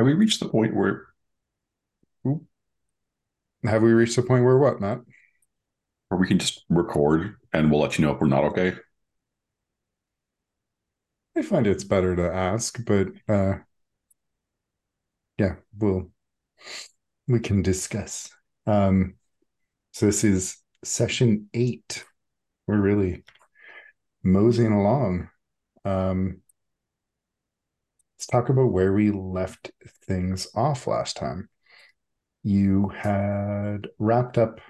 Have we reached the point where Have we reached the point where what, Matt? where we can just record and we'll let you know if we're not okay? I find it's better to ask, but uh yeah, we'll we can discuss. Um so this is session eight. We're really moseying along. Um let's talk about where we left things off last time. You had wrapped up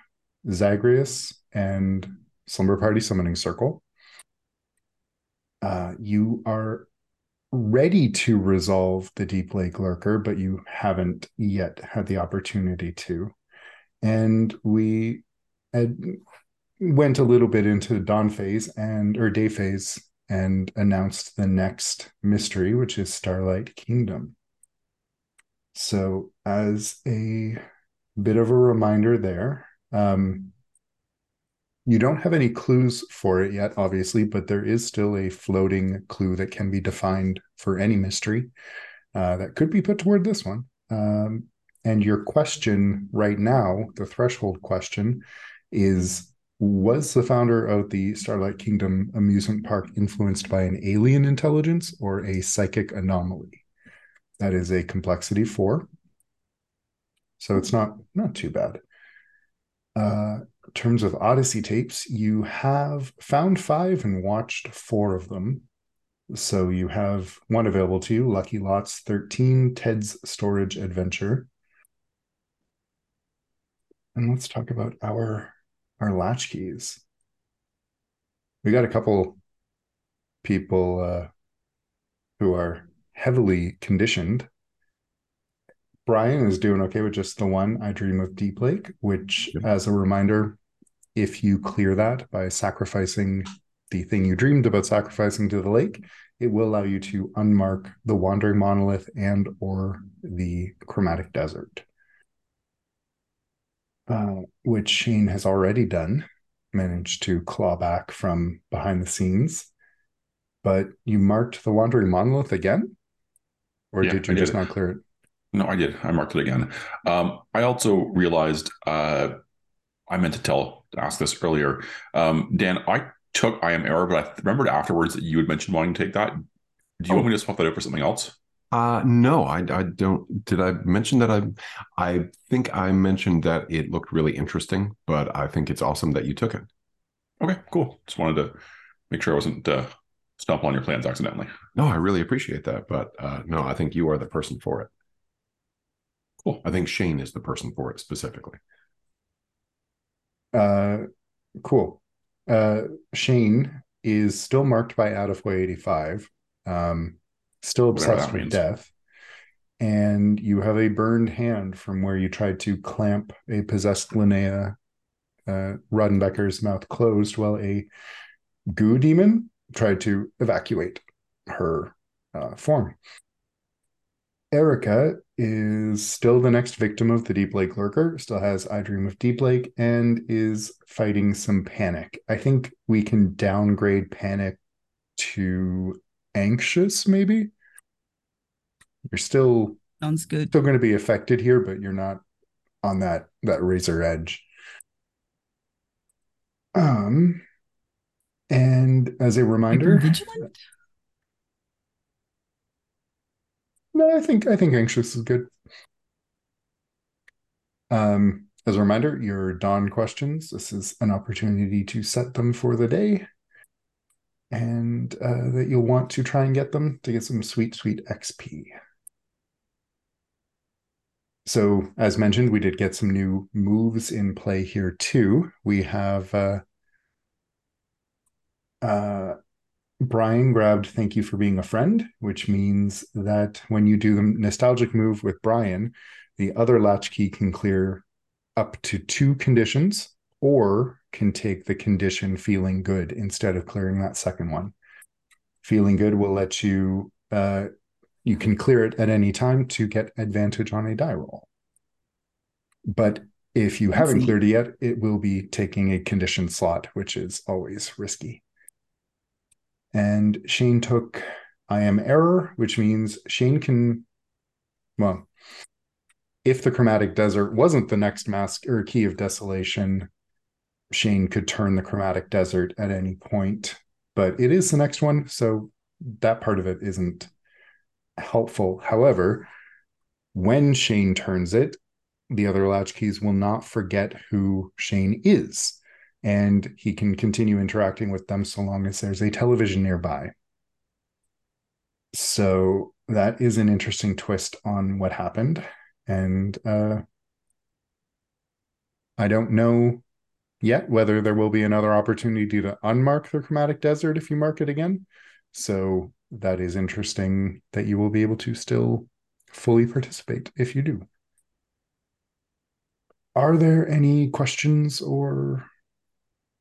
Zagreus and Slumber Party Summoning Circle. Uh, you are ready to resolve the Deep Lake Lurker, but you haven't yet had the opportunity to. And we had, went a little bit into dawn phase and or day phase and announced the next mystery, which is Starlight Kingdom. So, as a bit of a reminder, there, um, you don't have any clues for it yet, obviously, but there is still a floating clue that can be defined for any mystery uh, that could be put toward this one. Um, and your question right now, the threshold question, is Was the founder of the Starlight Kingdom amusement park influenced by an alien intelligence or a psychic anomaly? That is a complexity four. So it's not not too bad. Uh, in terms of Odyssey tapes, you have found five and watched four of them. So you have one available to you Lucky Lots 13, Ted's Storage Adventure. And let's talk about our our latchkeys. We got a couple people uh, who are heavily conditioned. Brian is doing okay with just the one I Dream of Deep Lake, which, as a reminder, if you clear that by sacrificing the thing you dreamed about sacrificing to the lake, it will allow you to unmark the wandering monolith and or the chromatic desert. Uh, which Shane has already done, managed to claw back from behind the scenes. But you marked the wandering monolith again? Or Yeah, did you did just it. not clear it? No, I did. I marked it again. Um, I also realized uh, I meant to tell ask this earlier. Um, Dan, I took I am error, but I remembered afterwards that you had mentioned wanting to take that. Do you Oh. want me to swap that out for something else? Uh no, I I don't did I mention that I I think I mentioned that it looked really interesting, but I think it's awesome that you took it. Okay, cool. Just wanted to make sure I wasn't uh, stomping on your plans accidentally. No, I really appreciate that, but uh no, I think you are the person for it. Cool. I think Shane is the person for it specifically. Uh, cool. Uh, Shane is still marked by out of way 85, um, still obsessed with means. death. And you have a burned hand from where you tried to clamp a possessed Linnea uh, Rodenbecker's mouth closed while a goo demon tried to evacuate her uh, form. Erica is still the next victim of the Deep Lake Lurker, still has I Dream of Deep Lake, and is fighting some panic. I think we can downgrade panic to anxious, maybe. You're still Sounds good. still going to be affected here, but you're not on that that razor edge. Um, and as a reminder, vigilant? No, I think I think anxious is good. Um, as a reminder, your dawn questions. This is an opportunity to set them for the day, and uh, that you'll want to try and get them to get some sweet, sweet XP. So, as mentioned, we did get some new moves in play here too. We have uh, uh, Brian grabbed Thank You for Being a Friend, which means that when you do the nostalgic move with Brian, the other latchkey can clear up to two conditions or can take the condition feeling good instead of clearing that second one. Feeling good will let you, uh, you can clear it at any time to get advantage on a die roll. But if you haven't cleared it yet, it will be taking a condition slot, which is always risky. And Shane took I am error, which means Shane can well, if the chromatic desert wasn't the next mask or key of desolation, Shane could turn the chromatic desert at any point, but it is the next one, so that part of it isn't helpful. However, when Shane turns it, the other latchkeys will not forget who Shane is, and he can continue interacting with them so long as there's a television nearby. So that is an interesting twist on what happened. And uh, I don't know yet whether there will be another opportunity to unmark the chromatic desert if you mark it again. So that is interesting that you will be able to still fully participate if you do. Are there any questions or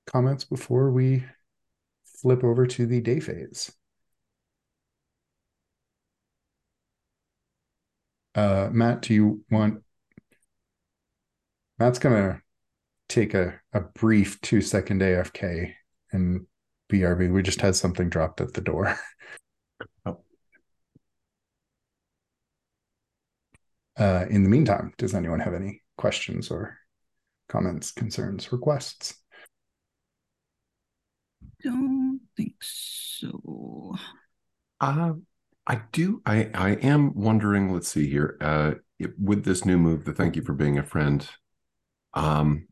comments before we flip over to the day phase? Uh, Matt, do you want? Matt's gonna take a, a brief two second AFK and BRB. We just had something dropped at the door. Oh. Uh, in the meantime, does anyone have any questions or comments, concerns, requests? Don't think so. Uh, I do. I I am wondering. Let's see here. Uh, with this new move, the thank you for being a friend. Um,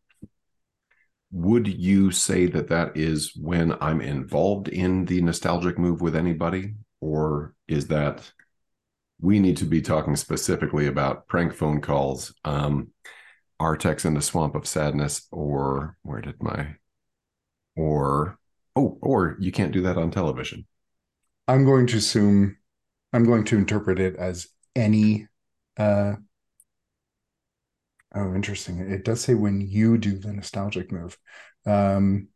would you say that that is when I'm involved in the nostalgic move with anybody, or is that we need to be talking specifically about prank phone calls, um, Artax in the swamp of sadness, or where did my, or oh, or you can't do that on television. I'm going to assume, I'm going to interpret it as any uh, Oh, interesting. It does say when you do the nostalgic move. Um,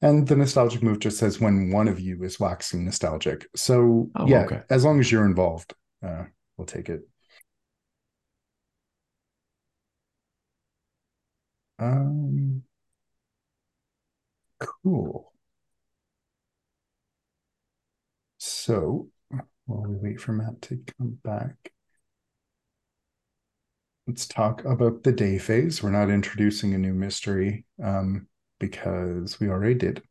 and the nostalgic move just says when one of you is waxing nostalgic. So, Oh, yeah, okay. as long as you're involved, uh, we'll take it. Um, cool. So, while we wait for Matt to come back, let's talk about the day phase. We're not introducing a new mystery um, because we already did.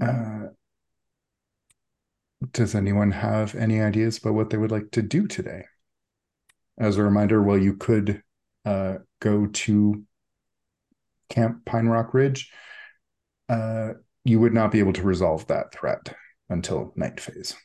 Uh, does anyone have any ideas about what they would like to do today? As a reminder, well, you could uh, go to Camp Pine Rock Ridge. Uh, you would not be able to resolve that threat until night phase.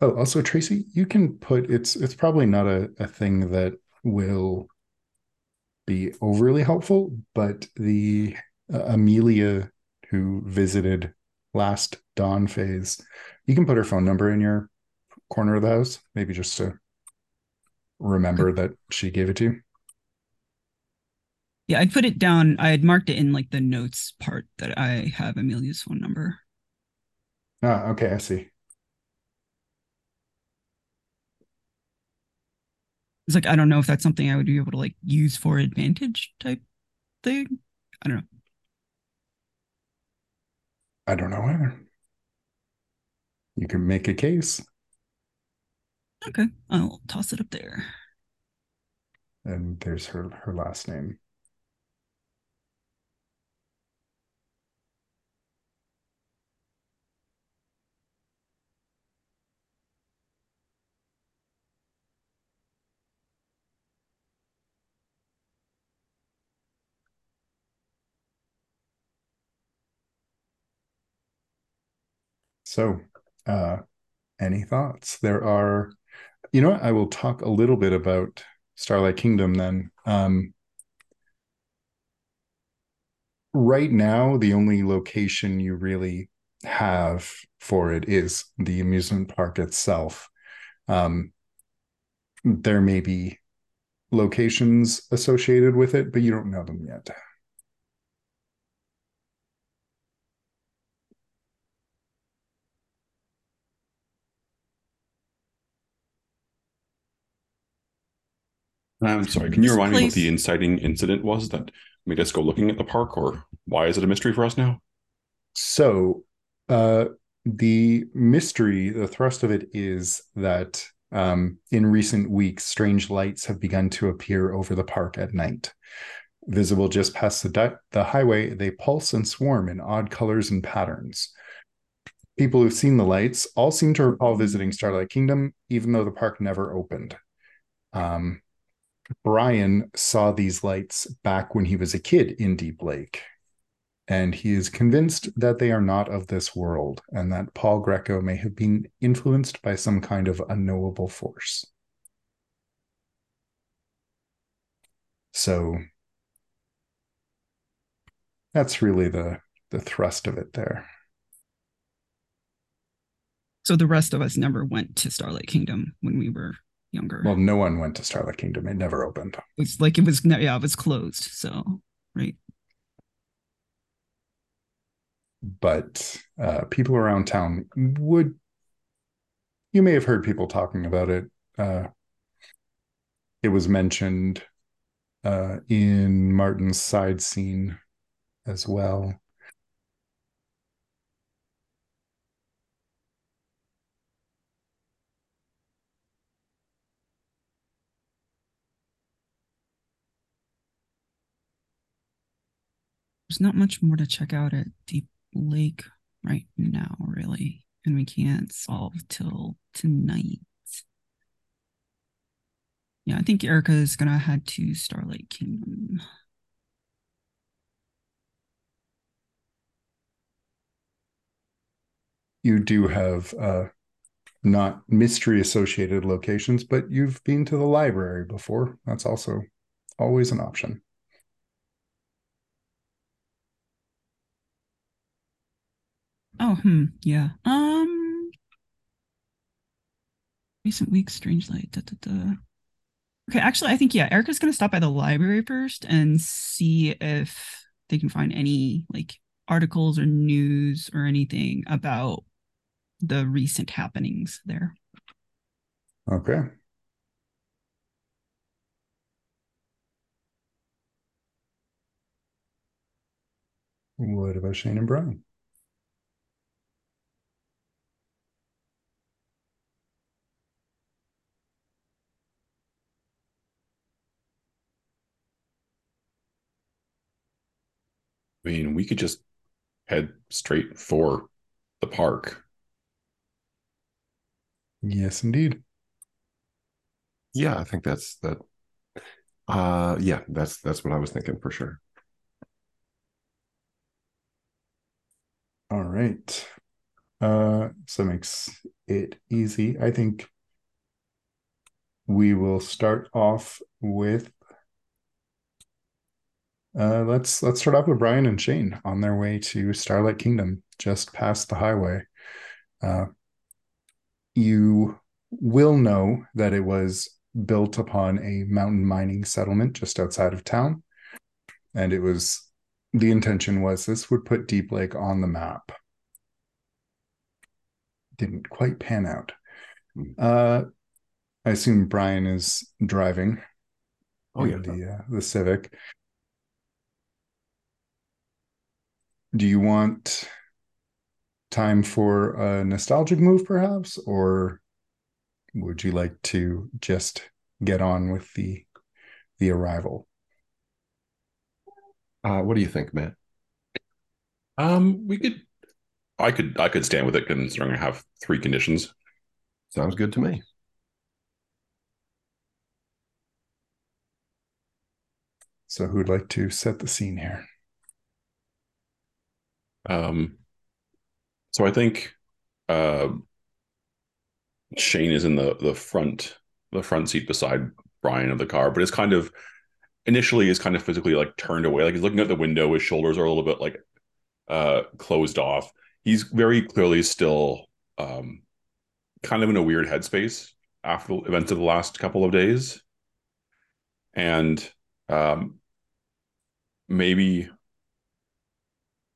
Oh, also Tracy, you can put it's it's probably not a, a thing that will be overly helpful, but the uh, Amelia who visited last dawn phase, you can put her phone number in your corner of the house, maybe just to remember that she gave it to you. Yeah, I'd put it down. I had marked it in like the notes part that I have Amelia's phone number. Ah, okay, I see. It's like I don't know if that's something I would be able to like use for advantage type thing. I don't know. I don't know either. You can make a case, Okay, I'll toss it up there. and there's her her last name. So, uh, any thoughts? There are, you know what? I will talk a little bit about Starlight Kingdom then. Um, right now, the only location you really have for it is the amusement park itself. Um, there may be locations associated with it, but you don't know them yet. I'm sorry. Can you This remind me what the inciting incident was that made us go looking at the park, or why is it a mystery for us now? So, uh, the mystery, the thrust of it is that um, in recent weeks, strange lights have begun to appear over the park at night. Visible just past the, di- the highway, they pulse and swarm in odd colors and patterns. People who've seen the lights all seem to recall visiting Starlight Kingdom, even though the park never opened. Um, Brian saw these lights back when he was a kid in Deep Lake and he is convinced that they are not of this world and that Paul Greco may have been influenced by some kind of unknowable force. So that's really the the thrust of it there. So the rest of us never went to Starlight Kingdom when we were younger. Well, no one went to Starlight Kingdom; it never opened. it was like it was yeah, it was closed. So right. But uh, people around town would. You may have heard people talking about it. Uh, it was mentioned uh, in Martin's side scene as well. There's not much more to check out at Deep Lake right now, really. And we can't solve till tonight. Yeah, I think Erica is gonna head to Starlight Kingdom. You do have uh, not mystery associated locations, but you've been to the library before. That's also always an option. Oh, hmm, yeah. Um, recent weeks, strange light. Da, da, da. Okay, actually, I think yeah, Erica's gonna stop by the library first and see if they can find any like articles or news or anything about the recent happenings there. Okay. What about Shane and Brian? I mean, we could just head straight for the park. Yes, indeed. Yeah, I think that's that. Uh, yeah, that's that's what I was thinking for sure. All right. Uh, so that makes it easy. I think we will start off with uh let's let's start off with Brian and Shane on their way to Starlight Kingdom, just past the highway. Uh you will know that it was built upon a mountain mining settlement just outside of town. And it was the intention was this would put Deep Lake on the map. Didn't quite pan out. Uh, I assume Brian is driving. Oh yeah, the uh, the Civic. Do you want time for a nostalgic move, perhaps, or would you like to just get on with the the arrival? Uh, what do you think, Matt? Um, we could, I could, I could stand with it considering I have three conditions. Sounds good to me. So, who'd like to set the scene here? Um, so I think uh, Shane is in the the front the front seat beside Brian of the car, but it's kind of initially is kind of physically like turned away, like he's looking out the window. His shoulders are a little bit like uh closed off. He's very clearly still um kind of in a weird headspace after the events of the last couple of days, and um maybe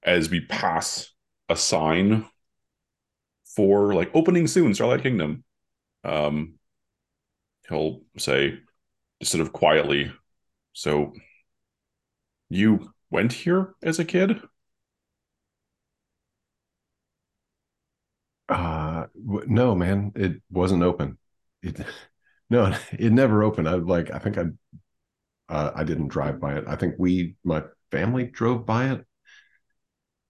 as we pass a sign for like opening soon, Starlight Kingdom, um, he'll say, sort of quietly. So you went here as a kid? Uh, no, man, it wasn't open. It, no, it never opened. I like, I think I, uh, I didn't drive by it. I think we, my family drove by it.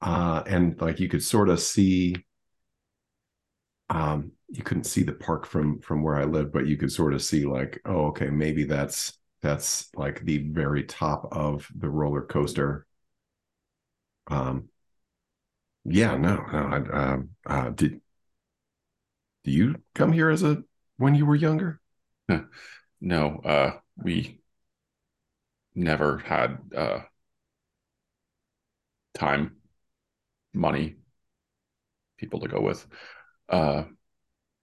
Uh, and like you could sort of see, um, you couldn't see the park from from where I live, but you could sort of see like, oh, okay, maybe that's that's like the very top of the roller coaster. Um, yeah, no, no. I, uh, uh, did do you come here as a when you were younger? no, uh, we never had uh, time, money, people to go with. Uh,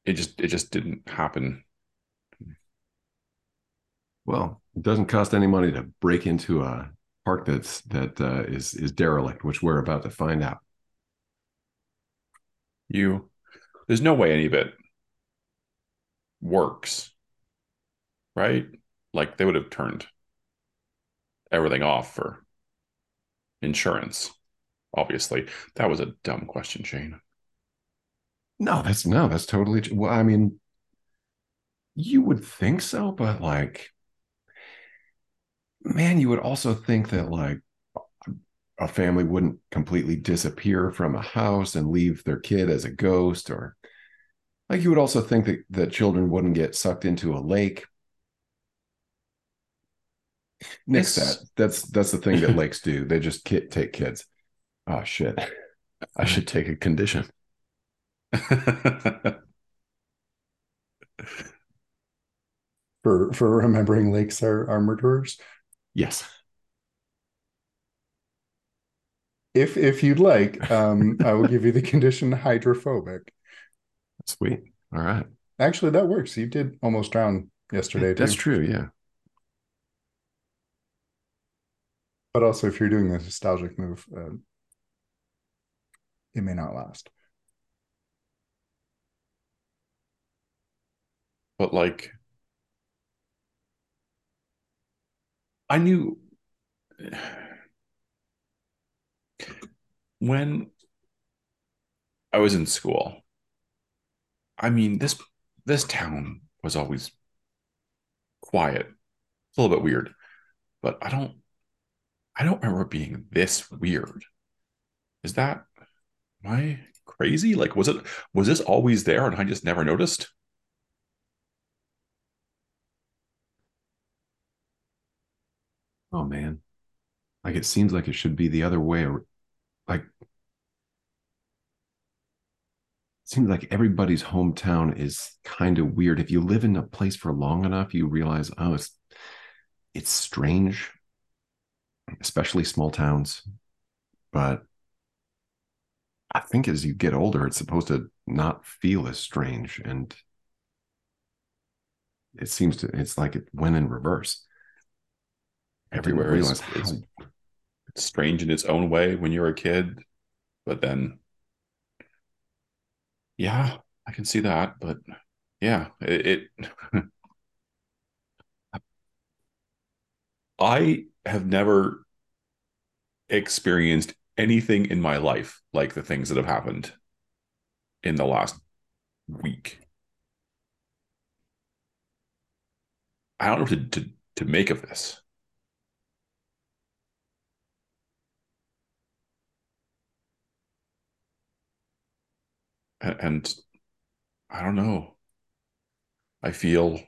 it just it just didn't happen. Well, it doesn't cost any money to break into a park that's that uh, is is derelict, which we're about to find out. You, there's no way any of it works, right? Like they would have turned everything off for insurance. Obviously, that was a dumb question, Shane. No, that's no, that's totally. Well, I mean, you would think so, but like man, you would also think that like a family wouldn't completely disappear from a house and leave their kid as a ghost or like you would also think that, that children wouldn't get sucked into a lake nix that that's that's the thing that lakes do they just kid, take kids oh shit i should take a condition for for remembering lakes are, are murderers Yes. If if you'd like, um, I will give you the condition hydrophobic. Sweet. All right. Actually, that works. You did almost drown yesterday. That's too. true. Yeah. But also, if you're doing the nostalgic move, uh, it may not last. But like, I knew when I was in school. I mean, this this town was always quiet. It's a little bit weird, but I don't I don't remember being this weird. Is that am I crazy? Like was it was this always there and I just never noticed? oh man like it seems like it should be the other way like seems like everybody's hometown is kind of weird if you live in a place for long enough you realize oh it's it's strange especially small towns but i think as you get older it's supposed to not feel as strange and it seems to it's like it went in reverse everywhere is, is it's strange in its own way when you're a kid, but then yeah, I can see that. But yeah, it, it I have never experienced anything in my life like the things that have happened in the last week. I don't know what to, to, to make of this. and I don't know. I feel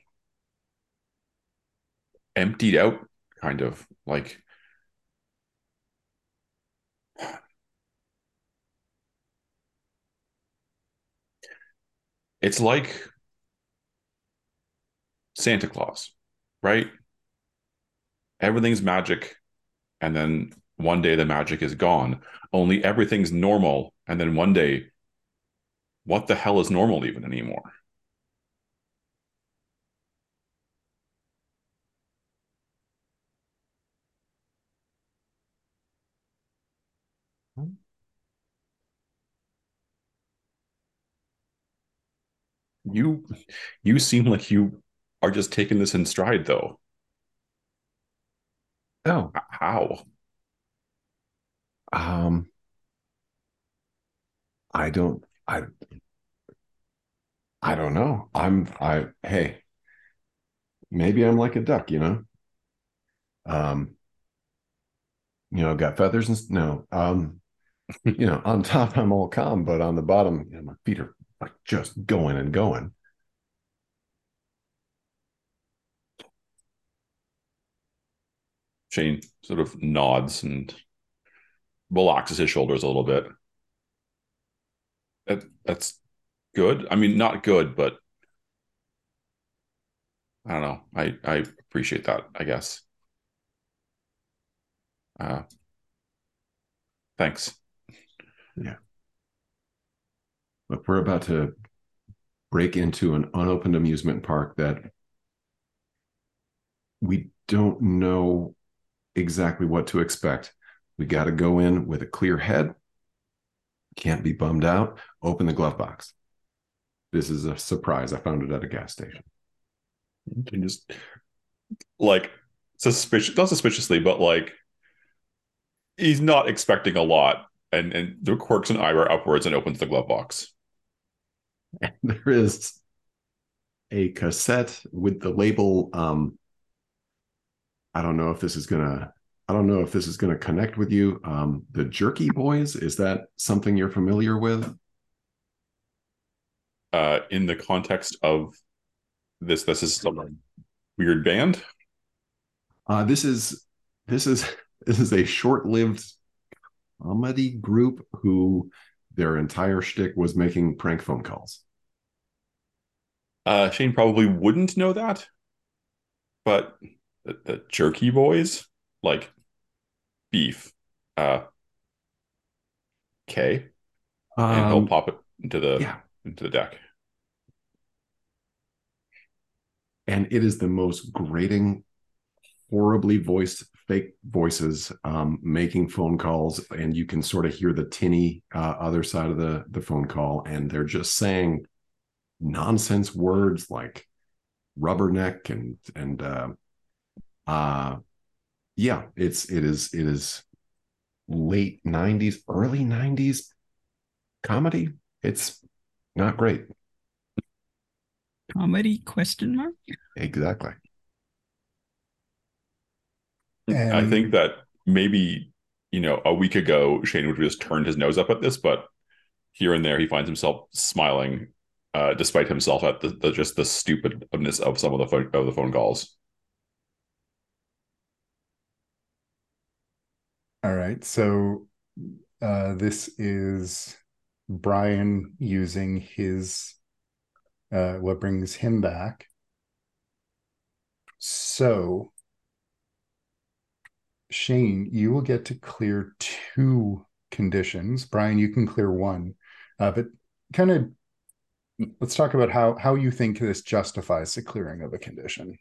emptied out, kind of like it's like Santa Claus, right? Everything's magic, and then one day the magic is gone. Only everything's normal, and then one day what the hell is normal even anymore? You you seem like you are just taking this in stride though. Oh, How? um, I don't, I, I don't know. I'm, I, hey, maybe I'm like a duck, you know. Um, you know, got feathers and no, um, you know, on top I'm all calm, but on the bottom, you know, my feet are like just going and going. Shane sort of nods and relaxes his shoulders a little bit. That, that's good. I mean, not good, but I don't know. I I appreciate that. I guess. Uh, thanks. But we're about to break into an unopened amusement park that we don't know exactly what to expect. We got to go in with a clear head. Can't be bummed out. Open the glove box. This is a surprise. I found it at a gas station. Can just like suspicious, not suspiciously, but like he's not expecting a lot, and and the quirks an eyebrow upwards and opens the glove box. And there is a cassette with the label. Um, I don't know if this is gonna. I don't know if this is gonna connect with you. Um, the Jerky Boys is that something you're familiar with? Uh, in the context of this, this is some weird band. Uh, this is this is this is a short-lived comedy group who their entire shtick was making prank phone calls. Uh, Shane probably wouldn't know that, but the, the Jerky Boys, like beef. Uh, okay, and he'll Um, pop it into the yeah, into the deck. and it is the most grating, horribly voiced fake voices um, making phone calls, and you can sort of hear the tinny uh, other side of the the phone call, and they're just saying nonsense words like rubberneck and and uh, uh yeah, it's it is it is late '90s, early '90s comedy. It's not great. Comedy question mark? Exactly. I think that maybe you know a week ago Shane would have just turned his nose up at this, but here and there he finds himself smiling, uh, despite himself at the, the just the stupidness of some of the phone of the phone calls. All right. So uh, this is Brian using his uh, what brings him back. So Shane, you will get to clear two conditions. Brian, you can clear one, uh, but kind of let's talk about how how you think this justifies the clearing of a condition.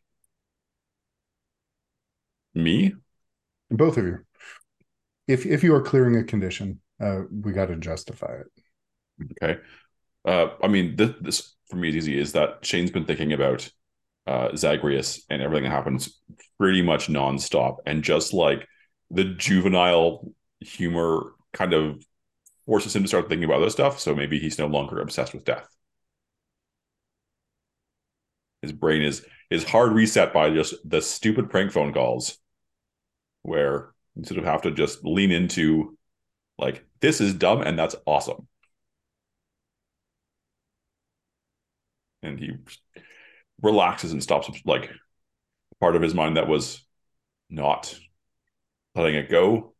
Me? Both of you. If if you are clearing a condition, uh, we got to justify it. Okay. Uh, I mean, this, this for me is easy. Is that Shane's been thinking about uh, Zagreus and everything that happens pretty much nonstop, and just like the juvenile humor kind of forces him to start thinking about other stuff. So maybe he's no longer obsessed with death. His brain is is hard reset by just the stupid prank phone calls, where you sort of have to just lean into like this is dumb and that's awesome. and he relaxes and stops like part of his mind that was not letting it go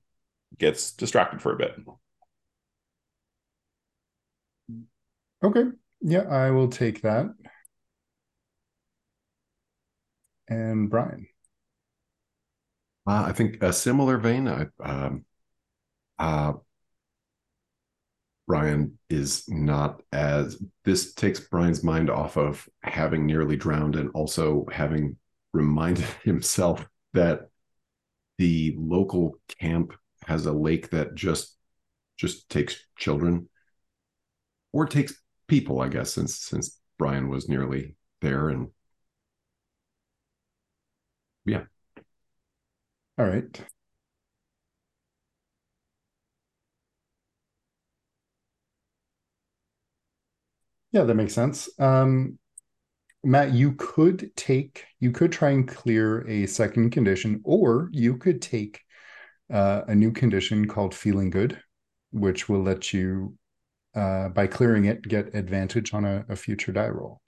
gets distracted for a bit Okay. Yeah, I will take that. And Brian. Uh, I think a similar vein. I, um, uh, Brian is not as this takes Brian's mind off of having nearly drowned and also having reminded himself that the local camp has a lake that just just takes children or takes people, I guess, since since Brian was nearly there and yeah. All right. Yeah, that makes sense. Um, Matt, you could take, you could try and clear a second condition, or you could take uh, a new condition called feeling good, which will let you, uh, by clearing it, get advantage on a, a future die roll.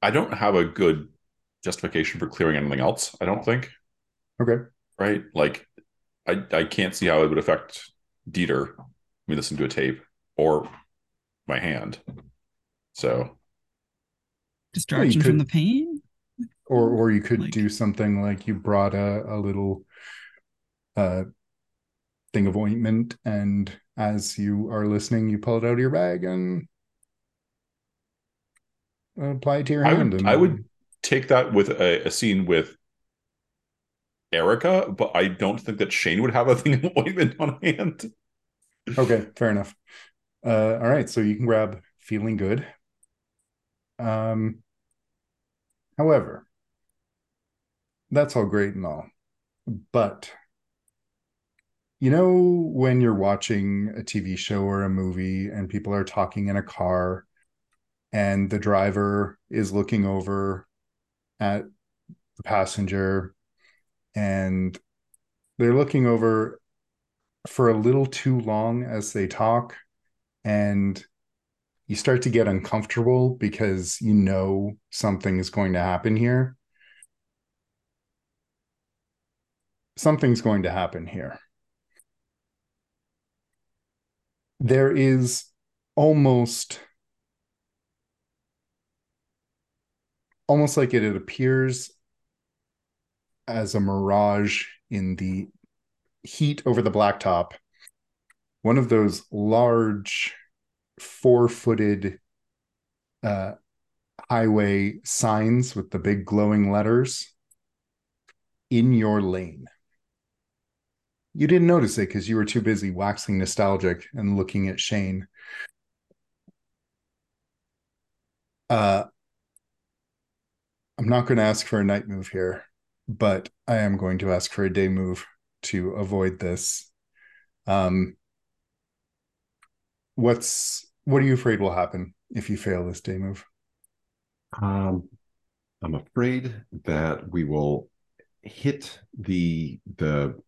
I don't have a good justification for clearing anything else. I don't think. Okay. Right. Like, I I can't see how it would affect Dieter. Me listen to a tape or my hand. So Distraction could- from the pain. Or or you could Like- do something like you brought a, a little uh thing of ointment and as you are listening, you pull it out of your bag and apply it to your I hand. would and, I would take that with a, a scene with Erica, but I don't think that Shane would have a thing of ointment on hand. Okay, fair enough. Uh, all right, so you can grab feeling good. Um, however, that's all great and all, but you know when you're watching a TV show or a movie and people are talking in a car and the driver is looking over at the passenger and they're looking over for a little too long as they talk and you start to get uncomfortable because you know something is going to happen here. Something's going to happen here. There is almost almost like it, it appears as a mirage in the heat over the blacktop one of those large four-footed uh, highway signs with the big glowing letters in your lane. You didn't notice it because you were too busy waxing nostalgic and looking at shane. Uh i'm not going to ask for a night move here but i am going to ask for a day move to avoid this. Um what's what are you afraid will happen if you fail this day move Um, I'm afraid that we will hit the the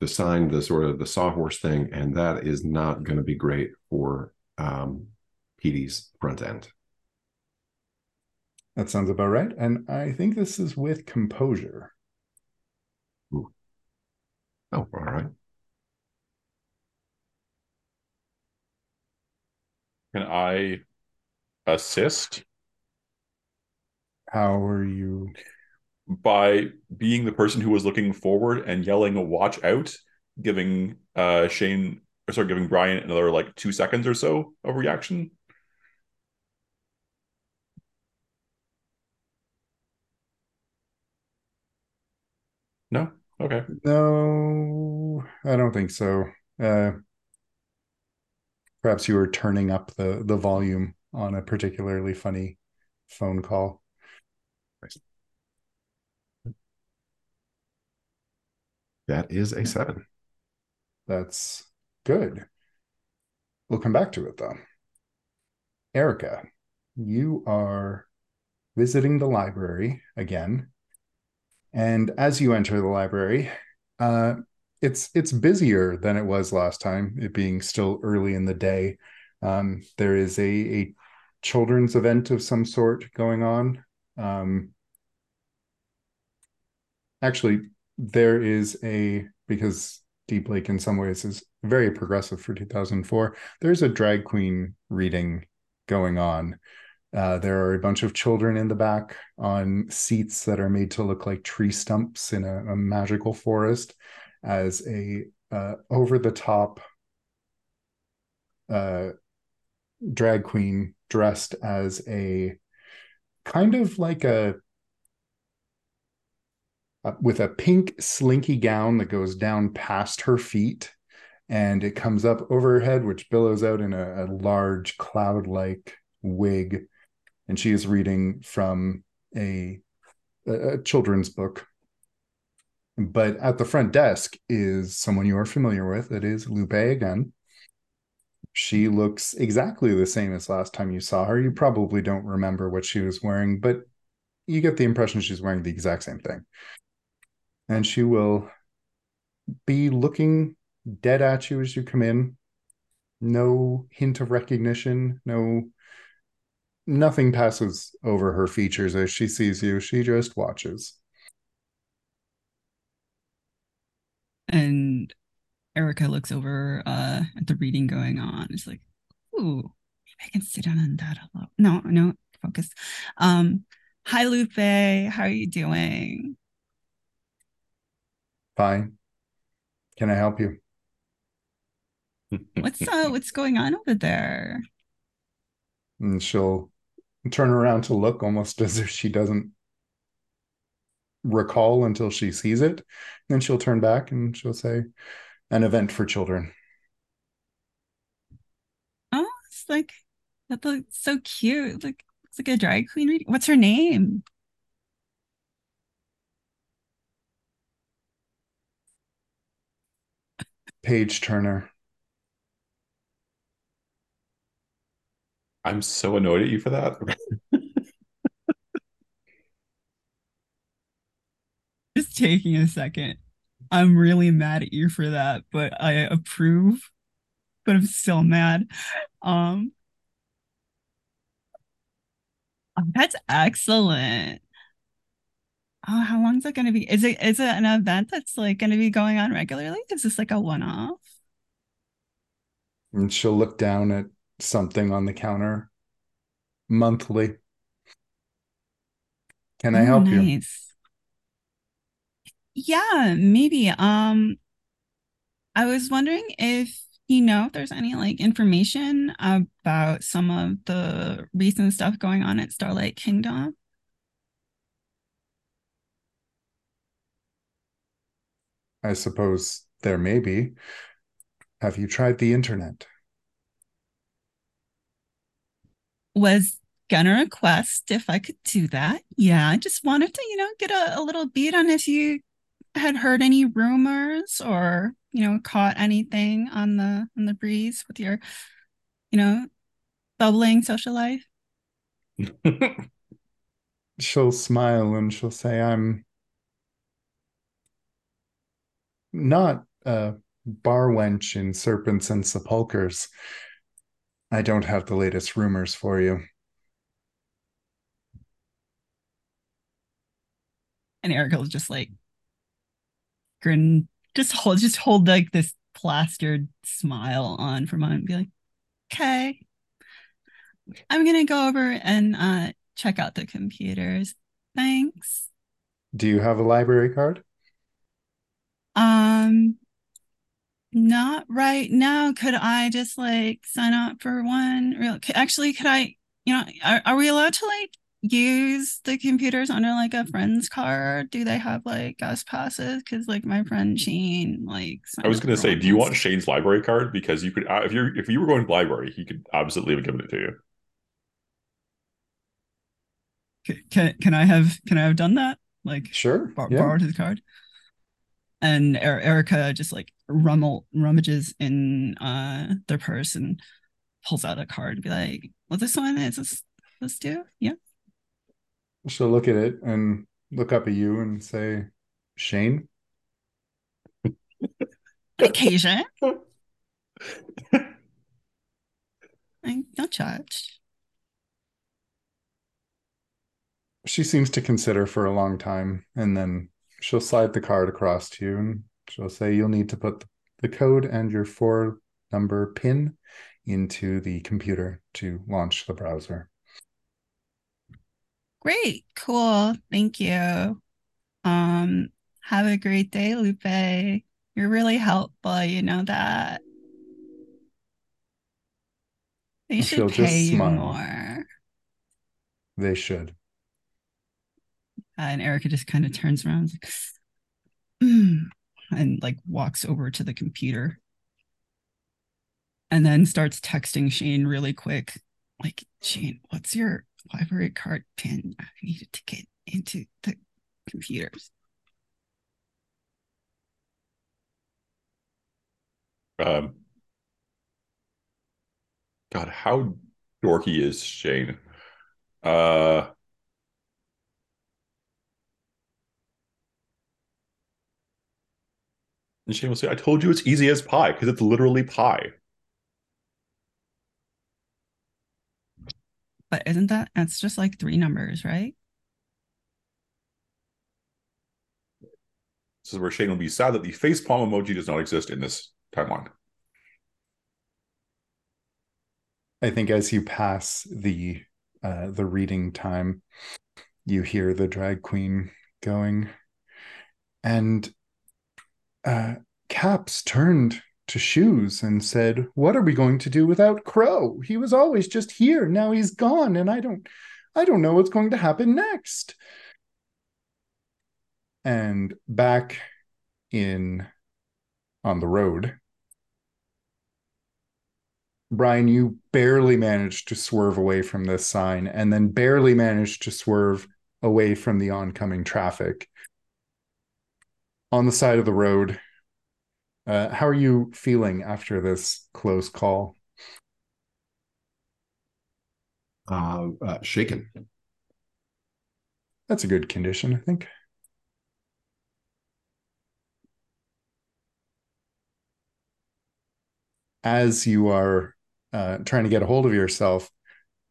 the sign, the sort of the sawhorse thing, and that is not going to be great for um, Petey's front end. that sounds about right and i think this is with composure Oh, all right. Can I assist how are you by being the person who was looking forward and yelling "Watch out," giving uh Shane or sorry, giving Brian another like two seconds or so of reaction? No. Okay. no i don't think so uh perhaps you were turning up the the volume on a particularly funny phone call That is a seven. That's good. We'll come back to it though. Erica, you are visiting the library again. And as you enter the library, uh, it's it's busier than it was last time, it being still early in the day. Um, there is a, a children's event of some sort going on. Um, actually, there is a because Deep Lake in some ways is very progressive for 2004. There's a drag queen reading going on. Uh, there are a bunch of children in the back on seats that are made to look like tree stumps in a, a magical forest as a uh, over the top uh, drag queen dressed as a kind of like a uh, with a pink slinky gown that goes down past her feet. And it comes up over her head which billows out in a, a large cloud like wig. And she is reading from a, a, a children's book But at the front desk is someone you are familiar with. It is Lupe again. She looks exactly the same as last time you saw her. You probably don't remember what she was wearing, but you get the impression she's wearing the exact same thing. And she will be looking dead at you as you come in. No hint of recognition, no nothing passes over her features as she sees you. She just watches. And Erica looks over uh, at the reading going on. It's like, ooh, maybe I can sit down on that a lot. No, no, focus. Um, hi, Lupe. How are you doing? Fine. Can I help you? What's uh, what's going on over there? And she'll turn around to look almost as if she doesn't recall until she sees it. Then she'll turn back and she'll say, an event for children. Oh, it's like that looks so cute. It's like it's like a drag queen reading. What's her name? Page Turner. I'm so annoyed at you for that. Just taking a second. I'm really mad at you for that, but I approve. But I'm still mad. Um that's excellent. Oh, how long is it going to be? Is it is it an event that's like going to be going on regularly? Is this like a one off? And she'll look down at something on the counter monthly. Can I Oh, help you? Yeah, maybe. Um, I was wondering if you know if there's any like information about some of the recent stuff going on at Starlight Kingdom. I suppose there may be. Have you tried the internet? Was gonna request if I could do that. Yeah, I just wanted to, you know, get a, a little beat on if you had heard any rumors or, you know, caught anything on the on the breeze with your, you know, bubbling social life. She'll smile and she'll say, I'm not a bar wench in serpents and sepulchres. I don't have the latest rumors for you. And Erica was just like grin, just hold, just hold like this plastered smile on for a moment, and be like, "Okay, I'm gonna go over and uh check out the computers. Thanks." Do you have a library card? Um, not right now. Could I just like sign up for one? Real, actually, could I? You know, are, are we allowed to like use the computers under like a friend's card? Do they have like guest passes? Because like my friend Shane, like, I was going to say, do you want. Shane's library card? Because you could, uh, if you're if you were going to the library, he could absolutely have given it to you. C- Can can I have can I have done that? Like Sure. bar- yeah. borrowed his card. And er- Erica just like rummel rummages in uh their purse and pulls out a card and be like, "What's this one? Is this this do? Yeah." She'll look at it and look up at you and say, Shane? Occasion. I don't judge. She seems to consider for a long time and then she'll slide the card across to you and she'll say, You'll need to put the code and your four number PIN into the computer to launch the browser. Great, cool. Thank you. Um, have a great day, Lupe. You're really helpful, you know that. They should She'll just pay you smile. more. They should. Uh, and Erica just kind of turns around like, "Mm," and like walks over to the computer and then starts texting Shane really quick. Like, Shane, what's your library card pin I needed to get into the computers. Um, God, how dorky is Shane? Uh, and Shane will say, I told you it's easy as pie because it's literally pie. But isn't that it's just like three numbers, right? This is where Shane will be sad that the face palm emoji does not exist in this timeline. I think as you pass the uh, the reading time, you hear the drag queen going, and uh, Caps turned to Shoes and said, "What are we going to do without Crow? He was always just here. Now he's gone, and I don't, I don't know what's going to happen next." And back in on the road, Brian, you barely managed to swerve away from this sign and then barely managed to swerve away from the oncoming traffic. On the side of the road, uh, how are you feeling after this close call? Uh, uh, shaken. That's a good condition, I think. As you are uh, trying to get a hold of yourself,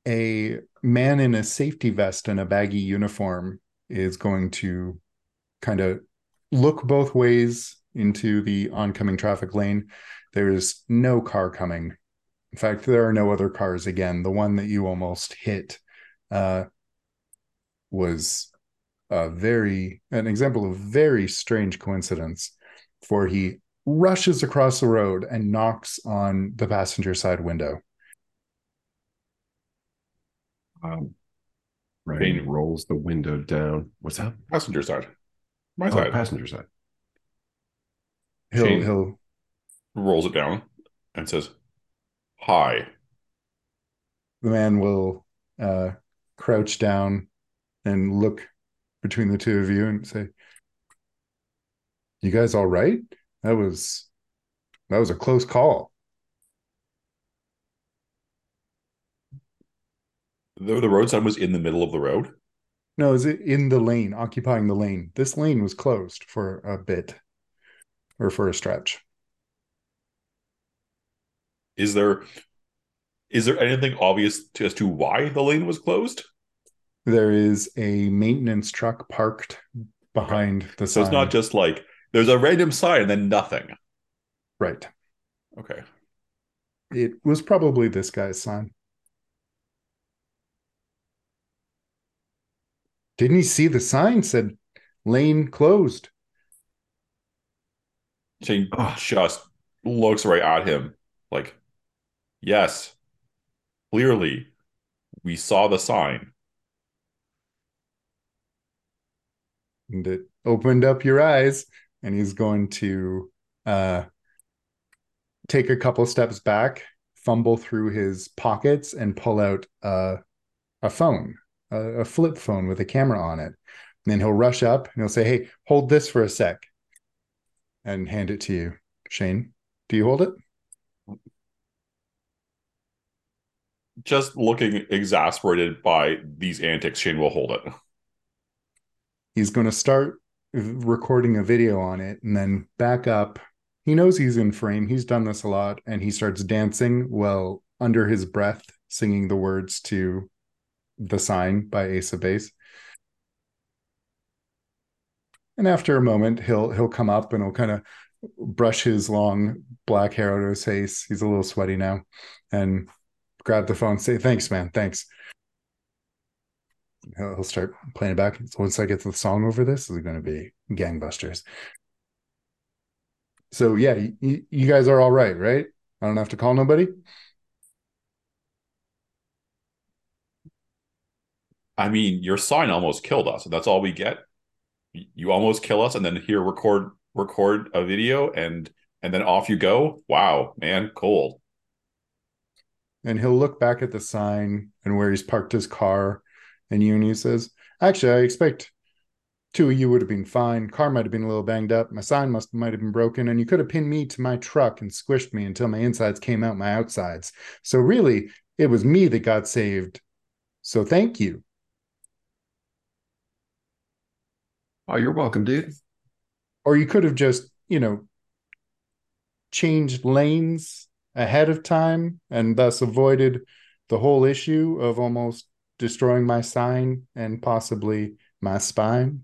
a man in a safety vest and a baggy uniform is going to kind of look both ways into the oncoming traffic lane. There's no car coming. In fact, there are no other cars. Again, the one that you almost hit uh, was a very an example of very strange coincidence. For he rushes across the road and knocks on the passenger side window. Um, Rain rolls the window down. What's that? Passenger side. My Oh, side. passenger side. He'll Shane. he'll rolls it down and says, Hi. the man will uh, crouch down and look between the two of you and say, "You guys all right? That was that was a close call." The, the road sign was in the middle of the road. No, is it in the lane, occupying the lane? This lane was closed for a bit or for a stretch. Is there is there anything obvious to, as to why the lane was closed? There is a maintenance truck parked behind the So sign. it's not just like there's a random sign and then nothing. right. Okay. It was probably this guy's sign. Didn't he see the sign said lane closed? Ugh. just looks right at him like, yes, clearly we saw the sign. and it opened up your eyes and he's going to uh take a couple steps back fumble through his pockets and pull out uh, a phone a, a flip phone with a camera on it and then he'll rush up and he'll say hey hold this for a sec and hand it to you shane do you hold it Just looking exasperated by these antics, Shane will hold it. he's going to start recording a video on it and then back up. He knows he's in frame. He's done this a lot and he starts dancing while under his breath singing the words to The Sign by Ace of Base. And after a moment, he'll he'll come up and he'll kind of brush his long black hair out of his face. He's a little sweaty now, and grab the phone, say, "Thanks, man, thanks." He'll, he'll start playing it back. Once I get the song over this, is going to be gangbusters. So yeah, you, you guys are all right, right? I don't have to call nobody. I mean, your sign almost killed us, that's all we get. You almost kill us, and then here record record a video, and and then off you go. Wow, man, cold. And he'll look back at the sign and where he's parked his car, and he says, "Actually, I expect two of you would have been fine. Car might have been a little banged up. My sign must might have been broken, and you could have pinned me to my truck and squished me until my insides came out my outsides. So really, it was me that got saved. So thank you. Oh, you're welcome, dude. Or you could have just, you know, changed lanes ahead of time and thus avoided the whole issue of almost destroying my sign and possibly my spine.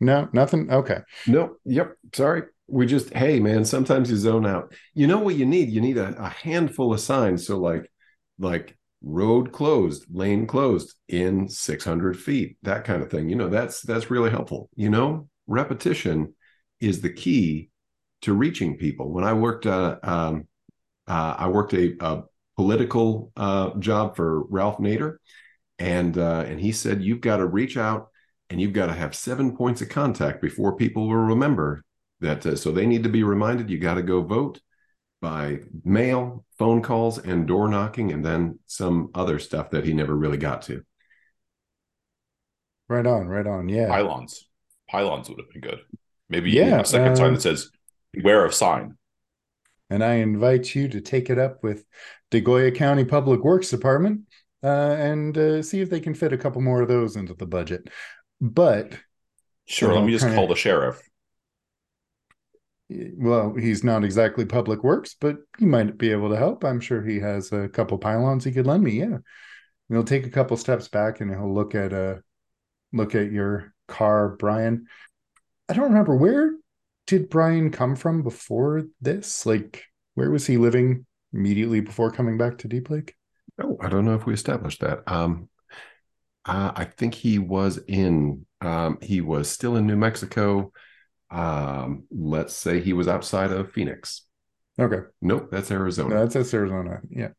No, nothing. Okay. No, yep. Sorry. We just, hey, man, sometimes you zone out. You know what you need? You need a, a handful of signs. So, like, like road closed, lane closed in 600 feet, that kind of thing. You know, that's that's really helpful. You know, repetition is the key to reaching people. When I worked, uh, um, uh, I worked a, a political uh, job for Ralph Nader, and uh, and he said you've got to reach out and you've got to have seven points of contact before people will remember that. Uh, so they need to be reminded you got to go vote by mail, phone calls, and door knocking, and then some other stuff that he never really got to. Right on, right on. Yeah. Pylons. Pylons would have been good. Maybe Yeah, a second uh, sign that says beware of sign. and I invite you to take it up with DeGoya County Public Works Department uh, and uh, see if they can fit a couple more of those into the budget. But Sure, Well, let me just kinda- call the sheriff. Well, he's not exactly Public Works, but he might be able to help. I'm sure he has a couple pylons he could lend me. Yeah, he'll take a couple steps back and he'll look at uh look at your car, Brian. I don't remember where did Brian come from before this? Like, where was he living immediately before coming back to Deep Lake? Oh, I don't know if we established that. Um, uh, I think he was in. Um, he was still in New Mexico. Um, let's say he was outside of Phoenix. Okay. Nope, that's Arizona. No, that's, that's Arizona. Yeah.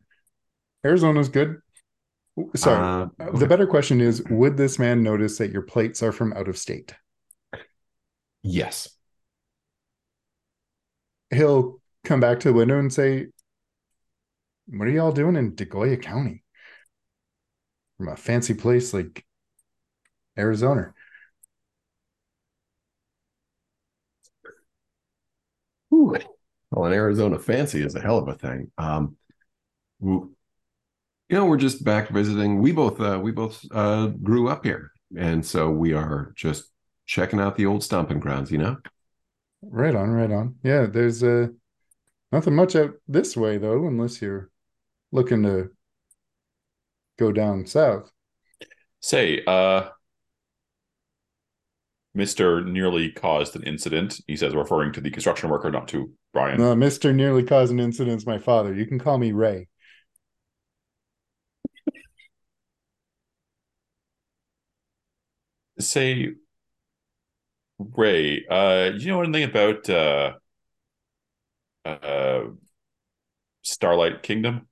Arizona's good. Sorry. Uh, the better question is Would this man notice that your plates are from out of state? yes. He'll come back to the window and say, What are y'all doing in DeGoya County? From a fancy place like Arizona. Ooh. Well, an Arizona fancy is a hell of a thing. Um, w- you know, we're just back visiting. We both uh, we both uh, grew up here, and so we are just checking out the old stomping grounds. You know. Right on, right on. Yeah, there's uh nothing much out this way though, unless you're looking to go down south. Say, uh, Mister nearly caused an incident. He says, referring to the construction worker, not to Brian. Uh, Mr. Nearly Caused an incident is my father. You can call me Ray. Say, Ray, uh, you know anything about uh, uh, Starlight Kingdom?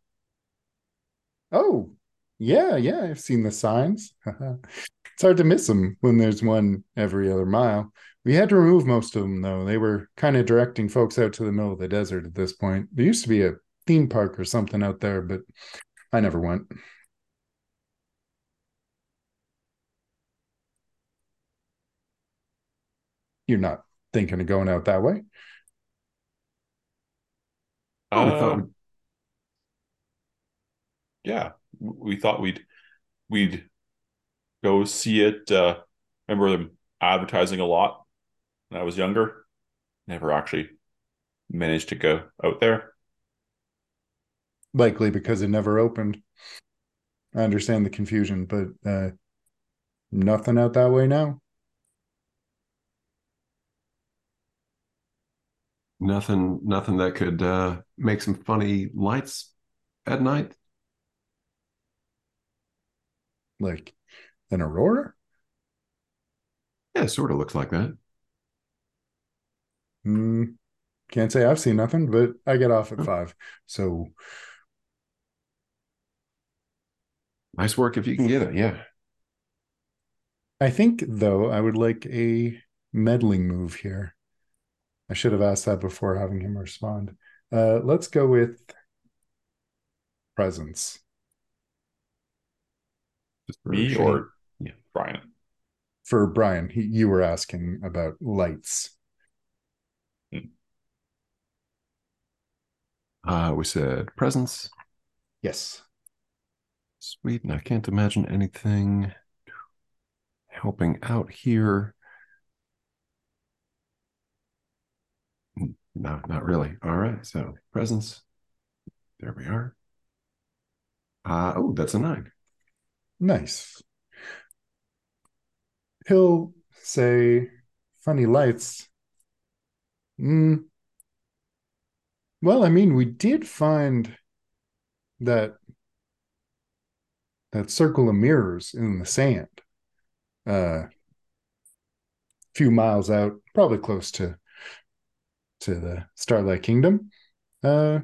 Oh, yeah, yeah, I've seen the signs. it's hard to miss them when there's one every other mile. We had to remove most of them, though. They were kind of directing folks out to the middle of the desert at this point. There used to be a theme park or something out there, but I never went. You're not thinking of going out that way? Oh, we Uh, thought yeah, we thought we'd we'd go see it. Uh, remember them advertising a lot when I was younger. Never actually managed to go out there. Likely because it never opened. I understand the confusion, but uh, nothing out that way now. nothing, nothing that could uh, make some funny lights at night. Like an aurora? Yeah, it sort of looks like that. Hmm. can't say I've seen nothing, but I get off at five. So Nice work if you can get it. Yeah. I think, though, I would like a meddling move here. I should have asked that before having him respond. Uh, let's go with presence. Just Me or Brian? For Brian, he, you were asking about lights. Uh, we said presence. Yes. Sweet. And I can't imagine anything helping out here. No, not really. All right. So presence. There we are. Uh, oh, that's a nine. Nice. He'll say, funny lights. Mm. Well, I mean, we did find that that circle of mirrors in the sand. Uh few miles out, probably close to to the Starlight Kingdom. Uh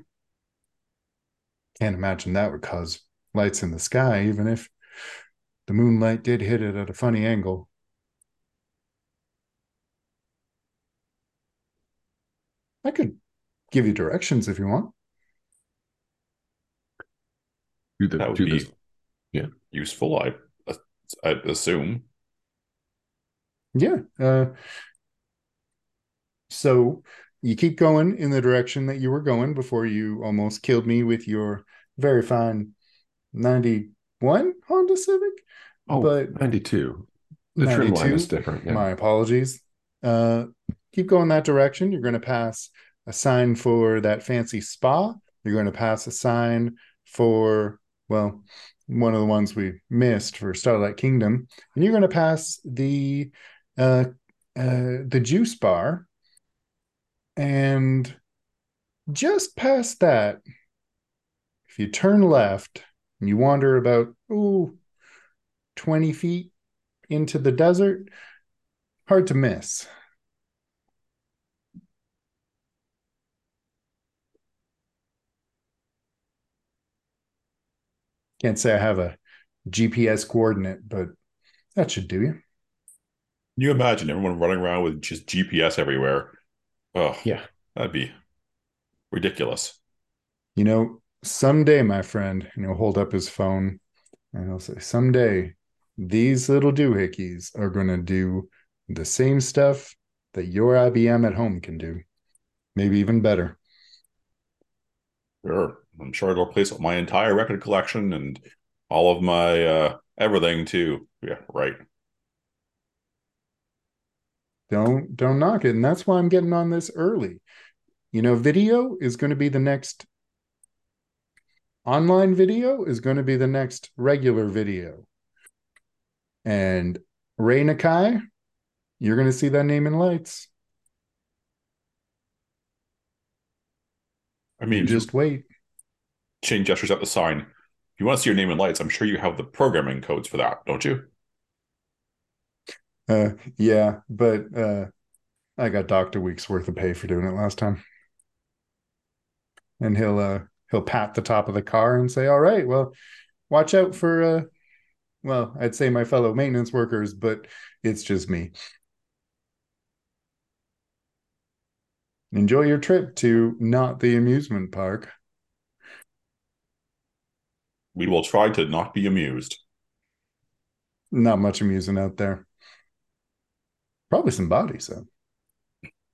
can't imagine that would cause lights in the sky, even if the moonlight did hit it at a funny angle. I could give you directions if you want. Do the That would do be this. useful. I I assume. Yeah. Uh, so you keep going in the direction that you were going before you almost killed me with your very fine 91 Honda Civic. Oh, but 92. The trim line is different. Yeah. My apologies. Uh, keep going that direction. You're going to pass a sign for that fancy spa. You're going to pass a sign for, well, one of the ones we missed for Starlight Kingdom. And you're going to pass the uh, uh, the juice bar. And just past that, if you turn left and you wander about, ooh, 20 feet into the desert, hard to miss. Can't say I have a GPS coordinate, but that should do you. Can you imagine everyone running around with just GPS everywhere? Oh, Yeah. that'd be ridiculous. You know, someday, my friend, and he'll hold up his phone and he'll say, Someday, these little doohickeys are going to do the same stuff that your IBM at home can do. Maybe even better. Sure. I'm sure it'll replace my entire record collection and all of my uh everything too. Yeah, right. Don't don't knock it. And that's why I'm getting on this early. You know, video is going to be the next online video is going to be the next regular video. And Ray Nakai, you're going to see that name in lights. I mean, You just wait. Change gestures at the sign. If you want to see your name in lights, I'm sure you have the programming codes for that, don't you? Uh, yeah, but uh, I got a week's worth of pay for doing it last time. And he'll uh, he'll pat the top of the car and say, "All right, well, watch out for uh, well, I'd say my fellow maintenance workers, but it's just me. Enjoy your trip to not the amusement park. We will try to not be amused. Not much amusing out there. Probably some bodies though.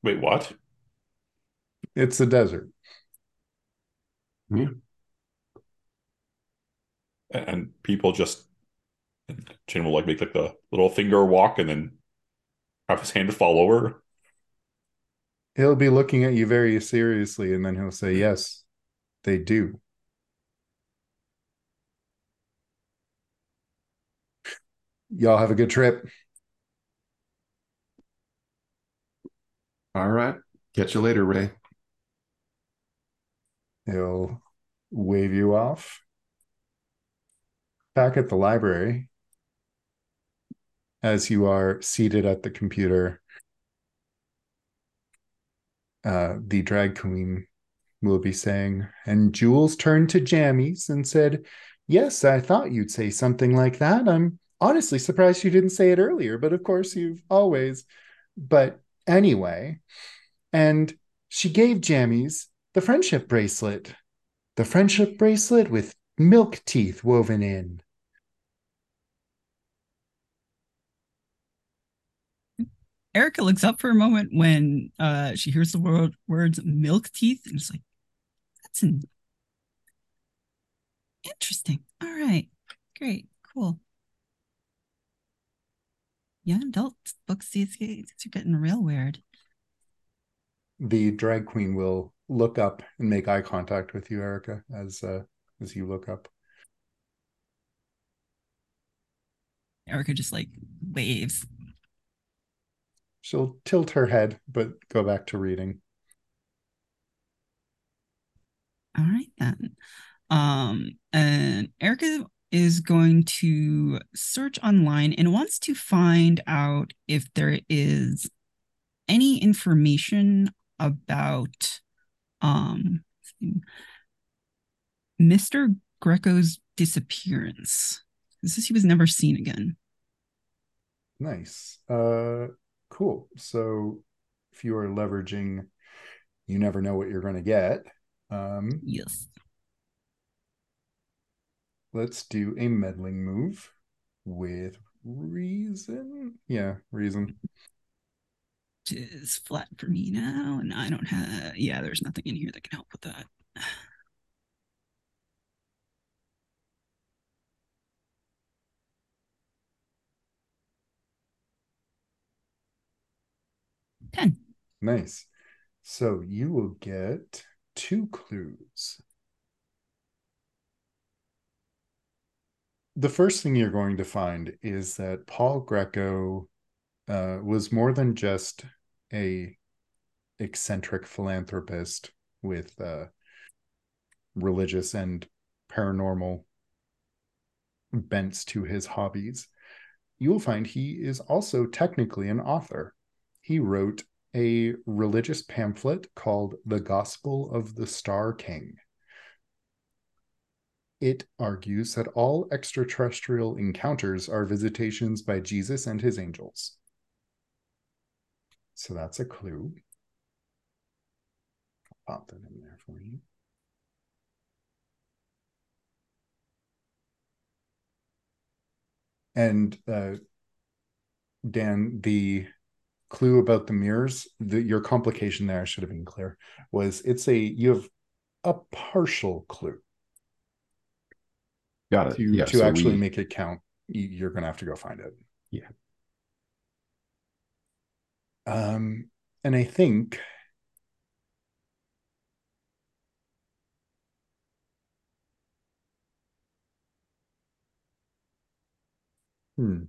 Wait, what? It's the desert. Yeah. And people just Chin will like make like the little finger walk and then have his hand to fall over. He'll be looking at you very seriously, and then he'll say, "Yes, they do." Y'all have a good trip. All right. Catch you later, Ray. He'll wave you off. Back at the library, as you are seated at the computer, uh, the drag queen will be saying, and Jules turned to Jammies and said, Yes, I thought you'd say something like that. I'm honestly surprised you didn't say it earlier, but of course you've always. But anyway, and she gave Jammies the friendship bracelet. The friendship bracelet with milk teeth woven in. Erica looks up for a moment when uh, she hears the word words milk teeth and it's like, that's an interesting. All right. Great. Cool. Young adult books these days are getting real weird. The drag queen will look up and make eye contact with you, Erica, as uh, as you look up. Erica just like waves. She'll tilt her head, but go back to reading. All right then. Um, and Erica is going to search online and wants to find out if there is any information about um Mr. Greco's disappearance. This is he was never seen again. Nice. Uh cool. So if you are leveraging you never know what you're going to get. Um Yes. Let's do a meddling move with reason. Yeah, reason. Which is flat for me now, and I don't have yeah, there's nothing in here that can help with that. Ten. Nice. So you will get two clues. The first thing you're going to find is that Paul Greco uh, was more than just a eccentric philanthropist with uh, religious and paranormal bents to his hobbies. You will find he is also technically an author. He wrote a religious pamphlet called The Gospel of the Star King. It argues that all extraterrestrial encounters are visitations by Jesus and his angels. So that's a clue. I'll pop that in there for you. And uh, Dan, the clue about the mirrors, the, your complication there, should have been clear, was it's a you have a partial clue Got it. to yeah, to so actually we- make it count. you- You're gonna have to go find it. Yeah. Um, and I think Hmm.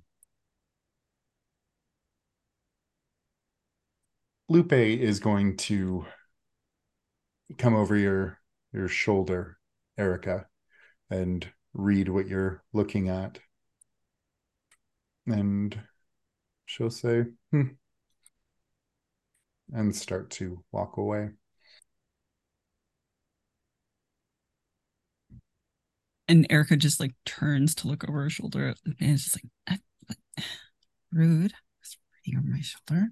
Lupe is going to come over your your shoulder, Erica, and read what you're looking at. And she'll say, hmm, and start to walk away. And Erica just like turns to look over her shoulder and is just like "Ah, rude. It's reading over my shoulder,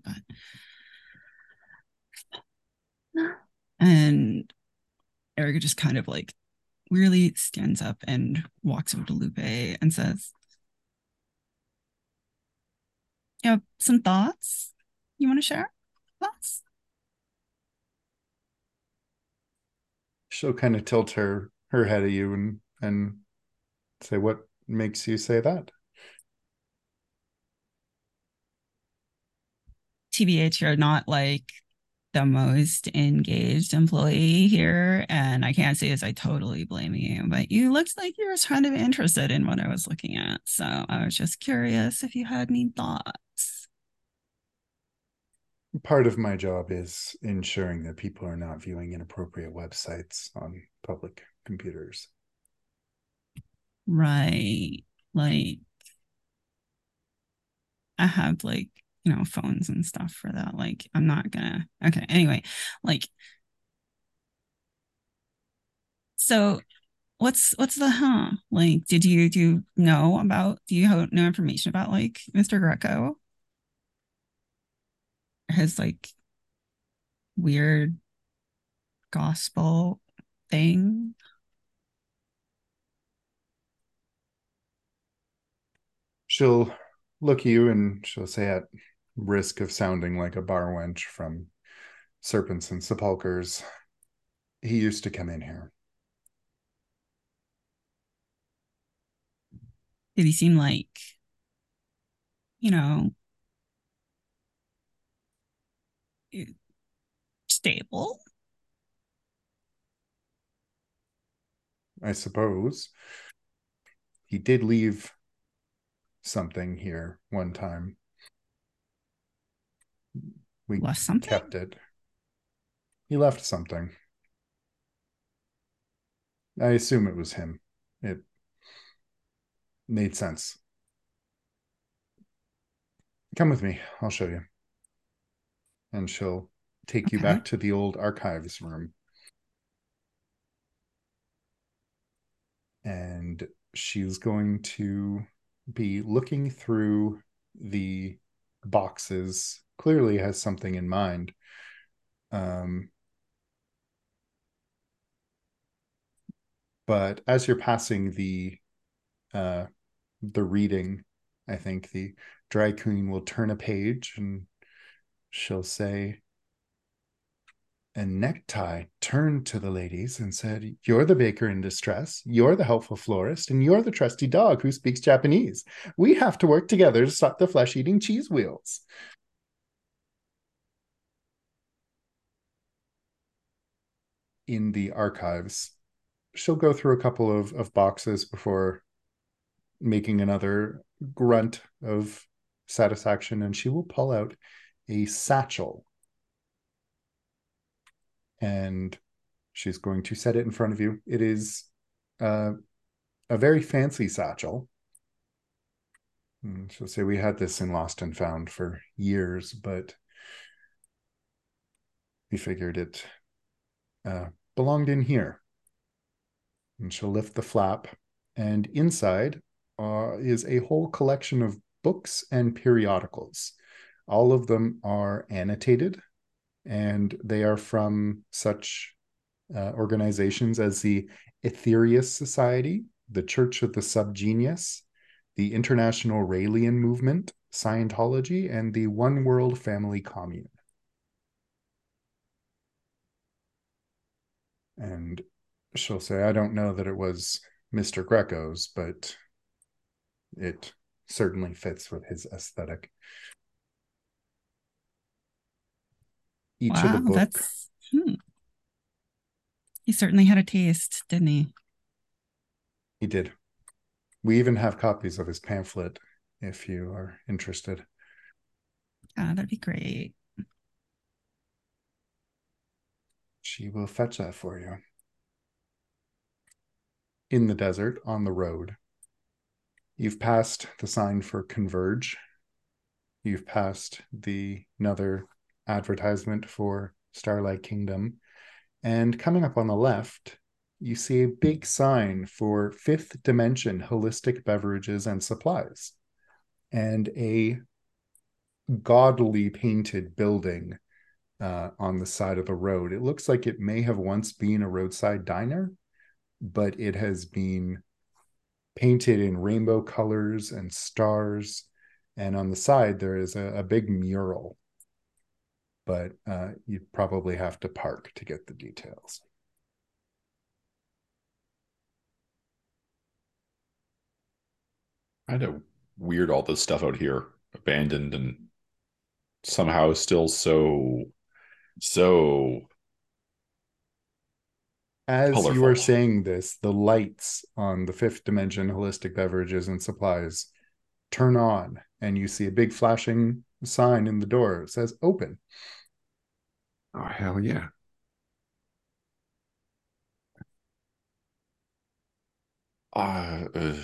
but and Erica just kind of like weirdly stands up and walks over to Lupe and says, You have some thoughts you want to share? Thoughts? She'll kind of tilt her her head at you and and say, "What makes you say that?" TBH, you're not like the most engaged employee here. And I can't say as I totally blame you, but you looked like you were kind of interested in what I was looking at. So I was just curious if you had any thoughts. Part of my job is ensuring that people are not viewing inappropriate websites on public computers. Right. Like I have like, you know phones and stuff for that like i'm not gonna okay anyway like so what's what's the huh like did you do you know about do you have no information about like mr greco his like weird gospel thing she'll look you and she'll say it risk of sounding like a bar wench from Serpents and Sepulchres, he used to come in here. Did he seem like, you know, stable? I suppose. He did leave something here one time. We Left something? kept it. He left something. I assume it was him. It made sense. Come with me. I'll show you. And she'll take you back to the old archives room. And she's going to be looking through the boxes, clearly has something in mind. Um, but as you're passing the uh, the reading, I think the dry queen will turn a page and she'll say, and necktie turned to the ladies and said, You're the baker in distress, you're the helpful florist, and you're the trusty dog who speaks Japanese. We have to work together to stop the flesh eating cheese wheels. In the archives, she'll go through a couple of, of boxes before making another grunt of satisfaction, and she will pull out a satchel and she's going to set it in front of you. It is uh, a very fancy satchel. And she'll say, We had this in Lost and Found for years, but we figured it uh, belonged in here. And she'll lift the flap, and inside uh, is a whole collection of books and periodicals. All of them are annotated and they are from such uh, organizations as the Aetherius Society, the Church of the Subgenius, the International Raelian Movement, Scientology, and the One World Family Commune. And she'll say, I don't know that it was Mr. Greco's, but it certainly fits with his aesthetic. Each wow, of the book that's hmm. he certainly had a taste, didn't he? He did. We even have copies of his pamphlet if you are interested. Ah, that'd be great. She will fetch that for you. In the desert, on the road, you've passed the sign for Converge. You've passed the another advertisement for Starlight Kingdom. And coming up on the left, you see a big sign for Fifth Dimension Holistic Beverages and Supplies and a gaudily painted building uh, on the side of the road. It looks like it may have once been a roadside diner, but it has been painted in rainbow colors and stars. And on the side, there is a, a big mural but uh, you'd probably have to park to get the details. Kind of weird all this stuff out here, abandoned and somehow still so so As you Colorful. are saying this, the lights on the fifth dimension holistic beverages and supplies turn on, and you see a big flashing sign in the door. It says open. Oh hell yeah! uh, uh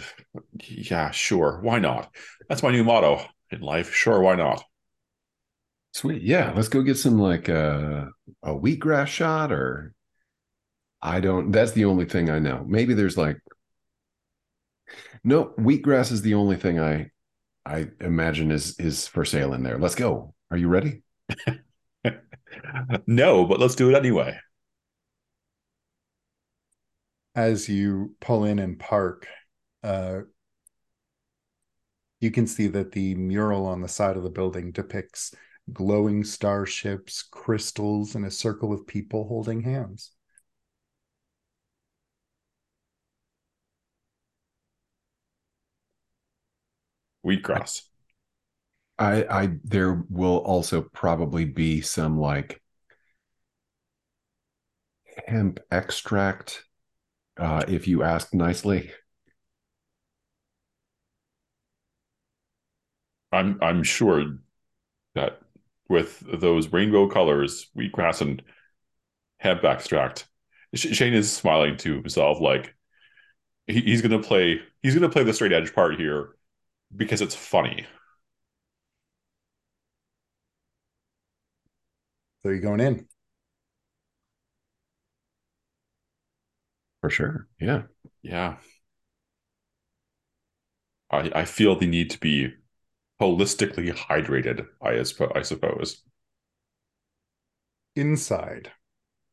yeah, sure. Why not? That's my new motto in life. Sure, why not? Sweet, yeah. Let's go get some like uh, a wheatgrass shot, or I don't. That's the only thing I know. Maybe there's like no wheatgrass is the only thing I I imagine is is for sale in there. Let's go. Are you ready? no, but let's do it anyway. As you pull in and park, uh, you can see that the mural on the side of the building depicts glowing starships, crystals, and a circle of people holding hands. Wheatgrass. I, I there will also probably be some like hemp extract, uh, if you ask nicely. I'm I'm sure that with those rainbow colors, wheatgrass and hemp extract, Shane is smiling to himself like he, he's gonna play he's gonna play the straight edge part here because it's funny. So you're going in. For sure. Yeah. Yeah. I I feel the need to be holistically hydrated, I, I suppose. Inside,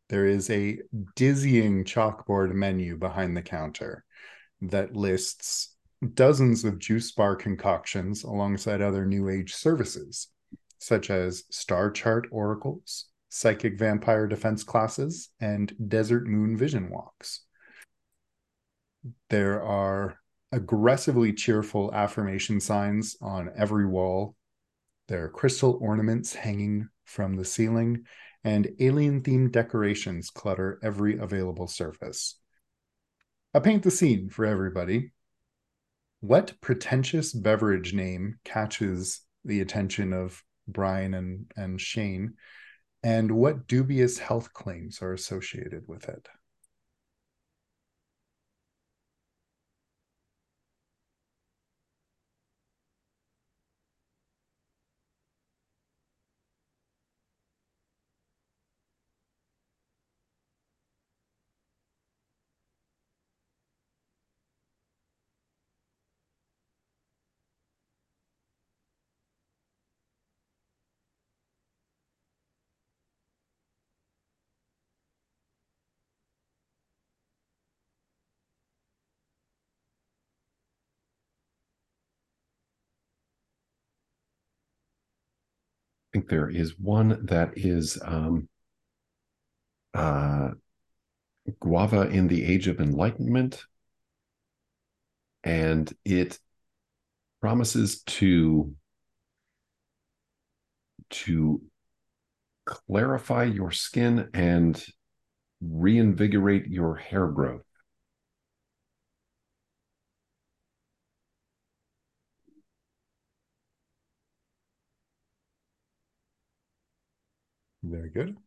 there is a dizzying chalkboard menu behind the counter that lists dozens of juice bar concoctions alongside other new age services, such as star chart oracles, psychic vampire defense classes, and desert moon vision walks. There are aggressively cheerful affirmation signs on every wall. There are crystal ornaments hanging from the ceiling, and alien themed decorations clutter every available surface. I paint the scene for everybody. What pretentious beverage name catches the attention of Brian and, and Shane? And what dubious health claims are associated with it? Think there is one that is um, uh, Guava in the Age of Enlightenment. And it promises to to clarify your skin and reinvigorate your hair growth. Very good.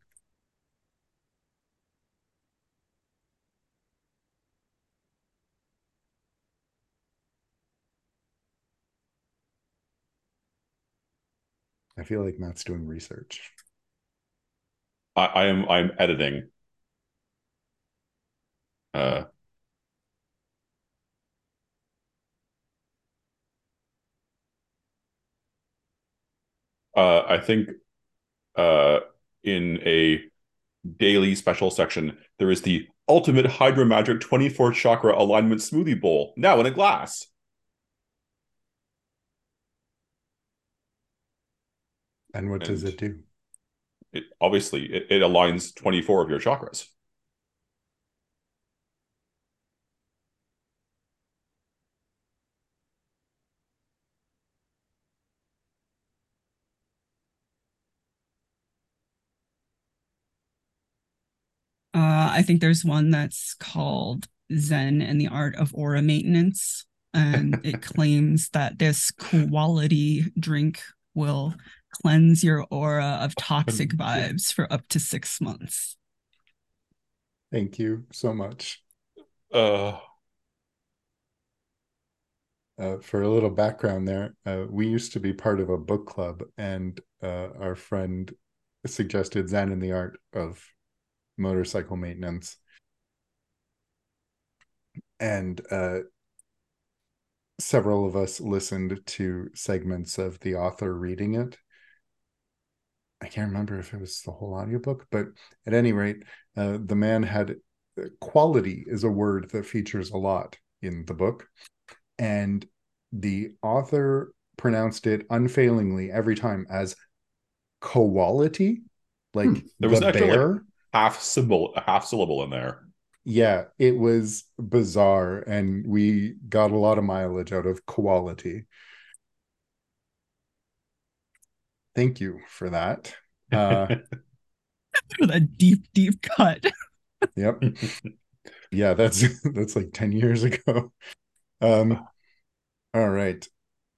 I feel like Matt's doing research. I, I am I'm editing. Uh uh I think uh in a daily special section, there is the Ultimate Hydro Magic 24 Chakra Alignment Smoothie Bowl, now in a glass. And what and does it do? It obviously it, it aligns 24 of your chakras. Uh, I think there's one that's called Zen and the Art of Aura Maintenance. And it claims that this quality drink will cleanse your aura of toxic vibes for up to six months. Thank you so much. Uh, uh, for a little background there, uh, we used to be part of a book club, and uh, our friend suggested Zen and the Art of motorcycle maintenance and uh, several of us listened to segments of the author reading it i can't remember if it was the whole audiobook but at any rate uh, the man had quality is a word that features a lot in the book and the author pronounced it unfailingly every time as quality, like Hmm. There was the actually, like- bear. Half syllable, a half syllable in there. yeah, it was bizarre, and we got a lot of mileage out of quality. Thank you for that. Uh, with a deep, deep cut. Yep. yeah, that's that's like 10 years ago. Um all right.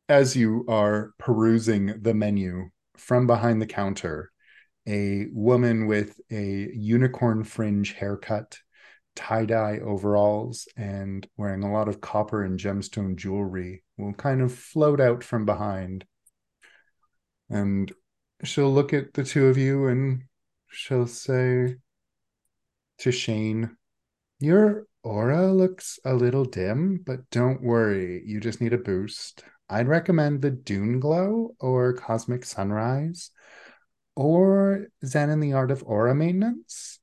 As you are perusing the menu from behind the counter, a woman with a unicorn fringe haircut, tie-dye overalls, and wearing a lot of copper and gemstone jewelry will kind of float out from behind. And she'll look at the two of you and she'll say to Shane, Your aura looks a little dim, but don't worry, you just need a boost. I'd recommend the Dune Glow or Cosmic Sunrise or Zen in the Art of Aura Maintenance.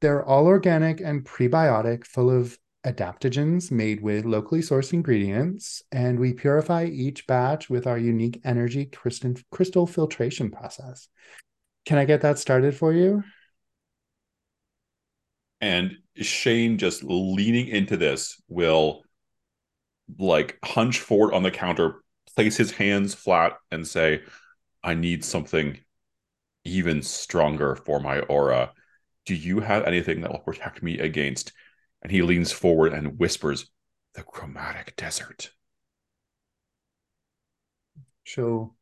They're all organic and prebiotic, full of adaptogens made with locally sourced ingredients, and we purify each batch with our unique energy crystal, crystal filtration process. Can I get that started for you? and Shane just leaning into this will like hunch forward on the counter, place his hands flat, and say, I need something even stronger for my aura. Do you have anything that will protect me against? And he leans forward and whispers, The chromatic desert. She'll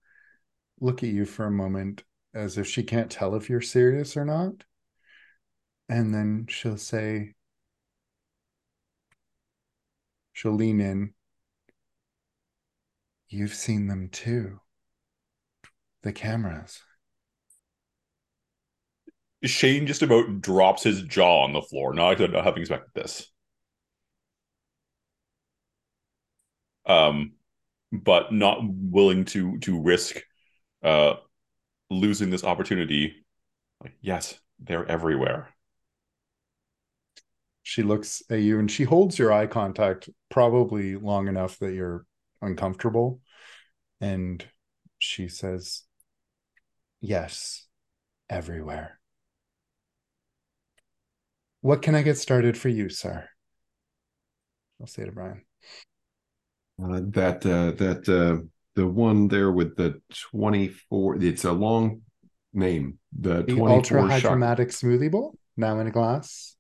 look at you for a moment as if she can't tell if you're serious or not. And then she'll say, she'll lean in. You've seen them too. The cameras. Shane just about drops his jaw on the floor, not, not having expected this. Um, but not willing to to risk uh losing this opportunity. Like, yes, they're everywhere. She looks at you and she holds your eye contact probably long enough that you're uncomfortable. And she says, Yes, everywhere. What can I get started for you, sir? I'll say to Brian. Uh, that uh, that uh, the one there with the 24 it's a long name the, The 24 ultra shot hydromatic smoothie bowl, now in a glass.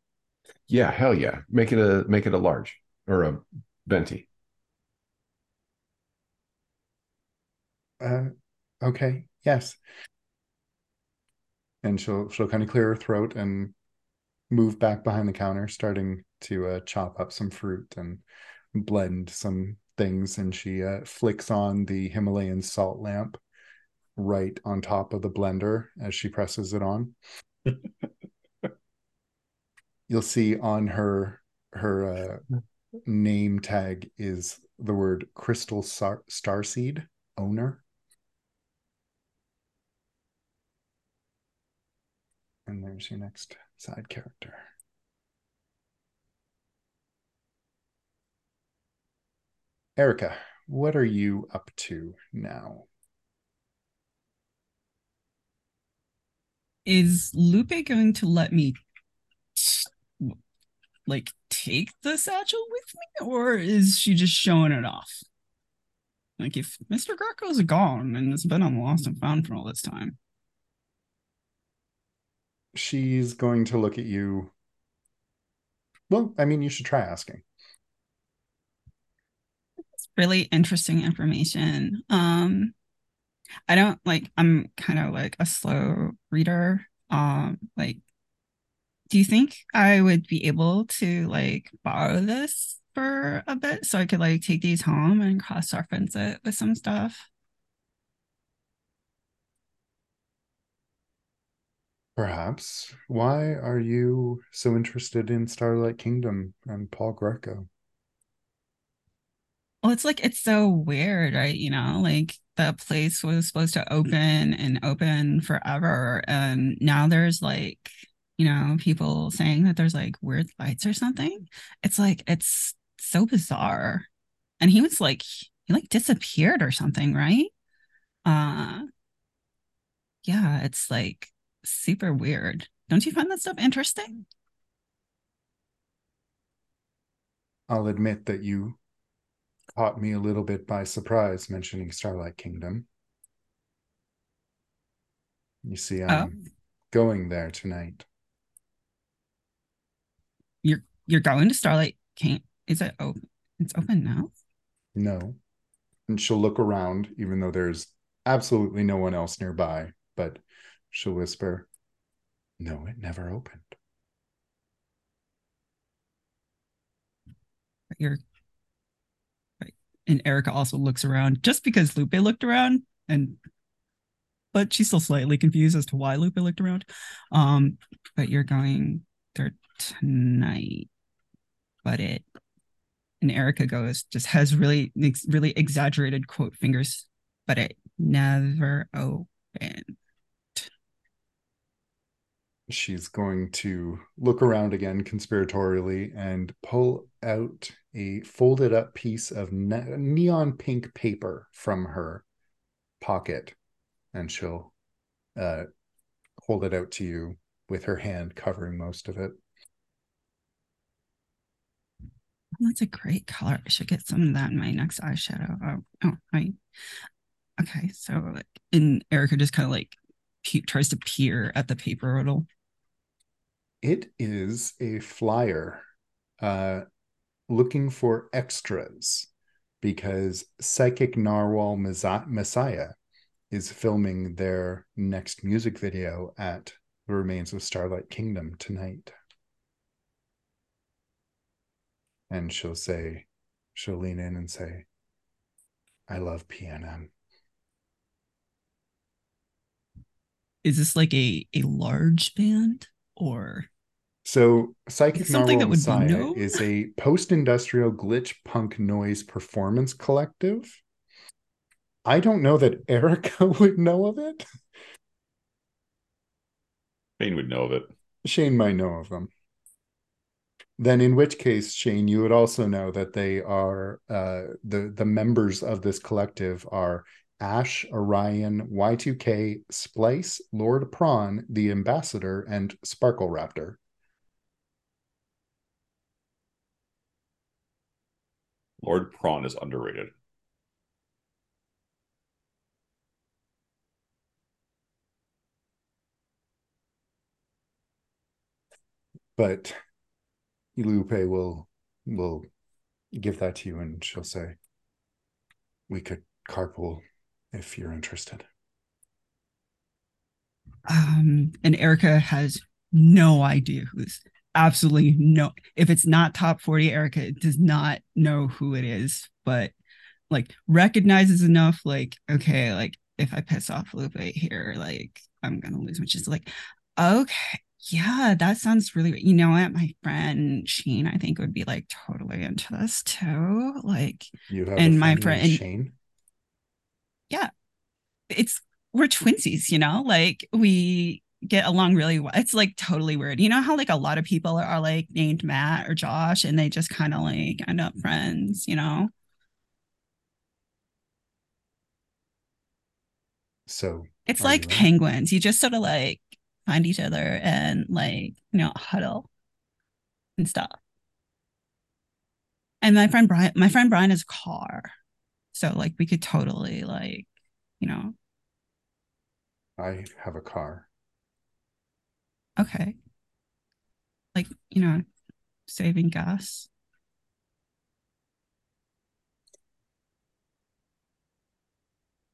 yeah hell yeah make it a make it a large or a venti Uh, okay, yes. And she'll she'll kind of clear her throat and move back behind the counter, starting to uh, chop up some fruit and blend some things. And she uh, flicks on the Himalayan salt lamp right on top of the blender as she presses it on. You'll see on her her uh, name tag is the word Crystal Star- Starseed owner. And there's your next side character. Erica, what are you up to now? Is Lupe going to let me like take the satchel with me, or is she just showing it off? Like if Mr. Greco's gone and it's been on the lost and found for all this time. She's going to look at you. Well, I mean, you should try asking. It's really interesting information. Um I don't like I'm kind of like a slow reader. Um like do you think I would be able to like borrow this for a bit so I could like take these home and cross reference it with some stuff? Perhaps. Why are you so interested in Starlight Kingdom and Paul Greco? Well, it's like it's so weird, right? You know, like the place was supposed to open and open forever, and now there's like, you know, people saying that there's like weird lights or something. It's like it's so bizarre. And he was like he like disappeared or something, right? Uh yeah, it's like super weird. Don't you find that stuff interesting? I'll admit that you caught me a little bit by surprise mentioning Starlight Kingdom. You see, I'm oh. going there tonight. You're you're going to Starlight King? Is it open? It's open now. No, and she'll look around, even though there's absolutely no one else nearby. But she'll whisper, "No, it never opened." You're and Erica also looks around just because Lupe looked around and but she's still slightly confused as to why Lupe looked around. Um, but you're going there tonight. But it and Erica goes just has really really exaggerated quote fingers, but it never opened. She's going to look around again conspiratorially and pull out a folded up piece of ne- neon pink paper from her pocket and she'll uh, hold it out to you with her hand covering most of it. That's a great color. I should get some of that in my next eyeshadow. Oh, oh I okay. So, and Erica just kind of like pe- tries to peer at the paper a little. It is a flyer uh, looking for extras because Psychic Narwhal Messiah is filming their next music video at the Remains of Starlight Kingdom tonight. And she'll say, she'll lean in and say, I love PNM. Is this like a, a large band or? So, Psychic Something Narwhal Messiah is a post-industrial glitch punk noise performance collective I don't know that Erica would know of it. Shane would know of it. Shane might know of them. Then, in which case, Shane, you would also know that they are uh, the the members of this collective are Ash, Orion, Y2K, Splice, Lord Prawn, the Ambassador, and Sparkle Raptor. Lord Prawn is underrated. but Lupe will will give that to you and she'll say we could carpool if you're interested um and erica has no idea who's absolutely no if it's not top 40 erica does not know who it is but like recognizes enough like okay like if i piss off lupe here like i'm gonna lose which is like okay yeah, that sounds really. You know what, my friend Shane, I think would be like totally into this too. Like, you have and my friend Shane. Yeah, it's we're twinsies. You know, like we get along really well. It's like totally weird. You know how like a lot of people are, are like named Matt or Josh, and they just kind of like end up friends. You know. So it's like penguins. You just sort of like find each other and like you know huddle and stuff and my friend brian my friend brian has a car so like we could totally like you know i have a car okay like you know saving gas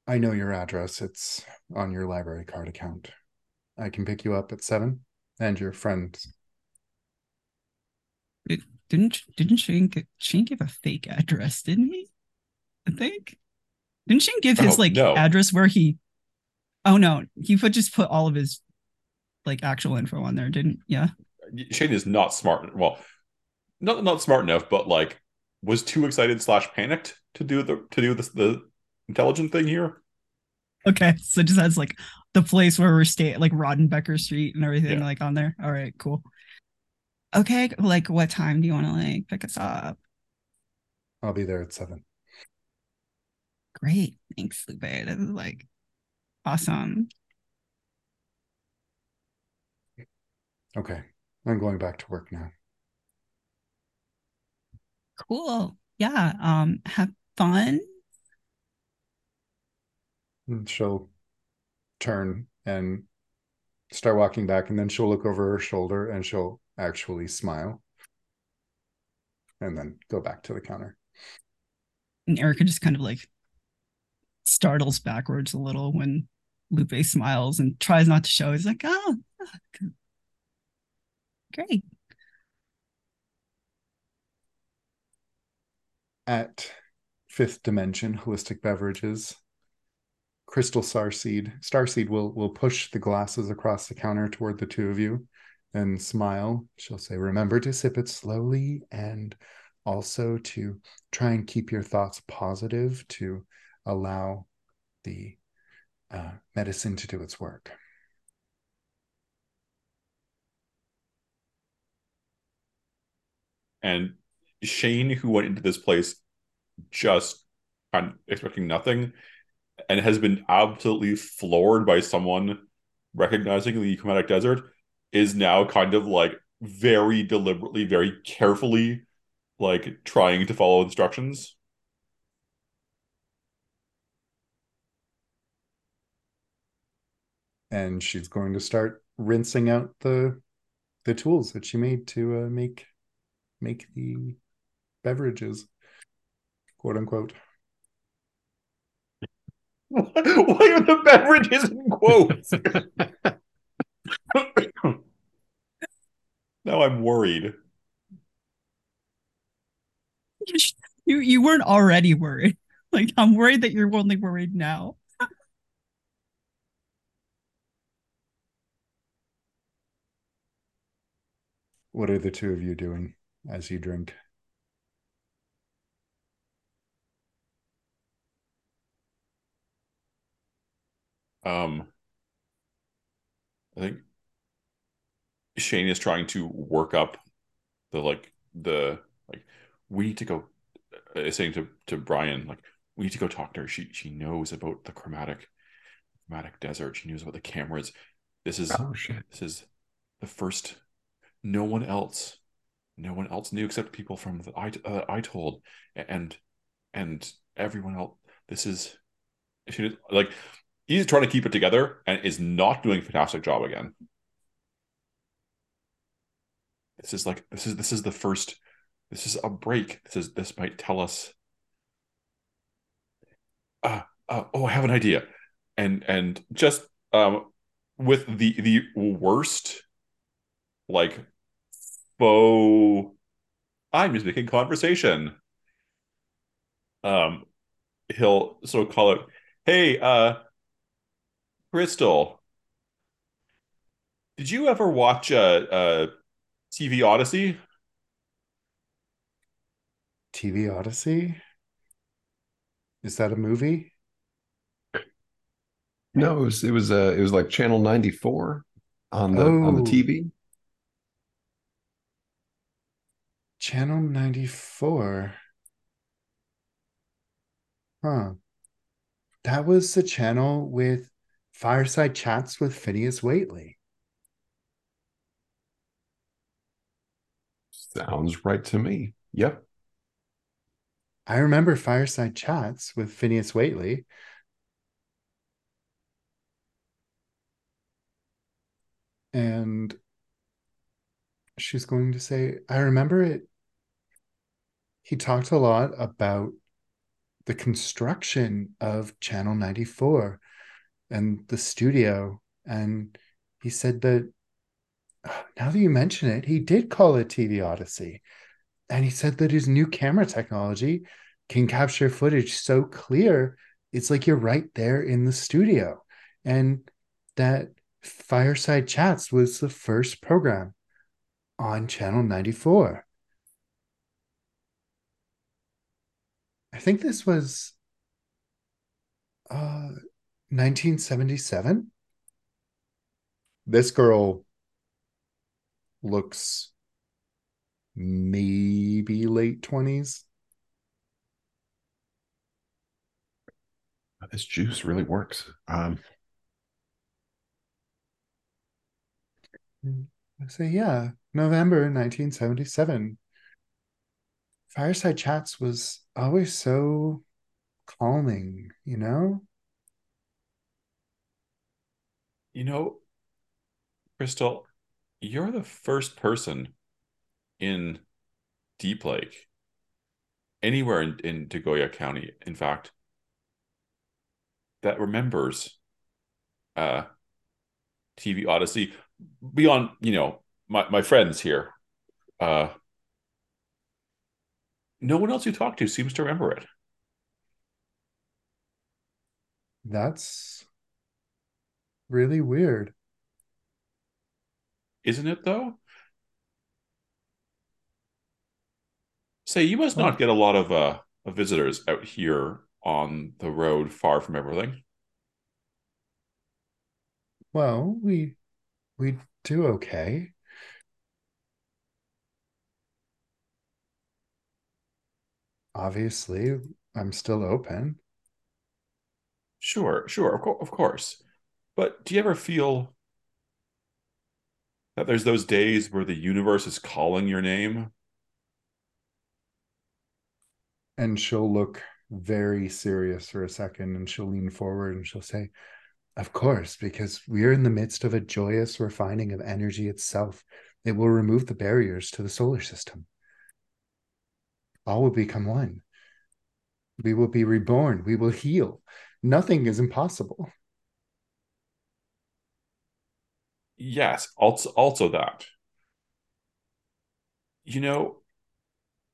I know your address. It's on your library card account. I can pick you up at seven and your friends. It, didn't didn't Shane get, Shane give a fake address, didn't he? I think. Didn't Shane give his oh, like no. address where he Oh no, he put just put all of his like actual info on there, didn't yeah? Shane is not smart. Well, not not smart enough, but like was too excited slash panicked to do the to do this the intelligent thing here. Okay, so just has like the place where we're staying, like Rodenbecker Street and everything, yeah. like on there. All right, cool. Okay, like what time do you want to like pick us up? I'll be there at seven. great. Thanks, Lupe. This is like awesome. Okay. I'm going back to work now. Cool. Yeah. Um, have fun. And she'll turn and start walking back, and then she'll look over her shoulder and she'll actually smile. And then go back to the counter. And Erica just kind of like startles backwards a little when Lupe smiles and tries not to show. He's like, oh, great. At fifth dimension, holistic beverages, Crystal Starseed, Starseed will will push the glasses across the counter toward the two of you and smile. She'll say, Remember to sip it slowly and also to try and keep your thoughts positive to allow the uh, medicine to do its work. And Shane, who went into this place just expecting nothing and has been absolutely floored by someone recognizing the chromatic desert, is now kind of like very deliberately, very carefully, like trying to follow instructions. And she's going to start rinsing out the the tools that she made to uh, make make the beverages, quote unquote. Why are the beverages in quotes? now I'm worried. You you weren't already worried. Like I'm worried that you're only worried now. What are the two of you doing as you drink? Um, I think Shane is trying to work up the like the like we need to go uh, saying to to Brian like we need to go talk to her. She she knows about the chromatic chromatic desert. She knows about the cameras. This is Oh shit. this is the first. No one else, no one else knew except people from the I uh, I told and and everyone else. This is she, like he's trying to keep it together and is not doing a fantastic job again. This is like this is this is the first this is a break. This is this might tell us uh, uh oh I have an idea. And and just um with the the worst like faux I'm just making conversation. Um he'll sort of call it, hey, uh Crystal, did you ever watch a, uh, uh, TV Odyssey? TV Odyssey? Is that a movie? No, it was it was uh it was like channel 94 on the on the Oh. TV. Channel 94. Huh. That was the channel with Fireside Chats with Phineas Waitley. Sounds right to me. Yep. I remember Fireside Chats with Phineas Waitley. And she's going to say, I remember it. He talked a lot about the construction of Channel 94 and the studio. And he said that ah, now that you mention it, he did call it TV Odyssey. And he said that his new camera technology can capture footage so clear, it's like you're right there in the studio. And that Fireside Chats was the first program on Channel 94. I think this was uh 1977. This girl looks maybe late 20s. This juice really works. Um, I say, yeah, November 1977. Fireside Chats was always so calming, you know? You know, Crystal, you're the first person in Deep Lake, anywhere in, in Degoya County, in fact, that remembers uh TV Odyssey beyond, you know, my, my friends here. Uh no one else you talk to seems to remember it. That's really weird. Isn't it though? Say you must not get a lot of uh visitors out here on the road far from everything. Well, we we do okay. Obviously, I'm still open. Sure, sure, of, co- of course. But do you ever feel that there's those days where the universe is calling your name? And she'll look very serious for a second and she'll lean forward and she'll say, Of course, because we're in the midst of a joyous refining of energy itself. It will remove the barriers to the solar system. All will become one. We will be reborn. We will heal. Nothing is impossible. Yes, also also that. You know,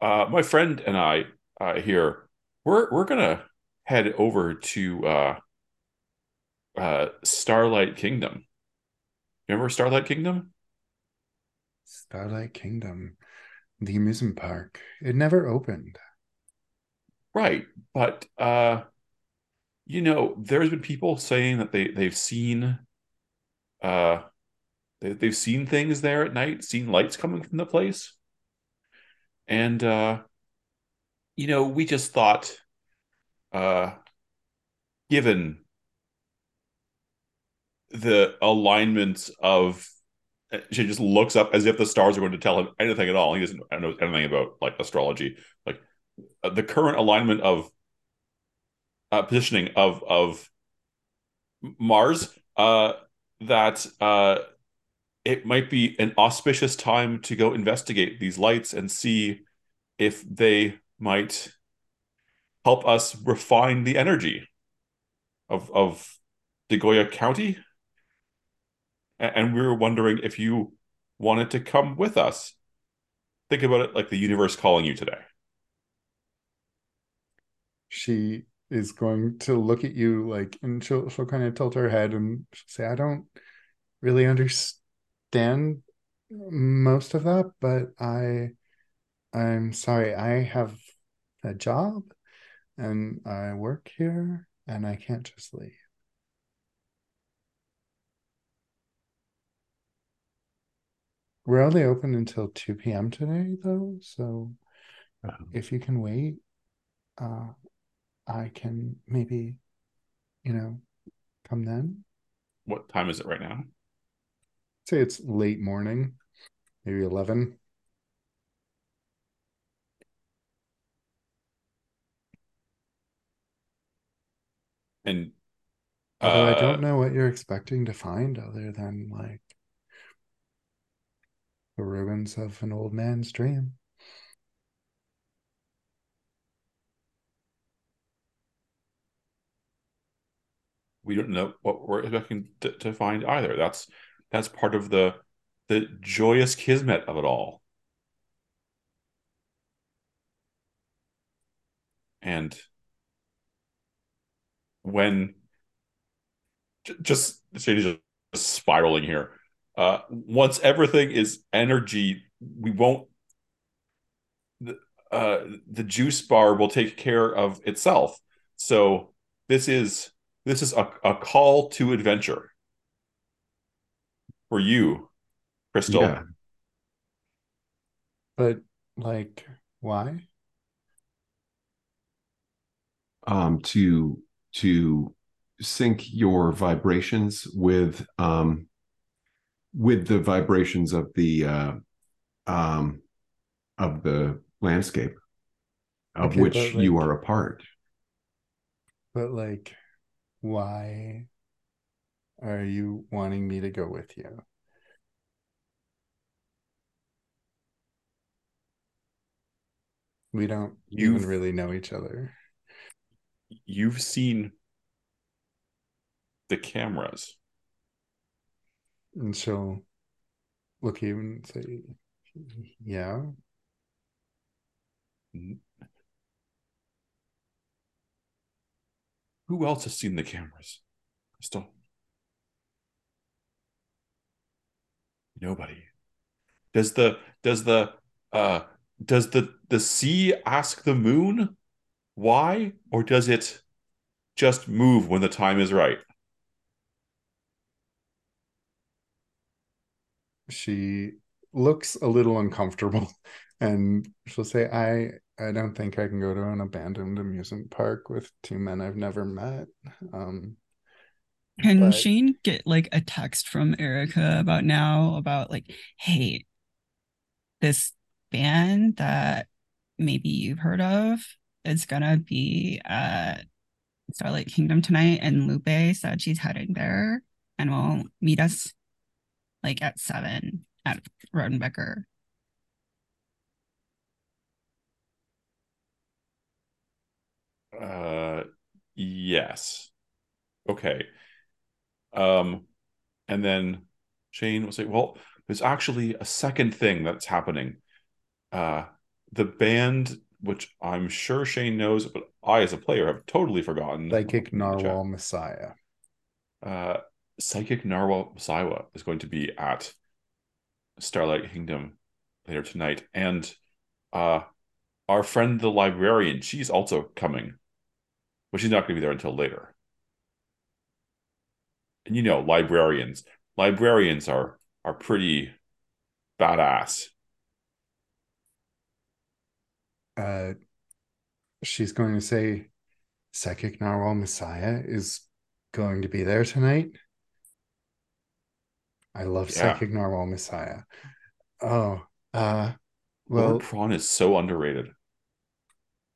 uh, my friend and I uh, here, we're we're gonna head over to uh, uh, Starlight Kingdom. Remember Starlight Kingdom? Starlight Kingdom, the amusement park. It never opened. Right, but uh, you know, there's been people saying that they they've seen uh they, they've seen things there at night, seen lights coming from the place. And uh you know, we just thought uh given the alignments of she just looks up as if the stars are going to tell him anything at all. He doesn't know anything about like astrology. Like uh, the current alignment of uh, positioning of of Mars, uh, that uh, it might be an auspicious time to go investigate these lights and see if they might help us refine the energy of of Degoya County. And we were wondering if you wanted to come with us. Think about it like the universe calling you today. She is going to look at you like, and she'll she'll kind of tilt her head and say, "I don't really understand most of that, but I, I'm sorry. I have a job, and I work here, and I can't just leave." We're only open until 2 p.m. today, though. So Um, if you can wait, uh, I can maybe, you know, come then. What time is it right now? Say it's late morning, maybe 11. And Although I uh, don't know what you're expecting to find other than like the ruins of an old man's dream. we don't know what we're expecting to, to find either. That's that's part of the the joyous kismet of it all. And when just Shady's just spiraling here. Uh, once everything is energy, we won't. The, uh, the juice bar will take care of itself. So this is this is a, a call to adventure for you, Crystal. Yeah. But like, why? um, to to sync your vibrations with um, with the vibrations of the uh, um, of the landscape of Okay, which but, you are a part. But like, why are you wanting me to go with you? We don't even You've- really know each other. You've seen the cameras. And she'll look at you say, Yeah. Who else has seen the cameras? Crystal. Nobody. Does the does the uh does the the sea ask the moon why or does it just move when the time is right? She looks a little uncomfortable and she'll say, I I don't think I can go to an abandoned amusement park with two men I've never met. Um Can But- Shane get like a text from Erica about now about like, hey, this band that maybe you've heard of is gonna be at Starlight Kingdom tonight, and Lupe said she's heading there and will meet us like at seven at Rodenbecker. Uh yes. Okay. Um and then Shane will say, "Well, there's actually a second thing that's happening. Uh the band which I'm sure Shane knows, but I as a player have totally forgotten. They kick the narwhal messiah. Uh Psychic Narwhal Messiah is going to be at Starlight Kingdom later tonight. And uh our friend the librarian, she's also coming. But she's not going to be there until later. And you know, librarians. Librarians are are pretty badass. Uh she's going to say psychic narwhal messiah is going to be there tonight. I love Yeah. psychic narwhal messiah. Oh, uh well Lord Prawn is so underrated.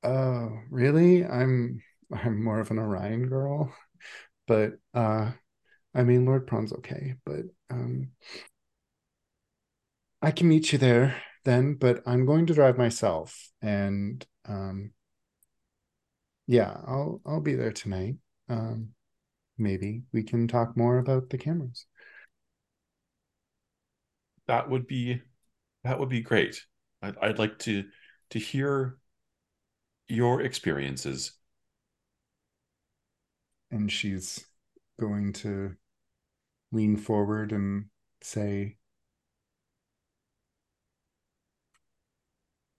Oh, really? I'm I'm more of an Orion girl, but uh I mean Lord Prawn's okay, but um I can meet you there then, but I'm going to drive myself and um yeah, I'll I'll be there tonight. Um maybe we can talk more about the cameras. That would be that would be great. I'd, I'd like to to hear your experiences. And she's going to lean forward and say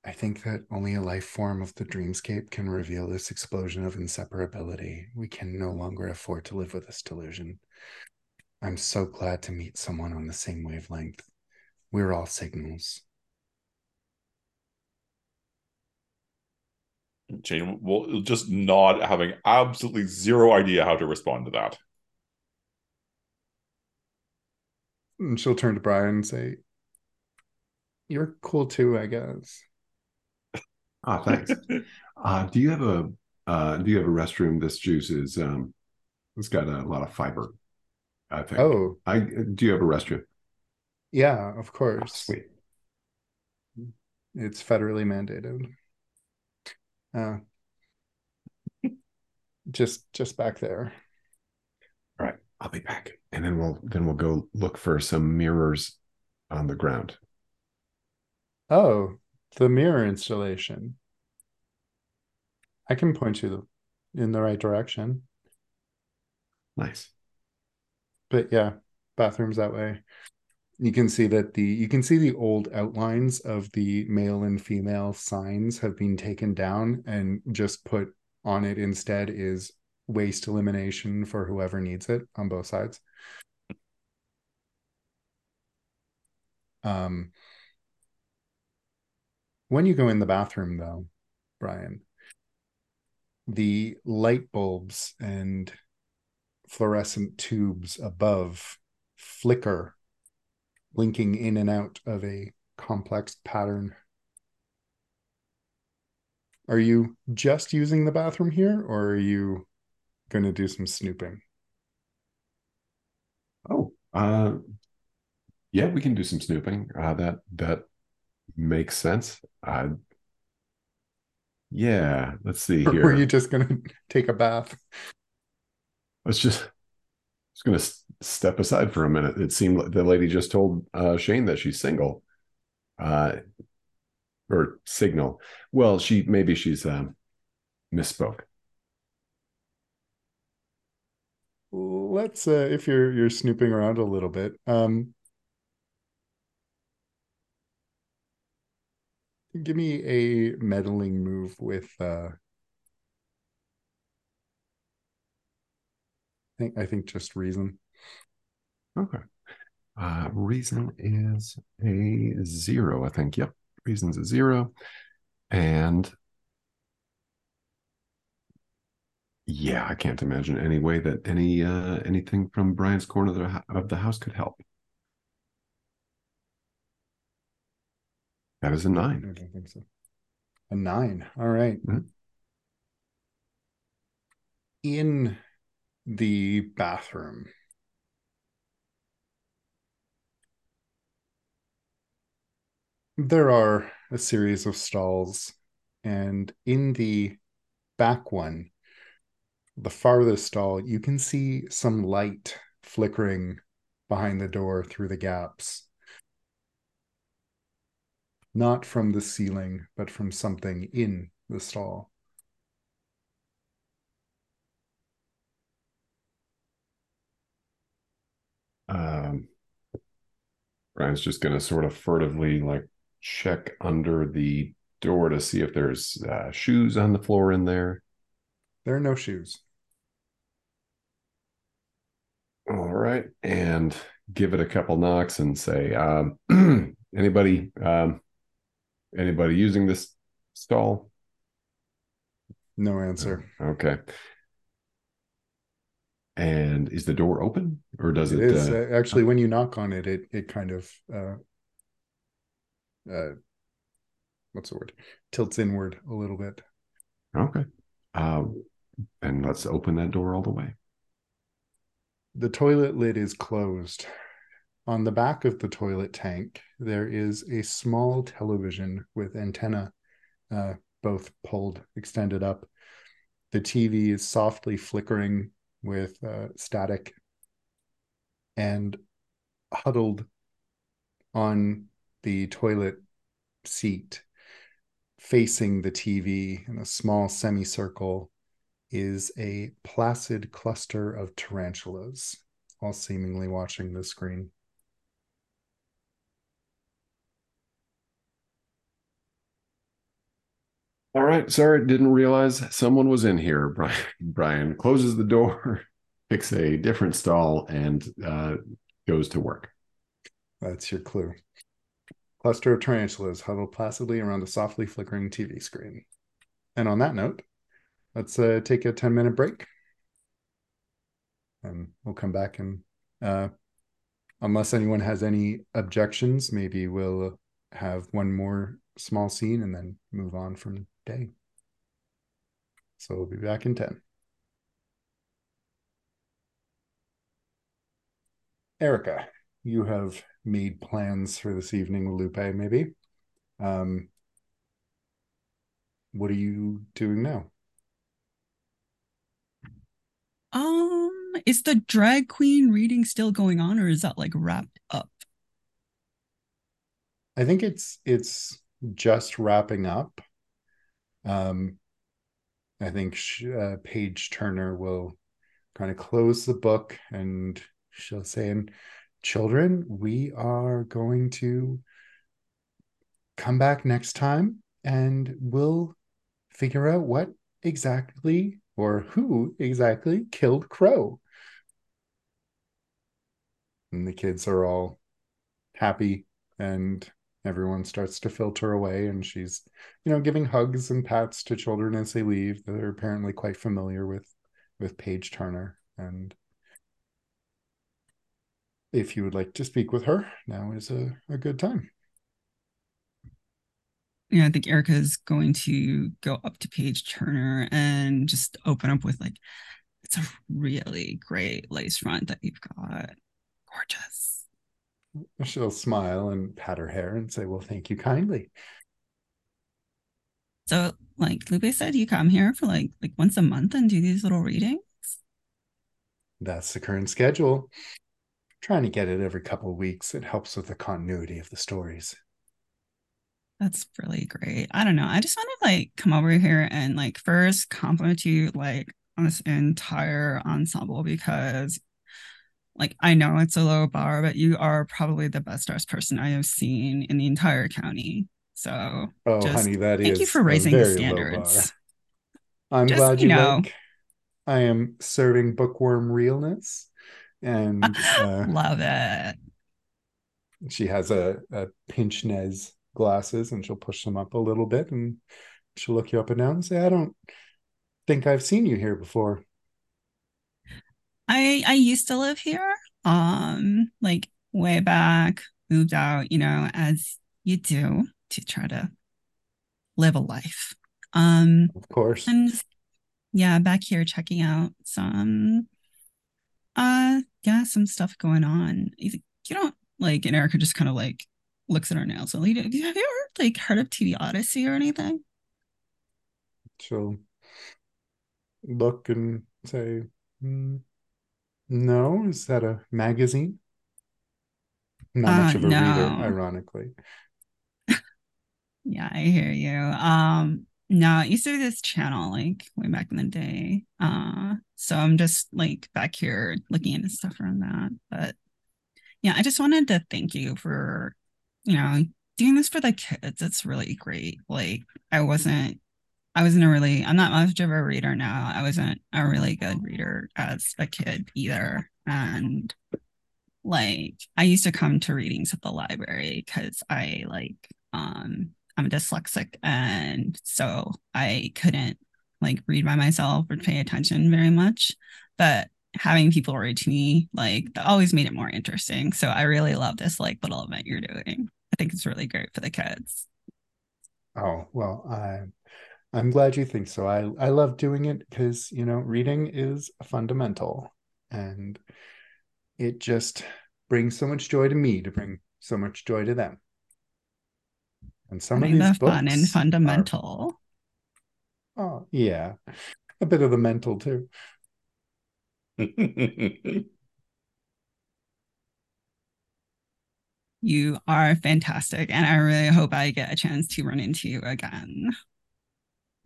I think that only a life form of the dreamscape can reveal this explosion of inseparability. We can no longer afford to live with this delusion. I'm so glad to meet someone on the same wavelength. We're all signals. Jane will just nod, having absolutely zero idea how to respond to that. And she'll turn to Brian and say, You're cool too, I guess. Ah, thanks. uh, do you have a uh, do you have a restroom? This juice is um, it's got a lot of fiber. I think. Oh, I do you have a restroom? Yeah, of Oh, course. sweet. It's federally mandated. Uh, just just back there. All right, I'll be back, and then we'll then we'll go look for some mirrors on the ground. Oh, the mirror installation. I can point you in the right direction. Nice. But yeah, bathrooms that way. You can see that the you can see the old outlines of the male and female signs have been taken down and just put on it instead is waste elimination for whoever needs it on both sides. Um when you go in the bathroom though, Brian, the light bulbs and fluorescent tubes above flicker, blinking in and out of a complex pattern. Are you just using the bathroom here, or are you going to do some snooping? Oh, uh, yeah, we can do some snooping. Uh, that that makes sense. Uh, yeah, let's see Or here. were you just going to take a bath? Let's just just gonna s- step aside for a minute. It seemed like the lady just told uh, Shane that she's single, uh, or signal. Well, she maybe she's um, misspoke. Let's, uh, if you're you're snooping around a little bit, um, give me a meddling move with. Uh, I think I think just reason. Okay. Uh, reason is a zero, I think. Yep. Reason's a zero. And yeah, I can't imagine any way that any uh anything from Brian's corner of the, of the house could help. That is a nine. I don't think so. A nine. All right. Mhm. In the bathroom, there are a series of stalls, and in the back one, the farthest stall, you can see some light flickering behind the door through the gaps. Not from the ceiling, but from something in the stall. Um, Brian's just going to sort of furtively like check under the door to see if there's uh, shoes on the floor in there. There are no shoes. All right, and give it a couple knocks and say, um, anybody, um, anybody using this stall? No answer. Okay. And is the door open, or does It it? is uh, actually when you knock on it, it it kind of uh, uh, what's the word? Tilts inward a little bit. okay. Uh, and let's open that door all the way. The toilet lid is closed. On the back of the toilet tank, there is a small television with antenna, uh, both pulled, extended up. The TV is softly flickering with uh, static, and huddled on the toilet seat, facing the TV in a small semicircle, is a placid cluster of tarantulas, all seemingly watching the screen. All right. Sorry, didn't realize someone was in here. Brian, Brian closes the door, picks a different stall, and uh, goes to work. That's your clue. Cluster of tarantulas huddle placidly around a softly flickering TV screen. And on that note, let's uh, take a 10 minute break. And we'll come back and, uh, unless anyone has any objections, maybe we'll have one more small scene and then move on from day. So we'll be back in 10. Erica, you have made plans for this evening Lupe, maybe. Um, what are you doing now? Um, is the drag queen reading still going on, or is that like wrapped up? I think it's it's just wrapping up. Um, I think sh- uh, Paige Turner will kind of close the book and she'll say, "And children, we are going to come back next time and we'll figure out what exactly or who exactly killed Crow." And the kids are all happy and everyone starts to filter away and she's you know giving hugs and pats to children as they leave they're apparently quite familiar with with paige turner and if you would like to speak with her now is a, a good time yeah i think erica is going to go up to paige turner and just open up with like it's a really great lace front that you've got gorgeous She'll smile and pat her hair and say, Well, thank you kindly. So, like Lupe said, you come here for like like once a month and do these little readings. That's the current schedule. Trying to get it every couple of weeks. It helps with the continuity of the stories. That's really great. I don't know. I just want to like come over here and like first compliment you like on this entire ensemble because like I know it's a low bar, but you are probably the best dressed person I have seen in the entire county. So, oh, honey, that thank is you for raising the standards. I'm just, glad you, you know. Like, I am serving bookworm realness, and uh, love it. She has a, a pince-nez glasses, and she'll push them up a little bit, and she'll look you up and down and say, "I don't think I've seen you here before." I I used to live here, um, like way back, moved out, you know, as you do to try to live a life. Um, of course. And yeah, back here checking out some, uh, yeah, some stuff going on. You, you don't like, and Erica just kind of like looks at her nails. Like, have you ever like heard of TV Odyssey or anything? She'll look and say, mm, no, is that a magazine? Not uh, much of a no. reader, ironically. yeah, I hear you. Um, no, it used to be this channel like way back in the day. Uh, so I'm just like back here looking into stuff around that. But yeah, I just wanted to thank you for, you know, doing this for the kids. It's really great. Like I wasn't I wasn't a really, I'm not much of a reader now. I wasn't a really good reader as a kid either. And like, I used to come to readings at the library because I like, um, I'm dyslexic. And so I couldn't like read by myself or pay attention very much. But having people read to me, like, always made it more interesting. So I really love this like little event you're doing. I think it's really great for the kids. Oh, well, I I'm glad you think so. I, I love doing it because, you know, reading is fundamental and it just brings so much joy to me to bring so much joy to them. And some of these the fun and fundamental. Are, oh, yeah. A bit of the mental too. you are fantastic. And I really hope I get a chance to run into you again.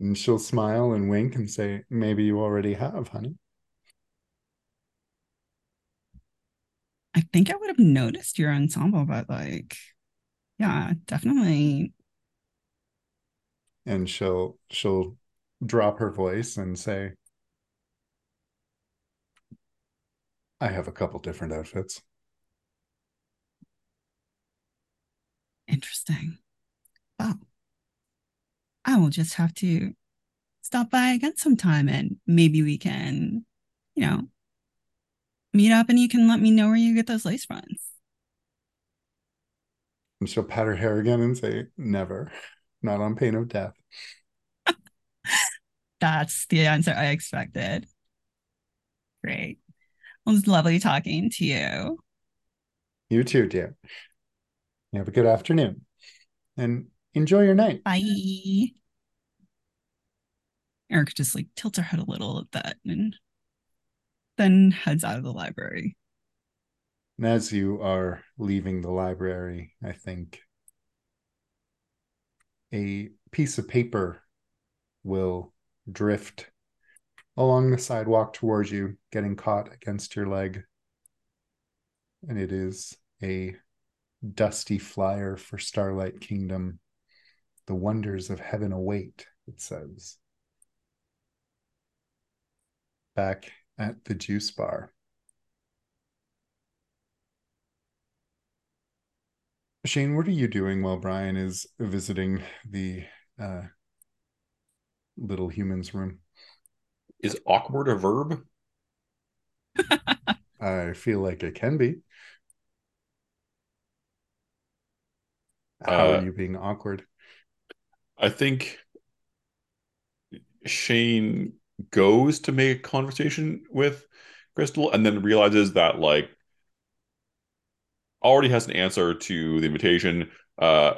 And she'll smile and wink and say, Maybe you already have, honey. I think I would have noticed your ensemble, but like, yeah, definitely. And she'll she'll drop her voice and say, I have a couple different outfits. Interesting. Wow. I will just have to stop by again sometime and maybe we can, you know, meet up and you can let me know where you get those lace fronts. And she'll pat her hair again and say, never, not on pain of death. That's the answer I expected. Great. Well, it was lovely talking to you. You too, dear. You have a good afternoon and enjoy your night. Bye. Eric just like tilts her head a little at that and then heads out of the library. And as you are leaving the library, I think a piece of paper will drift along the sidewalk towards you, getting caught against your leg. And it is a dusty flyer for Starlight Kingdom. The wonders of heaven await, it says back at the juice bar. Shane, what are you doing while Brian is visiting the uh, little human's room? Is awkward a verb? I feel like it can be. How Uh, are you being awkward? I think Shane goes to make a conversation with Crystal and then realizes that like already has an answer to the invitation. Uh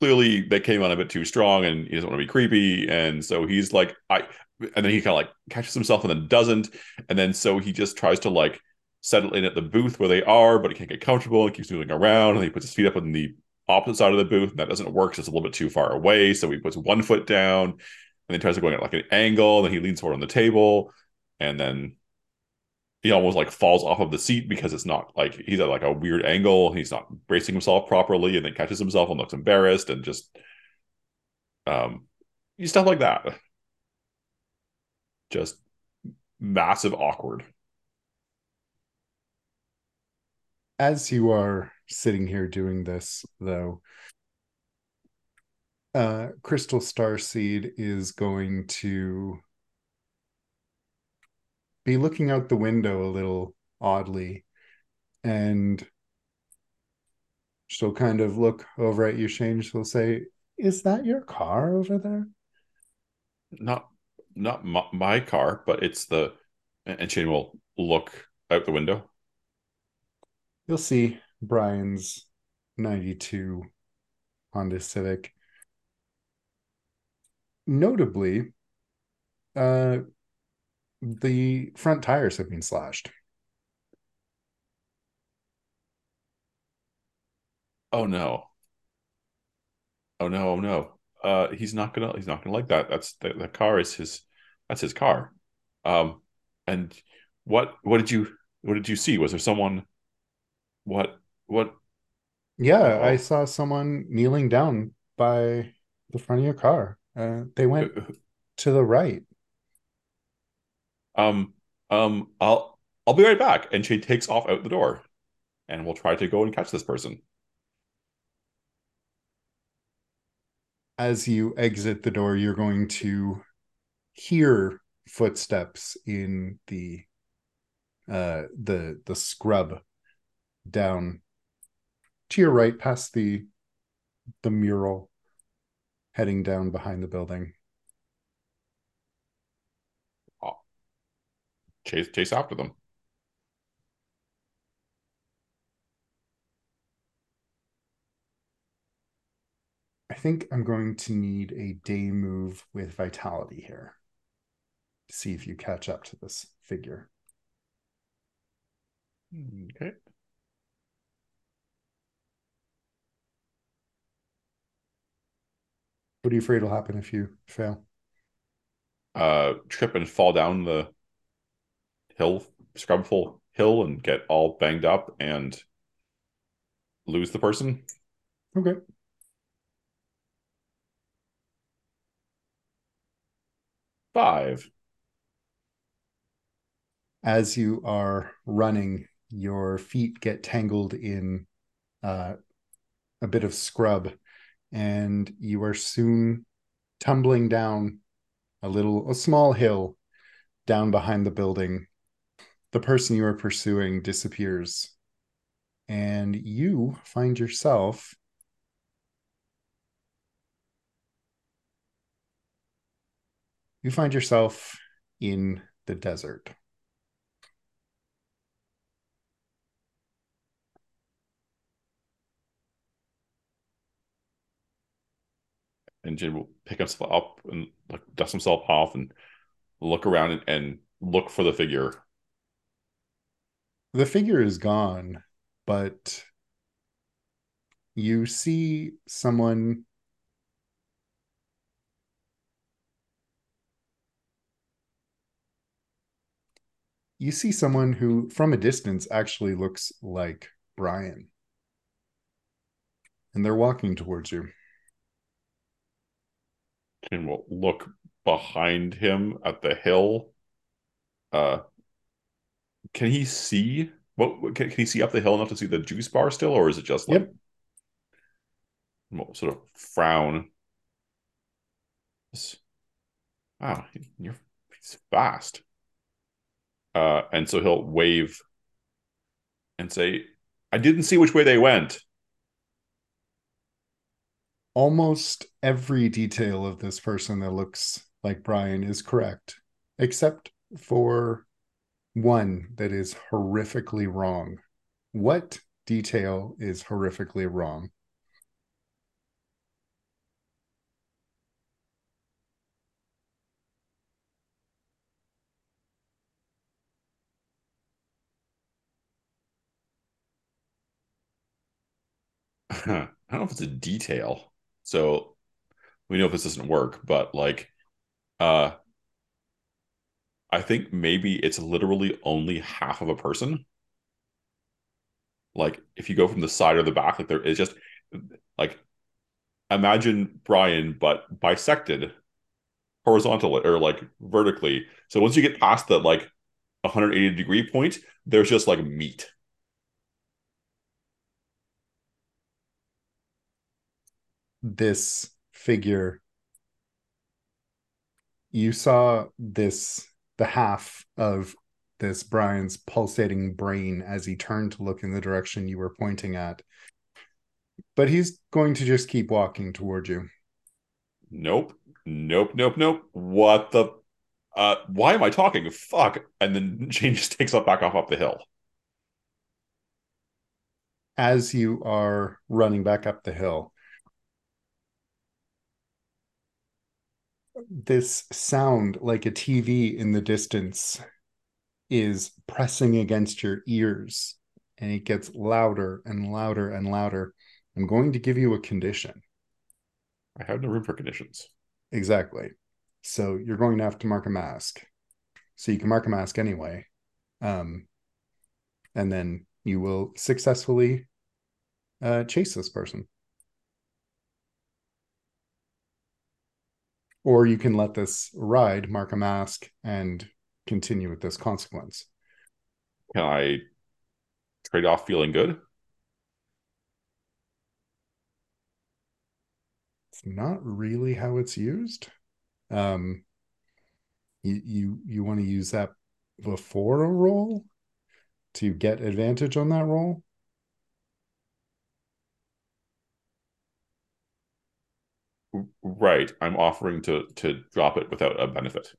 clearly they came on a bit too strong and he doesn't want to be creepy. And so he's like, I and then he kind of like catches himself and then doesn't. And then so he just tries to like settle in at the booth where they are, but he can't get comfortable and keeps moving around. And he puts his feet up on the opposite side of the booth, and that doesn't work. 'cause It's a little bit too far away. So he puts one foot down and then tries to go at like an angle. And then he leans forward on the table, and then he almost like falls off of the seat because it's not like he's at like a weird angle. He's not bracing himself properly, and then catches himself and looks embarrassed and just um stuff like that. Just massive awkward. As you are sitting here doing this, though, uh, Crystal Starseed is going to be looking out the window a little oddly, and she'll kind of look over at you, Shane. She'll say, "Is that your car over there?" Not not my, my car, but it's the and Shane will look out the window. You'll see Brian's 92 Honda Civic. Notably, uh, the front tires have been slashed. Oh no. Oh no, oh no. Uh he's not gonna he's not gonna like that. That's the, the car is his that's his car. Um and what what did you what did you see? Was there someone what what Yeah, I Oh. saw someone kneeling down by the front of your car. Uh, they went to the right. Um um I'll I'll be right back. And she takes off out the door and we'll try to go and catch this person. As you exit the door, you're going to hear footsteps in the uh the the scrub down to your right past the the mural heading down behind the building. Chase chase after them. I think I'm going to need a day move with vitality here to see if you catch up to this figure. Okay. What are you afraid will happen if you fail? Uh trip and fall down the hill scrubful hill and get all banged up and lose the person. Okay. Five. As you are running, your feet get tangled in uh, a bit of scrub, and you are soon tumbling down a little, a small hill down behind the building. The person you are pursuing disappears, and you find yourself you find yourself in the desert. and Jin will pick himself up and like dust himself off and look around and, and look for the figure. The figure is gone, but you see someone you see someone who from a distance actually looks like Brian. And they're walking towards you. Jin will look behind him at the hill. Uh, can he see? What can, can he see up the hill enough to see the juice bar still, or is it just like Yep. sort of frown. Wow, you're he's fast. Uh, and so he'll wave and say, I didn't see which way they went. Almost every detail of this person that looks like Brian is correct, except for one that is horrifically wrong. What detail is horrifically wrong? I don't know if it's a detail. So we know if this doesn't work, but like uh I think maybe it's literally only half of a person. Like if you go from the side or the back, like there is just like imagine Brian but bisected horizontally or like vertically. So once you get past the like 180 degree point, there's just like meat. this figure you saw this the half of this Brian's pulsating brain as he turned to look in the direction you were pointing at. But he's going to just keep walking toward you. Nope. Nope. Nope. Nope. What the uh why am I talking? Fuck. And then Shane just takes up back off up the hill. As you are running back up the hill, this sound like a TV in the distance is pressing against your ears and it gets louder and louder and louder. I'm going to give you a condition. I have no room for conditions. Exactly. So you're going to have to mark a mask. So you can mark a mask anyway. Um, and then you will successfully uh, chase this person. Or you can let this ride, mark a mask, and continue with this consequence. Can I trade off feeling good? It's not really how it's used. Um, you you you want to use that before a roll to get advantage on that roll. Right. I'm offering to to drop it without a benefit.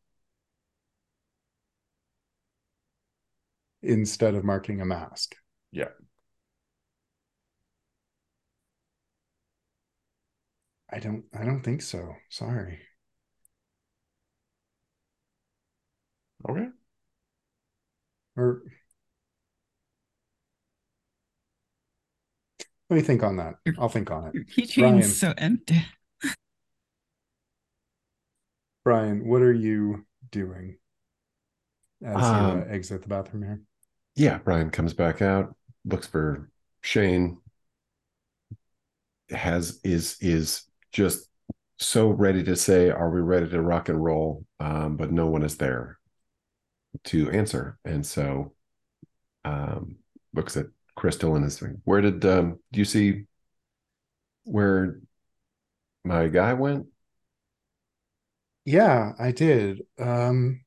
Instead of marking a mask. Yeah. I don't I don't think so. Sorry. Okay. Or let me think on that. I'll think on it. Keychain's so empty. Brian, what are you doing as um, you uh, exit the bathroom here? Yeah, Brian comes back out, looks for Shane, has is is just so ready to say, "Are we ready to rock and roll?" Um, but no one is there to answer, and so um, looks at Crystal and is like, "Where did um, do you see where my guy went?" Yeah, I did. Um,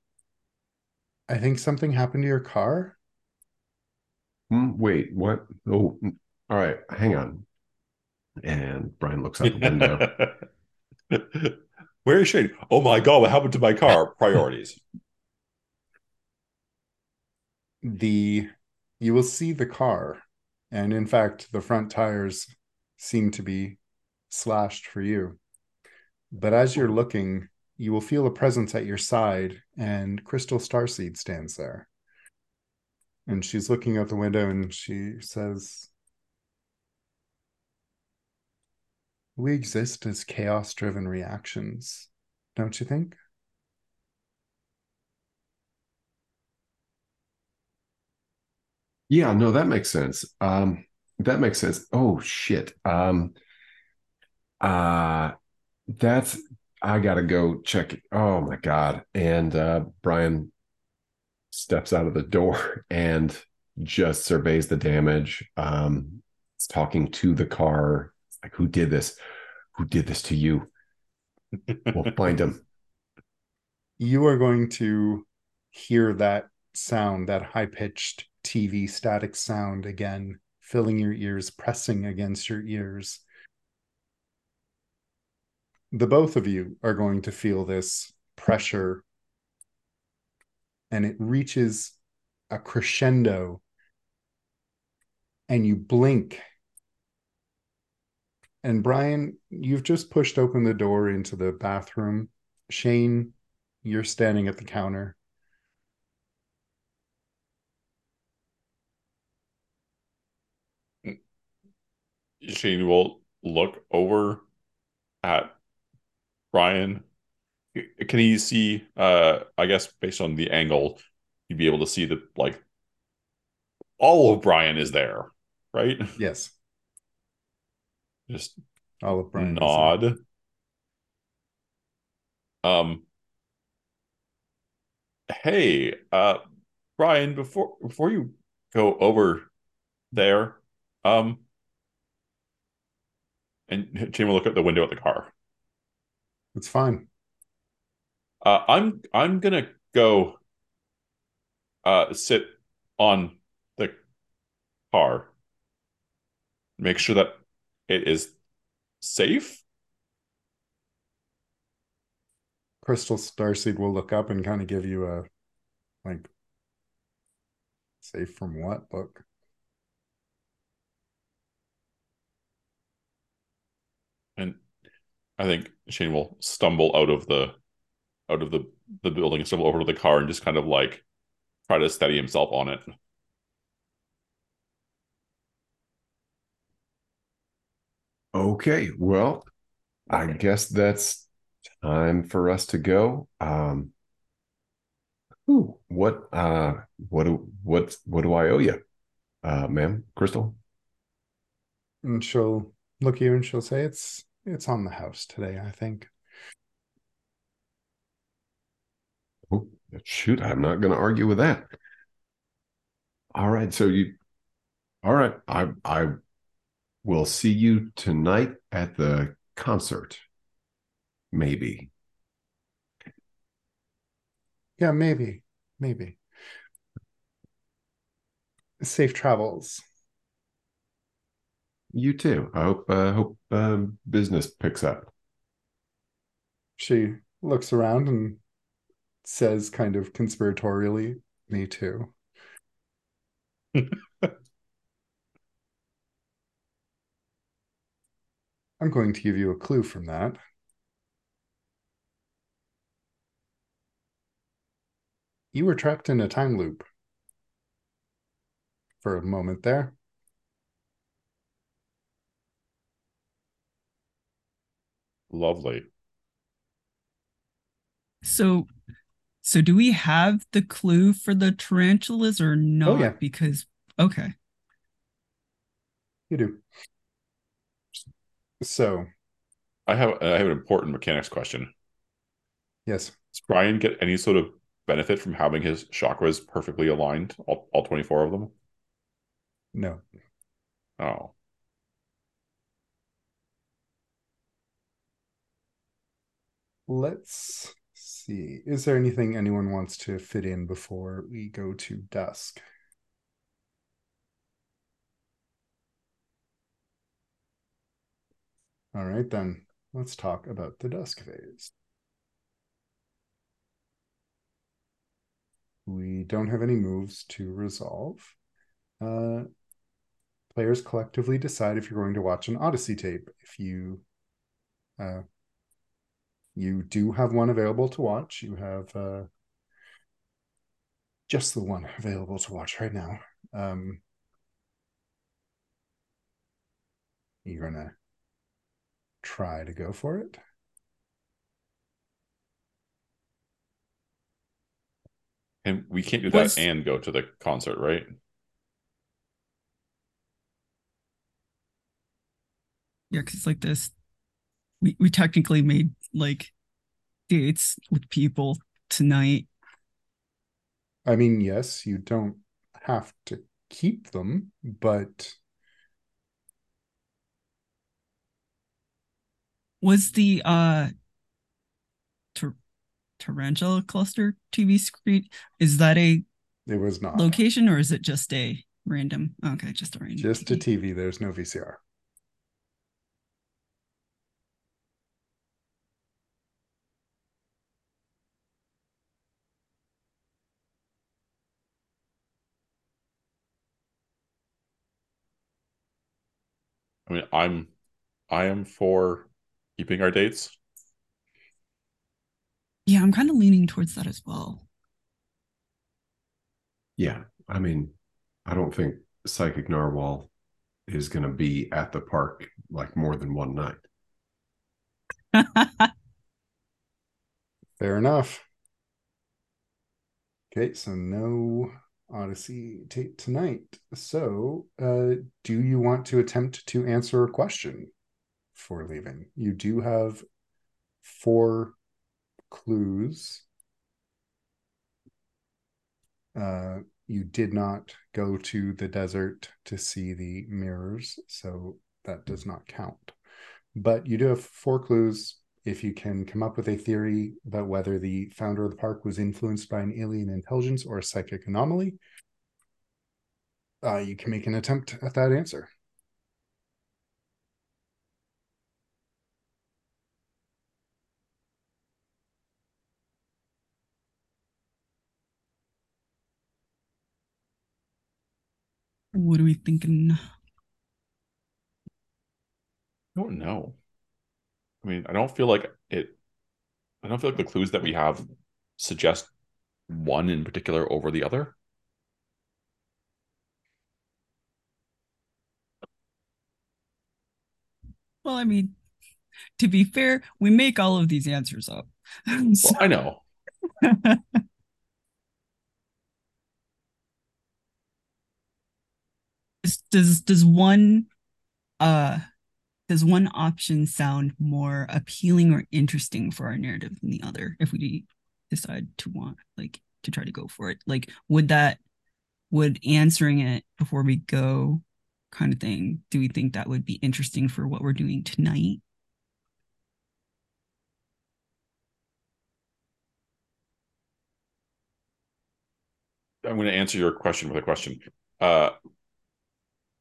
I think something happened to your car. Hmm, wait, what? Oh, mm, all right, hang on. And Brian looks out the window. Where is Shane? Oh my God, what happened to my car? Priorities. The you will see the car, and in fact, the front tires seem to be slashed for you. But as you're looking, you will feel a presence at your side, and Crystal Starseed stands there. And she's looking out the window and she says, We exist as chaos driven reactions, don't you think? Yeah, no, that makes sense. Um, that makes sense. Oh shit. Um, uh, that's I gotta go check. It. Oh my god! And uh, Brian steps out of the door and just surveys the damage. Um, talking to the car, Like, who did this? Who did this to you? We'll find him. You are going to hear that sound, that high pitched TV static sound again, filling your ears, pressing against your ears. The both of you are going to feel this pressure, and it reaches a crescendo, and you blink. And Brian, you've just pushed open the door into the bathroom. Shane, you're standing at the counter. Shane will look over at Brian. Can he see? Uh, I guess based on the angle, you'd be able to see that like all of Brian is there, right? Yes, Just all of Brian. nod. Um. Hey, uh, Brian, before before you go over there, um, and Shane will look at the window at the car. It's fine. Uh, I'm I'm gonna go uh sit on the car. Make sure that it is safe. Crystal Starseed will look up and kind of give you a like safe from what look. And I think Shane will stumble out of the out of the the building, and stumble over to the car and just kind of like try to steady himself on it. Okay, well, I guess that's time for us to go. Um, ooh, what, uh, what do, what, what do I owe you, uh, ma'am, Crystal? And she'll look at you and she'll say, It's it's on the house today, I think. Oh, shoot, I'm not going to argue with that. All right, so you, all right, I, I will see you tonight at the concert. Maybe. Yeah, maybe. Maybe. Safe travels. You too. I hope, uh, hope, uh, business picks up. She looks around and says kind of conspiratorially, me too. I'm going to give you a clue from that. You were trapped in a time loop for a moment there. Lovely. So, so do we have the clue for the tarantulas or oh, not? oh, yeah. Because okay, You do. So, I have I have an important mechanics question. yes, Does Brian get any sort of benefit from having his chakras perfectly aligned, all, all 24 of them? no. Oh. Let's see. Is there anything anyone wants to fit in before we go to dusk? All right, then let's talk about the dusk phase. We don't have any moves to resolve. Uh, players collectively decide if you're going to watch an Odyssey tape. If you uh, you do have one available to watch. You have uh, just the one available to watch right now. Um, you're gonna try to go for it. And we can't do Was- that and go to the concert, right? yeah, because like this, we we technically made like dates with people tonight. I mean, yes, you don't have to keep them, but Was the uh tar- tarantula cluster TV screen is that a It was not location or is it just a random? Okay, just a random. just a TV. TV. There's no VCR. I'm I am for keeping our dates. Yeah, I'm kind of leaning towards that as well. Yeah. I mean, I don't think Psychic Narwhal is going to be at the park like more than one night. Fair enough. Okay, so no Odyssey tape tonight. So, uh, do you want to attempt to answer a question for leaving? You do have four clues. Uh, you did not go to the desert to see the mirrors, so that does not count. But you do have four clues. If you can come up with a theory about whether the founder of the park was influenced by an alien intelligence or a psychic anomaly, uh, you can make an attempt at that answer. what are we thinking? I don't know. I mean, I don't feel like it. I don't feel like the clues that we have suggest one in particular over the other. Well, I mean, to be fair, we make all of these answers up. So- Well, I know. does- does does one uh does one option sound more appealing or interesting for our narrative than the other if we decide to want like to try to go for it like would that would answering it before we go kind of thing do we think that would be interesting for what we're doing tonight I'm going to answer your question with a question. Uh,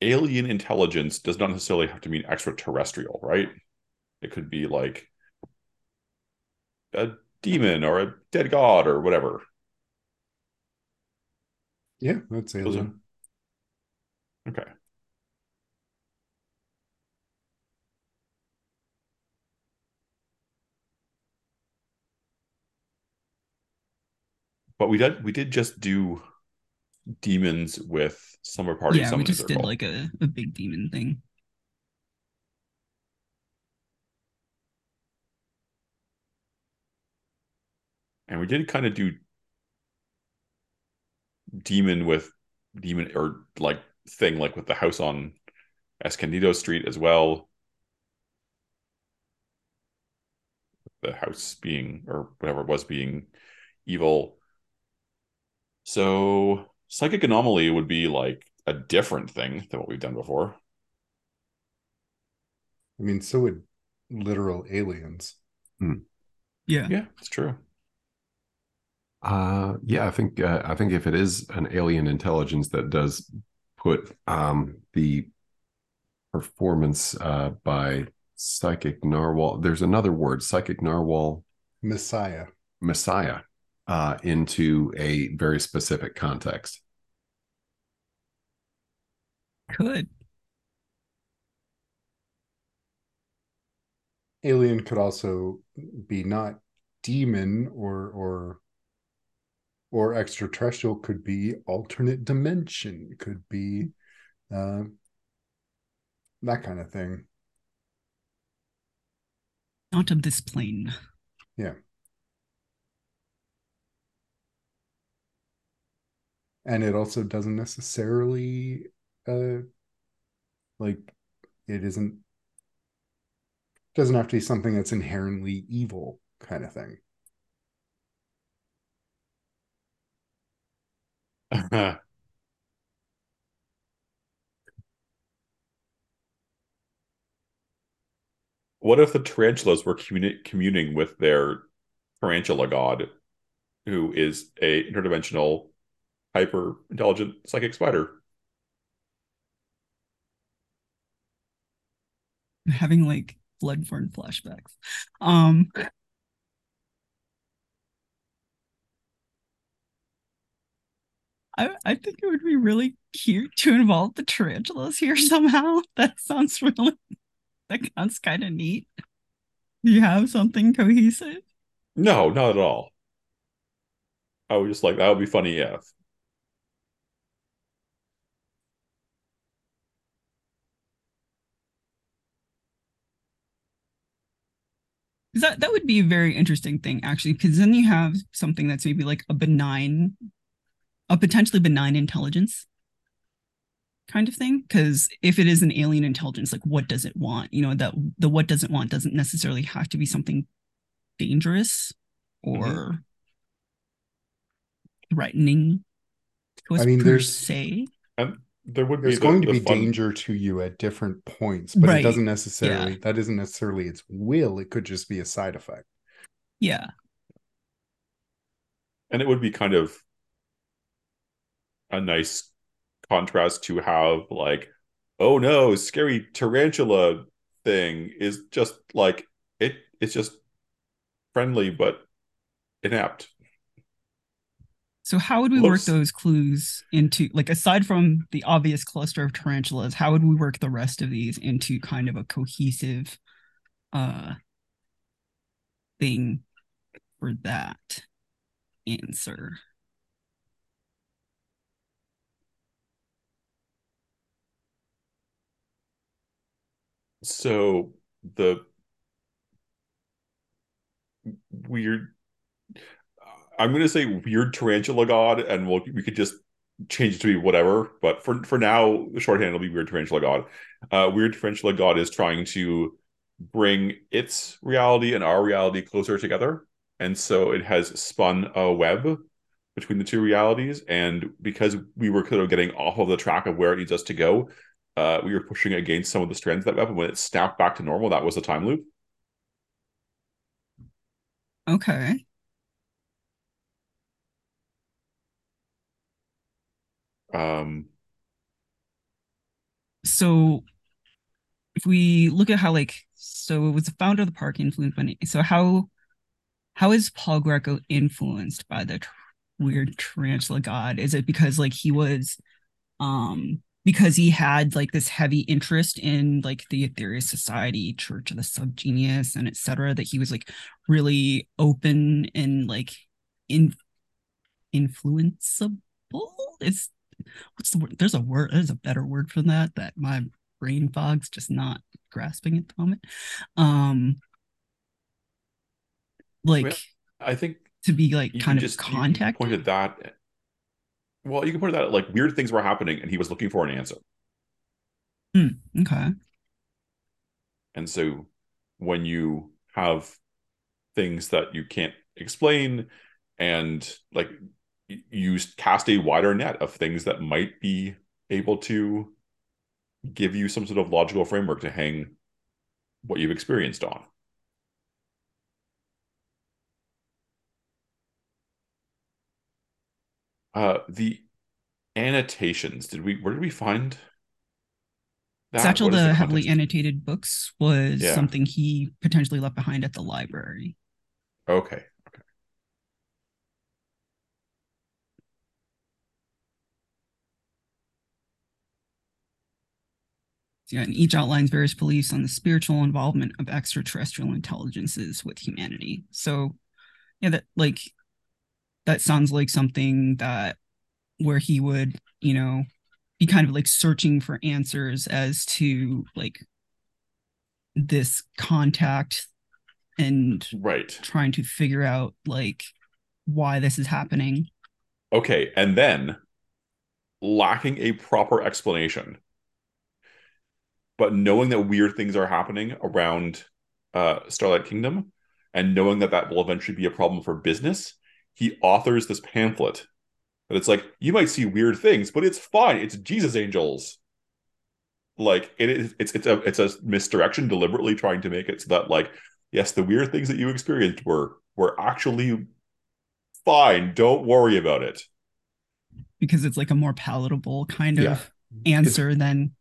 alien intelligence does not necessarily have to mean extraterrestrial, right? It could be like a demon or a dead god or whatever. Yeah, that's are- alien. Okay. But we did we did just do demons with summer party yeah we just did like a, a big demon thing and we did kind of do demon with demon or like thing like with the house on Escondido Street as well. The house being or whatever it was being evil. So psychic anomaly would be like a different thing than what we've done before. I mean, so would literal aliens. yeah Yeah, it's true. Uh, yeah, I think uh, I think if it is an alien intelligence that does put um, the performance uh, by psychic narwhal, there's another word, psychic narwhal Messiah. messiah, uh, into a very specific context. could Alien could also be not demon or or or extraterrestrial could be alternate dimension could be uh, that kind of thing. Not of this plane and it also doesn't necessarily uh like it isn't doesn't have to be something that's inherently evil kind of thing. What if the tarantulas were communi- communing with their tarantula god, who is a interdimensional, hyper intelligent psychic spider? I'm having like Bloodborne flashbacks. Um I, I think it would be really cute to involve the tarantulas here somehow. That sounds really that sounds kind of neat. Do You have something cohesive? No, not at all. I was just like, that would be funny if. That that would be a very interesting thing actually, because then you have something that's maybe like a benign, a potentially benign intelligence kind of thing. Because if it is an alien intelligence, like what does it want? You know, that the what does it want doesn't necessarily have to be something dangerous or mm-hmm. threatening to us I mean, per there's, se. And there would there's be going the, to be fun... danger to you at different points but right. it doesn't necessarily yeah. that isn't necessarily its will it could just be a side effect yeah and it would be kind of a nice contrast to have like oh no scary tarantula thing is just like it it's just friendly but inept so how would we work those clues into like aside from the obvious cluster of tarantulas, how would we work the rest of these into kind of a cohesive uh thing for that answer? So the weird I'm going to say weird tarantula god, and we'll, we could just change it to be whatever. But for for now, the shorthand will be weird tarantula god. Uh, weird tarantula god is trying to bring its reality and our reality closer together, and so it has spun a web between the two realities. And because we were kind of getting off of the track of where it needs us to go, uh, we were pushing against some of the strands that web. And when it snapped back to normal, that was the time loop. Okay. Um, so if we look at how like so it was the founder of the park influenced by so how how is Paul Greco influenced by the weird tarantula god? Is it because like he was um because he had like this heavy interest in like the Aetherius Society, Church of the Subgenius, and etc. That he was like really open and like in influenceable. It's what's the word? There's a word, there's a better word for that that my brain fog's just not grasping at the moment. Um like I think to be like kind of just contact pointed that well, you can put that like weird things were happening and he was looking for an answer. Mm, okay. And so when you have things that you can't explain and like you cast a wider net of things that might be able to give you some sort of logical framework to hang what you've experienced on. Uh, the annotations. Did we? Where did we find? That? Satchel, the, the heavily annotated books, was yeah. something he potentially left behind at the library. Okay. And each outlines various beliefs on the spiritual involvement of extraterrestrial intelligences with humanity. So, yeah, that like that sounds like something that where he would, you know, be kind of like searching for answers as to like this contact and right trying to figure out like why this is happening. Okay, and then lacking a proper explanation but knowing that weird things are happening around uh, Starlight Kingdom and knowing that that will eventually be a problem for business, he authors this pamphlet. That it's like you might see weird things, but it's fine. It's Jesus angels. like it is it's it's a it's a misdirection deliberately trying to make it so that like yes the weird things that you experienced were were actually fine don't worry about it because it's like a more palatable kind of Yeah. answer than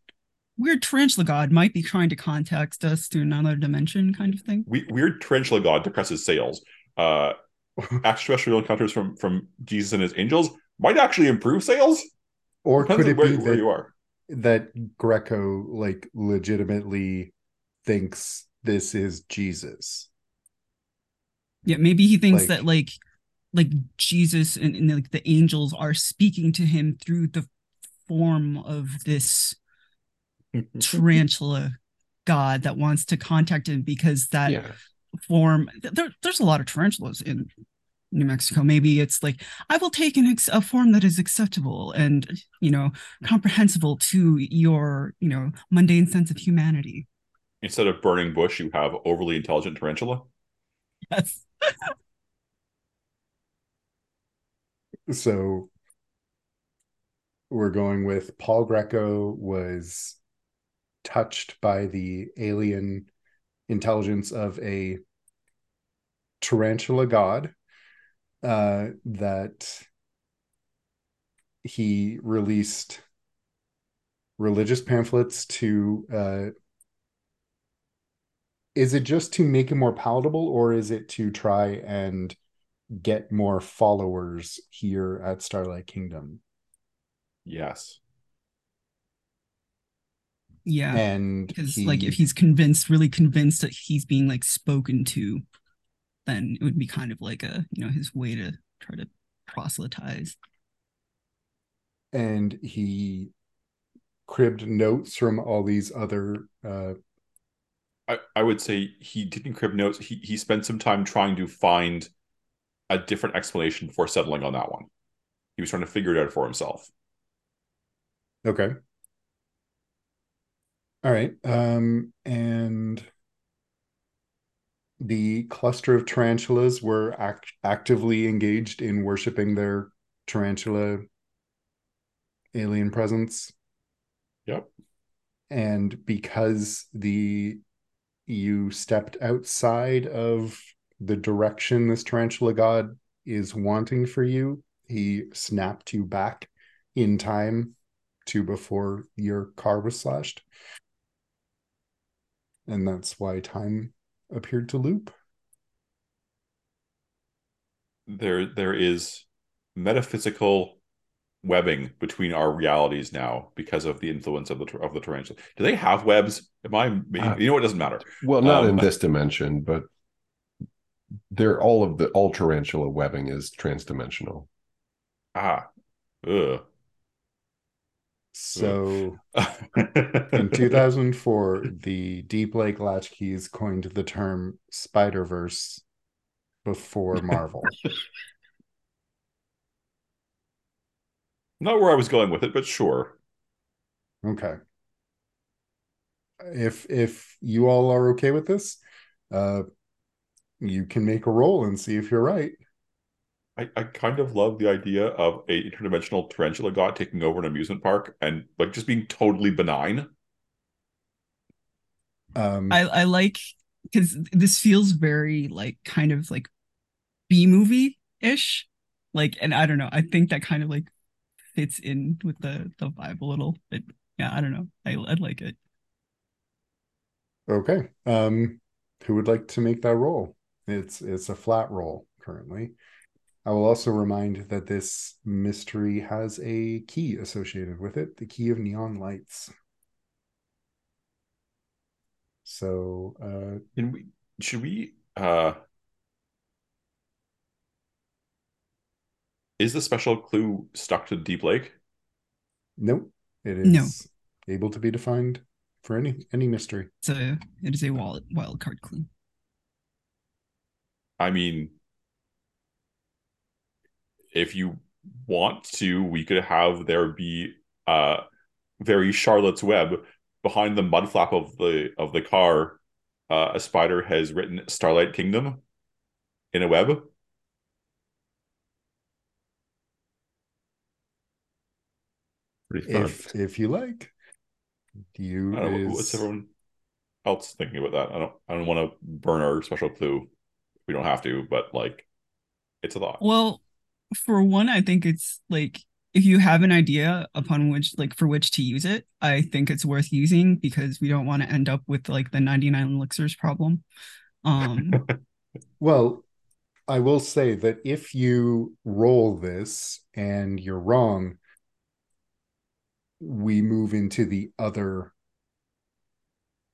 weird tarantula god might be trying to contact us through another dimension kind of thing. we, weird tarantula god depresses sales uh extraterrestrial encounters from from jesus and his angels might actually improve sales Or depends could it where, be where that, you are that Greco like legitimately thinks this is Jesus? Yeah, maybe he thinks Like- that like like Jesus and, and like the angels are speaking to him through the form of this Mm-hmm. tarantula god that wants to contact him because that yeah. form there, there's a lot of tarantulas in New Mexico. Maybe it's like I will take an ex- a form that is acceptable and you know comprehensible to your you know mundane sense of humanity. instead of burning bush you have overly intelligent tarantula Yes. So we're going with Paul Greco was touched by the alien intelligence of a tarantula god uh, that he released religious pamphlets to uh, is it just to make it more palatable or is it to try and get more followers here at Starlight Kingdom. yes Yeah. And because he, like if he's convinced really convinced that he's being like spoken to then it would be kind of like a you know his way to try to proselytize and he cribbed notes from all these other uh I, I would say he didn't crib notes. He he spent some time trying to find a different explanation before settling on that one. He was trying to figure it out for himself. okay. All right. Um and the cluster of tarantulas were act- actively engaged in worshiping their tarantula alien presence. Yep. and because the you stepped outside of the direction this tarantula god is wanting for you he snapped you back in time to before your car was slashed and that's why time appeared to loop There there is metaphysical webbing between our realities now because of the influence of the of the tarantula. Do they have webs? Am I Uh, you know what doesn't matter. Well, not Um, in this dimension, but they're all of the all tarantula webbing is transdimensional. Ah. Ugh. So in 2004 the deep lake latchkeys coined the term spider verse before marvel Not where I was going with it, but sure. Okay. If if you all are okay with this, uh you can make a roll and see if you're right. I, I kind of love the idea of a interdimensional tarantula god taking over an amusement park and like just being totally benign. Um i i like because this feels very like kind of like b movie ish like and i don't know i think that kind of like fits in with the the vibe a little but yeah i don't know i, I like it okay. Um who would like to make that roll? It's it's a flat roll currently. I will also remind that this mystery has a key associated with it, the key of neon lights. So uh Can we should we uh is the special clue stuck to the Deep Lake? nope, it No. is able to be defined for any any mystery. So it is a wild wild card clue I mean if you want to, we could have there be uh very Charlotte's Web behind the mud flap of the of the car. Uh, a spider has written Starlight Kingdom in a web. If if you like You I don't know, is what's everyone else thinking about that? I don't I don't want to burn our special clue. We don't have to, but like it's a thought. Well, for one, I think it's like if you have an idea upon which like for which to use it, I think it's worth using because we don't want to end up with like the 99 elixirs problem. Um well, I will say that if you roll this and you're wrong, we move into the other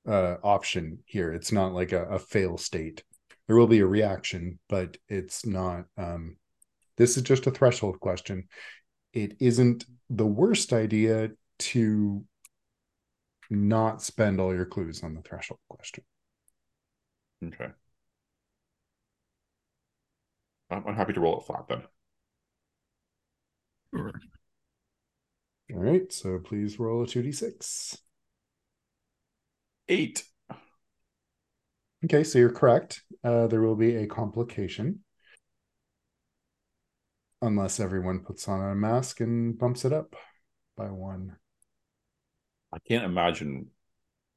uh, option here. It's not like a, a, fail state. There will be a reaction, but it's not. Um, this is just a threshold question. It isn't the worst idea to not spend all your clues on the threshold question. Okay. I'm happy to roll it flat then. Sure. All right, so please roll a 2d6. Eight. Okay, so you're correct. Uh, there will be a complication. Unless everyone puts on a mask and bumps it up by one. I can't imagine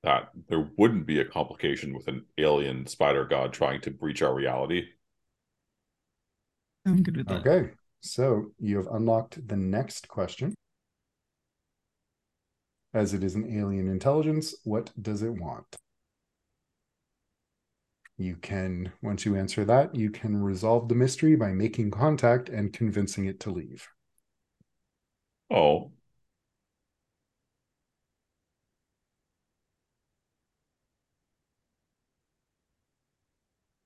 that there wouldn't be a complication with an alien spider god trying to breach our reality. I'm good with that. Okay, so you have unlocked the next question. As it is an alien intelligence, what does it want? You can, once you answer that, you can resolve the mystery by making contact and convincing it to leave. Oh.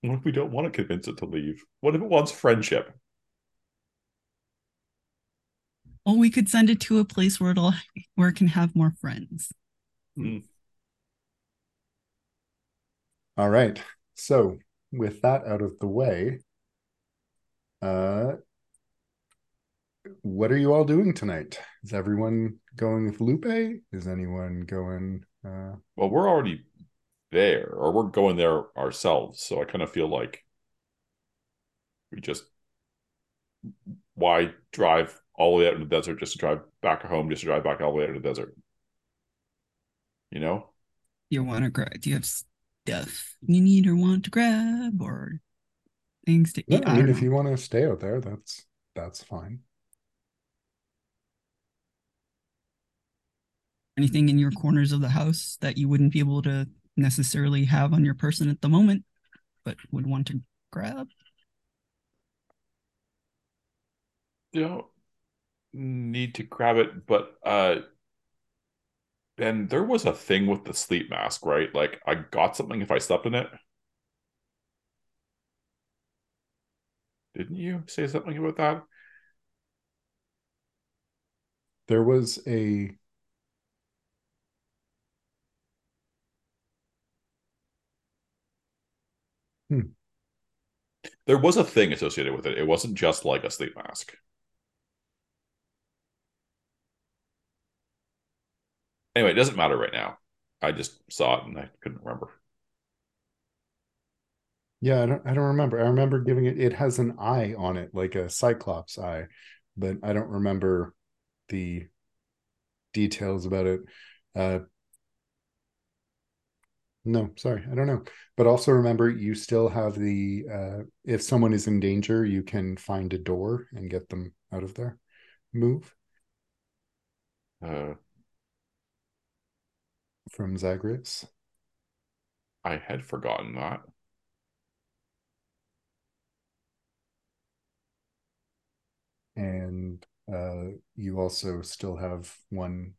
What if we don't want to convince it to leave? What if it wants friendship? Well, we could send it to a place where it'll where it can have more friends. Mm. All right. So with that out of the way, uh what are you all doing tonight? Is everyone going with Lupe? Is anyone going uh well we're already there or we're going there ourselves. So I kind of feel like we just why drive all the way out in the desert just to drive back home, just to drive back all the way out in the desert. You know? You want to grab? Do you have stuff you need or want to grab or things to eat? I, I mean, if know. you want to stay out there, that's that's fine. Anything in your corners of the house that you wouldn't be able to necessarily have on your person at the moment, but would want to grab? You know, need to grab it, but uh and there was a thing with the sleep mask, right? Like I got something if I slept in it. Didn't you say something about that? There was a Hmm. There was a thing associated with it. It wasn't just like a sleep mask. Anyway, it doesn't matter right now. I just saw it and I couldn't remember. Yeah, I don't I don't remember. I remember giving it it has an eye on it, like a cyclops eye, but I don't remember the details about it. Uh no, sorry, I don't know. But also remember you still have the uh if someone is in danger, you can find a door and get them out of there. Move. Uh from Zagreus. I had forgotten that. And uh, you also still have one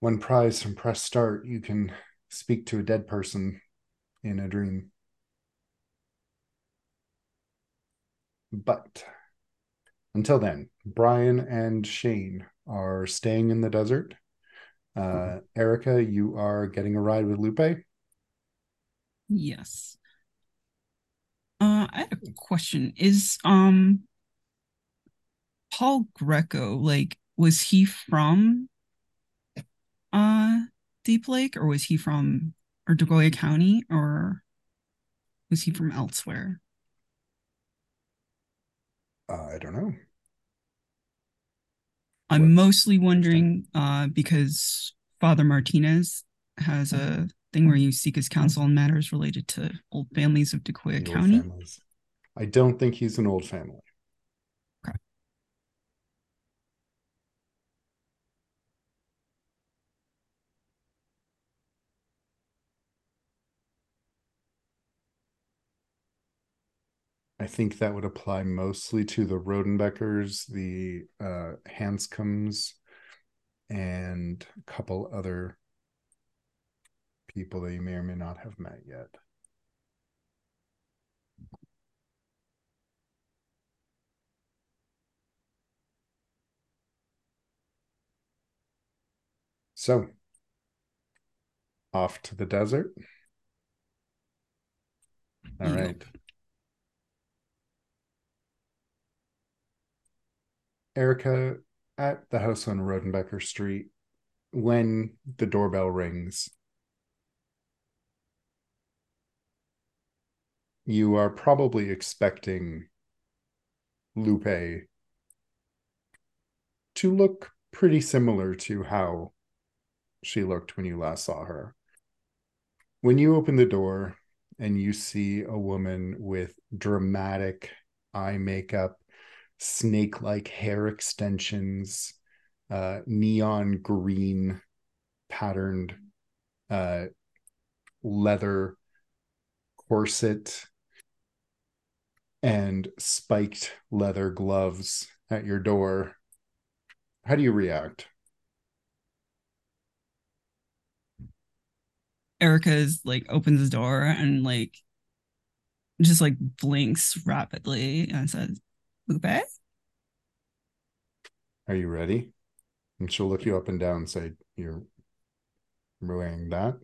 one prize from press start. You can speak to a dead person in a dream. But until then, Brian and Shane are staying in the desert uh, Erica, you are getting a ride with Lupe. Yes. Uh, I had a question. Is um Paul Greco like was he from uh Deep Lake or was he from Argolla County or was he from elsewhere? Uh, I don't know. I'm mostly wondering uh, because Father Martinez has a thing where you seek his counsel on matters related to old families of old County. families. I don't think he's an old family. I think that would apply mostly to the Rodenbeckers, the uh, Hanscoms, and a couple other people that you may or may not have met yet. So, off to the desert. All right. Erica, at the house on Rodenbecker Street, when the doorbell rings, you are probably expecting Lupe to look pretty similar to how she looked when you last saw her. When you open the door and you see a woman with dramatic eye makeup, snake like hair extensions, uh, neon green patterned uh, leather corset, and spiked leather gloves at your door. How do you react? Erica's like opens the door and like just like blinks rapidly and says, Lupe? Are you ready? And she'll look you up and down and say, You're wearing that?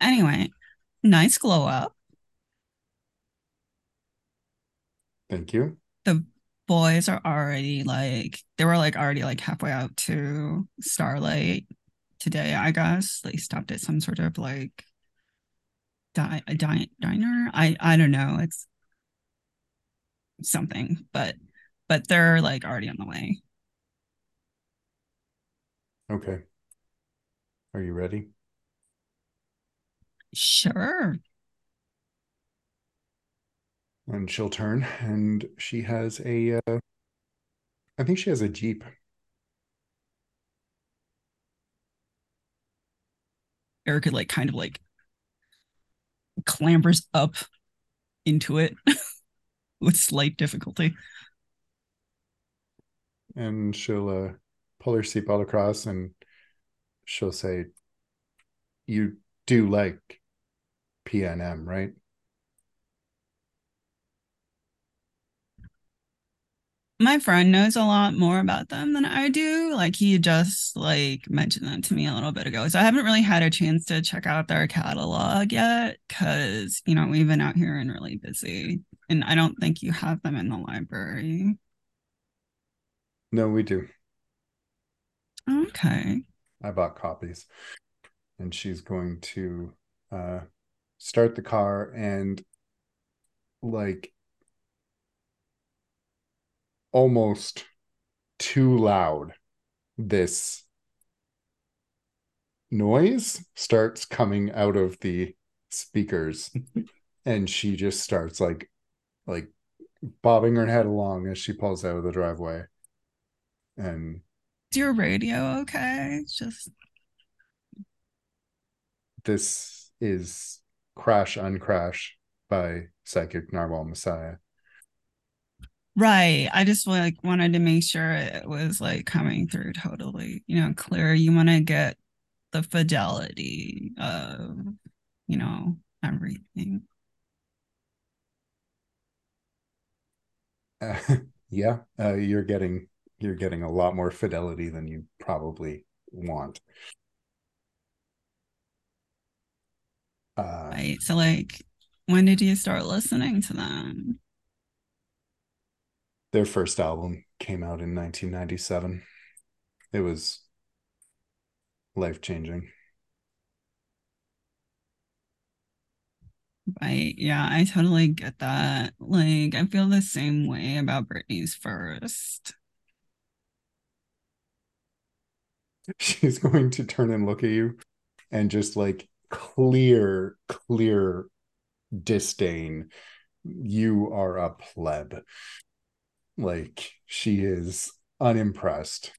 Anyway, nice glow up. Thank you. The boys are already like they were like already like halfway out to Starlight today, I guess. They stopped at some sort of like di- diner. I I don't know. It's something, but but they're like already on the way. Okay. Are you ready? Sure. And she'll turn and she has a, uh, I think she has a Jeep. Erica like kind of like clambers up into it with slight difficulty. and she'll uh, pull her seatbelt across and she'll say, "You do like PNM, right?" My friend knows a lot more about them than I do. Like he just like mentioned them to me a little bit ago. So I haven't really had a chance to check out their catalog yet because you know we've been out here and really busy. And I don't think you have them in the library. No, we do. Okay. I bought copies, and she's going to uh, start the car and like almost too loud. This noise starts coming out of the speakers and she just starts like like bobbing her head along as she pulls out of the driveway and Is your radio okay? It's just this is crash uncrash by psychic narwhal messiah right. I just like wanted to make sure it was like coming through totally, you know, clear. You want to get the fidelity of, you know, everything. Uh, yeah, uh, you're getting you're getting a lot more fidelity than you probably want. Uh, Right. So like when did you start listening to them? Their first album came out in 1997. It was life changing. Right. Yeah, I totally get that. Like I feel the same way about Britney's first. she's going to turn and look at you and just like clear, clear disdain. You are a pleb. Like she is unimpressed.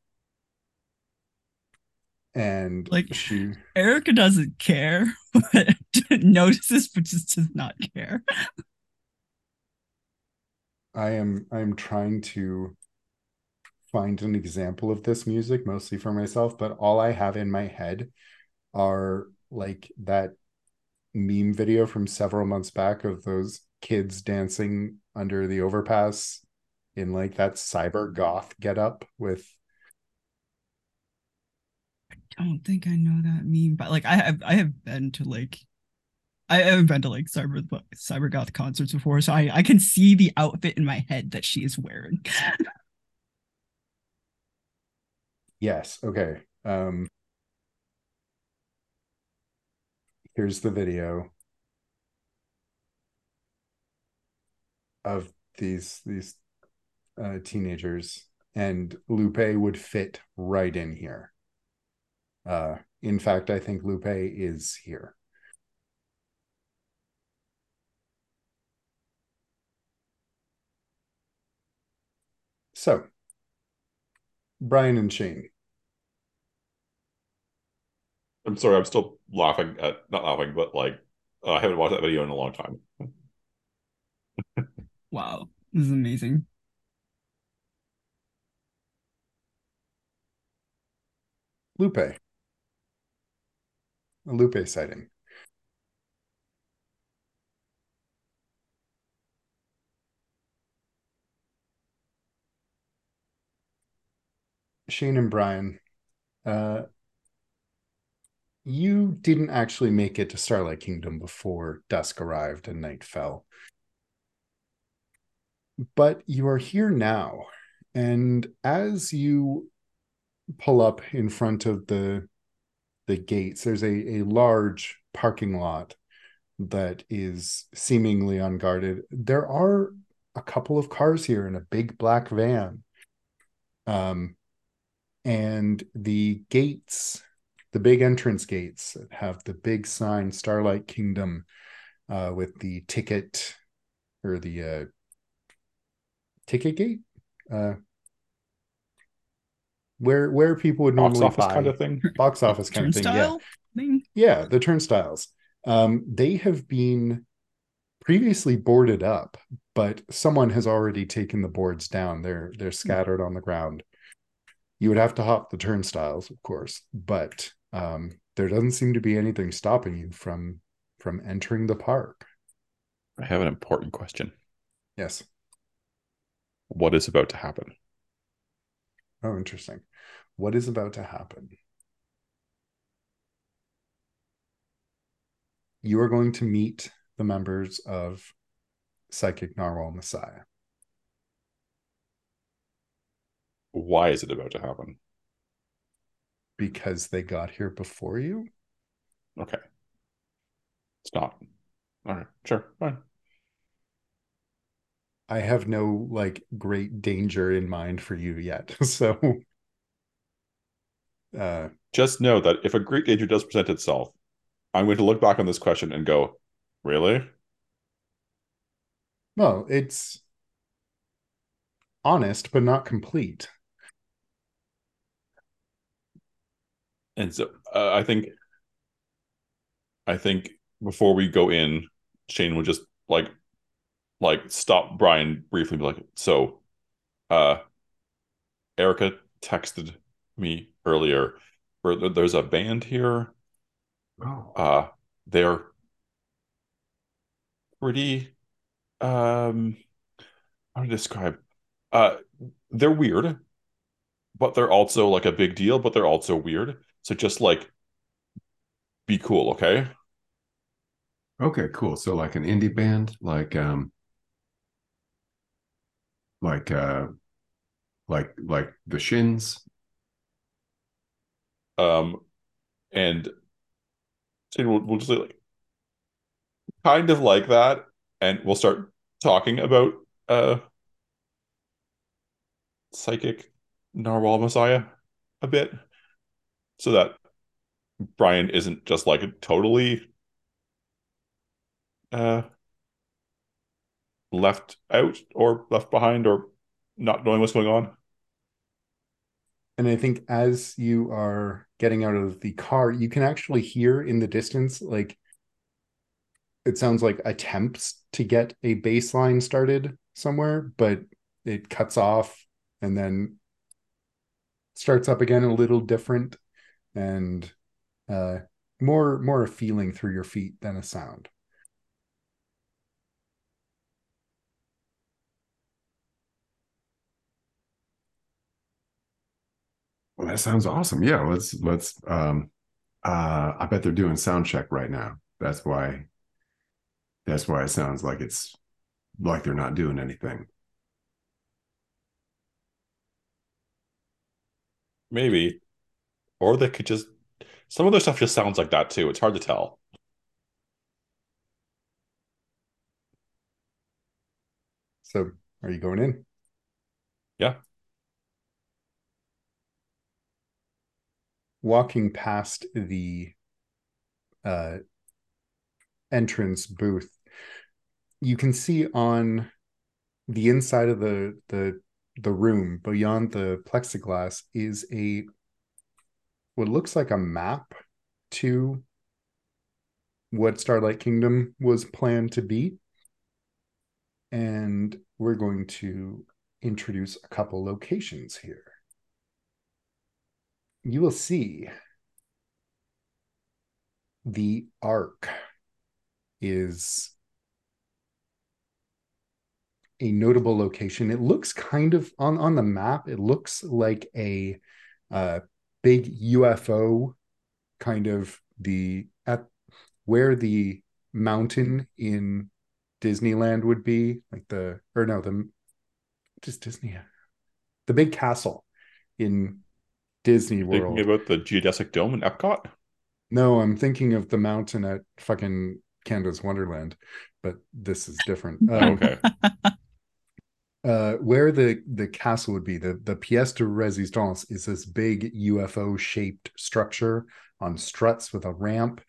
And Like- she Erica doesn't care, but notices, but just does not care. I am I'm trying to find an example of this music mostly for myself, but all I have in my head are like that meme video from several months back of those kids dancing under the overpass in like that cyber goth get up with I don't think I know that meme, but like I have I have been to like I haven't been to like cyber cyber goth concerts before, so I I can see the outfit in my head that she is wearing. yes, okay. Um here's the video of these these uh, teenagers and Lupe would fit right in here. Uh, in fact, I think Lupe is here. So, Brian and Shane, I'm sorry, I'm still laughing at not laughing, but like uh, I haven't watched that video in a long time. wow, this is amazing. Lupe. A Lupe sighting. Shane and Brian, uh, you didn't actually make it to Starlight Kingdom before dusk arrived and night fell. But you are here now. And as you pull up in front of the the gates, there's a, a large parking lot that is seemingly unguarded. There are a couple of cars here in a big black van. Um, and the gates the big entrance gates that have the big sign starlight kingdom uh, with the ticket or the uh, ticket gate uh, where where people would Box normally office buy kind of thing. box office kind of thing yeah Turnstile thing. yeah the turnstiles um, they have been previously boarded up but someone has already taken the boards down they're they're scattered on the ground you would have to hop the turnstiles of course but um, there doesn't seem to be anything stopping you from from entering the park I have an important question. yes What is about to happen? Oh interesting what is about to happen you are going to meet the members of psychic narwhal messiah Why is it about to happen? because they got here before you Okay. It's not. All right, sure, fine. I have no like great danger in mind for you yet. So uh Just know that if a great danger does present itself, I'm going to look back on this question and go, really? well, it's honest but not complete. And so uh, I think, I think before we go in, Shane would just like, like stop Brian briefly, be like, so, uh, Erica texted me earlier. Where there's a band here. Oh, Uh, they're pretty, um, how to describe? Uh, they're weird, but they're also like a big deal, but they're also weird. So just like be cool, okay? okay, cool. So like an indie band, like um, like uh, like like the Shins. Um, and we'll, we'll just like kind of like that, and we'll start talking about uh psychic narwhal messiah a bit. so that Brian isn't just like a totally uh left out or left behind or not knowing what's going on. And I think as you are getting out of the car, you can actually hear in the distance, like it sounds like attempts to get a baseline started somewhere, but it cuts off and then starts up again a little different and uh more more a feeling through your feet than a sound. Well, that sounds awesome. Yeah, let's let's. Um, uh, I bet they're doing sound check right now. That's why. That's why it sounds like it's like they're not doing anything. Maybe. Or they could just some of their stuff just sounds like that too. It's hard to tell. So, are you going in? Yeah. Walking past the uh, entrance booth, you can see on the inside of the the the room beyond the plexiglass is a what looks like a map to what Starlight Kingdom was planned to be. And we're going to introduce a couple locations here. You will see the Ark is a notable location. It looks kind of on on the map. It looks like a uh, big UFO kind of the at where the mountain in Disneyland would be, like the or no, the just Disney, the big castle in Disney World. Thinking about the geodesic dome in Epcot. No, I'm thinking of the mountain at fucking Canada's Wonderland, but this is different. Um, okay. uh, where the the castle would be, the the pièce de résistance is this big UFO shaped structure on struts with a ramp.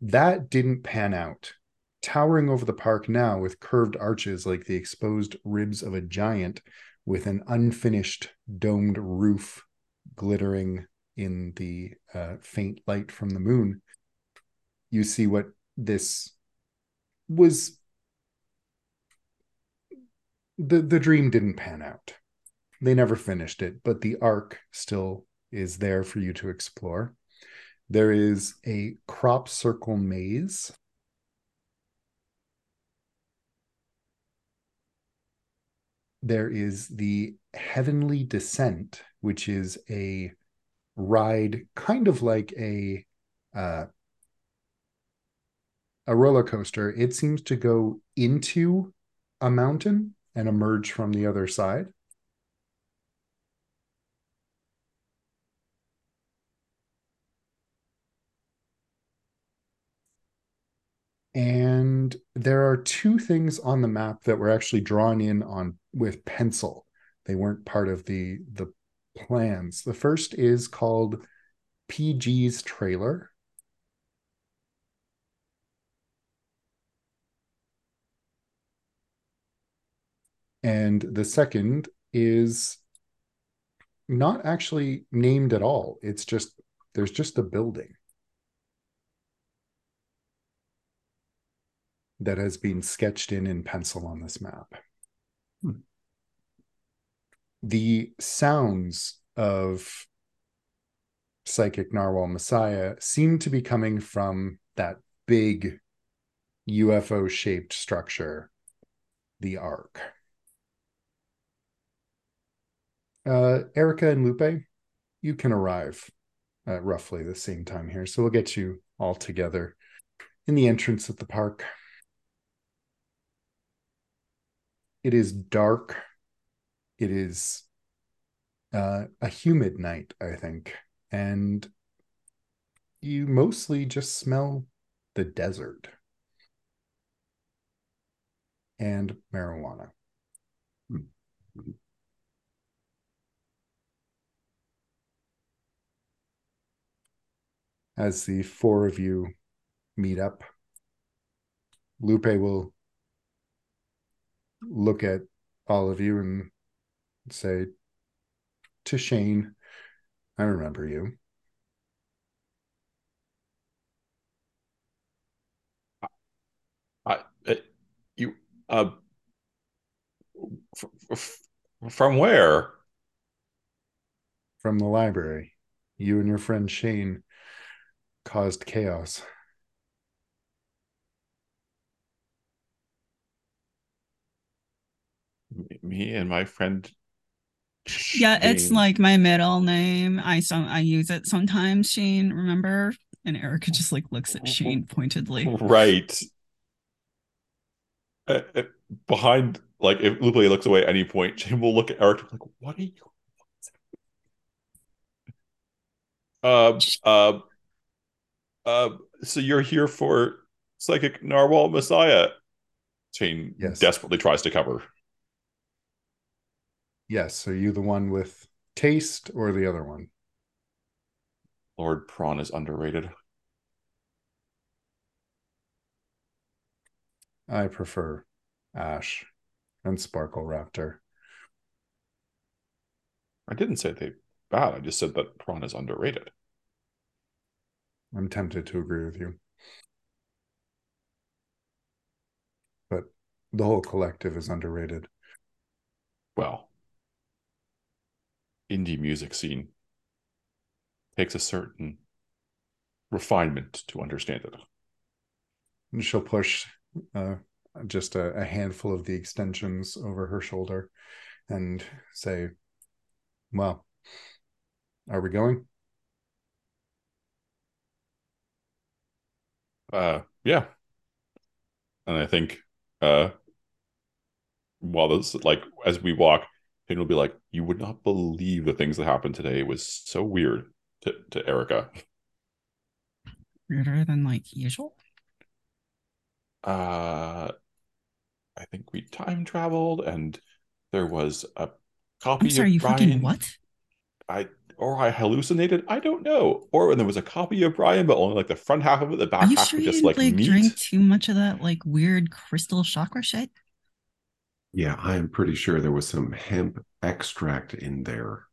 That didn't pan out. Towering over the park now with curved arches like the exposed ribs of a giant, with an unfinished domed roof glittering in the uh, faint light from the moon. You see what this was the the dream didn't pan out. They never finished it, but the Ark still is there for you to explore. There is a crop circle maze. There is the Heavenly Descent, which is a ride kind of like a uh, a roller coaster. It seems to go into a mountain and emerge from the other side. And there are two things on the map that were actually drawn in on with pencil. They weren't part of the the plans. The first is called PG's trailer. And the second is not actually named at all. It's just, there's just a building that has been sketched in in pencil on this map. Hmm. The sounds of psychic narwhal messiah seem to be coming from that big UFO shaped structure, the Ark. Uh, Erica and Lupe, you can arrive at roughly the same time here. So we'll get you all together in the entrance of the park. It is dark. It is uh, a humid night, I think. And you mostly just smell the desert and marijuana. As the four of you meet up, Lupe will look at all of you and say to Shane, I remember you. I, uh, you, uh, f- f- from where? From the library. You and your friend Shane caused chaos. Me and my friend. Yeah, it's like my middle name. I some I use it sometimes, Shane, remember? And Erica just like looks at Shane pointedly. right. Uh, uh, behind, like, if Lupe looks away at any point, Shane will look at Eric like, "What are you?" Uh, uh, uh, so you're here for psychic narwhal messiah? Shane Yes. desperately tries to cover. Yes. Are you the one with taste or the other one? Lord Prawn is underrated. I prefer Ash and Sparkle Raptor. I didn't say they bad. I just said that Prawn is underrated. I'm tempted to agree with you. But the whole collective is underrated. Well, indie music scene takes a certain refinement to understand it. And she'll push uh, just a, a handful of the extensions over her shoulder and say, Well, are we going? Uh, yeah. And I think uh, while this, like, as we walk, Shane will be like, "You would not believe the things that happened today. It was so weird." To to Erica. Weirder than like usual. Uh, I think we time traveled, and there was a copy I'm sorry, of you Brian. fucking what? I or I hallucinated. I don't know. Or there was a copy of Brian, but only like the front half of it. The Are back you half sure was you just didn't like, like meat. drink too much of that like weird crystal chakra shit? Yeah, I am pretty sure there was some hemp extract in there.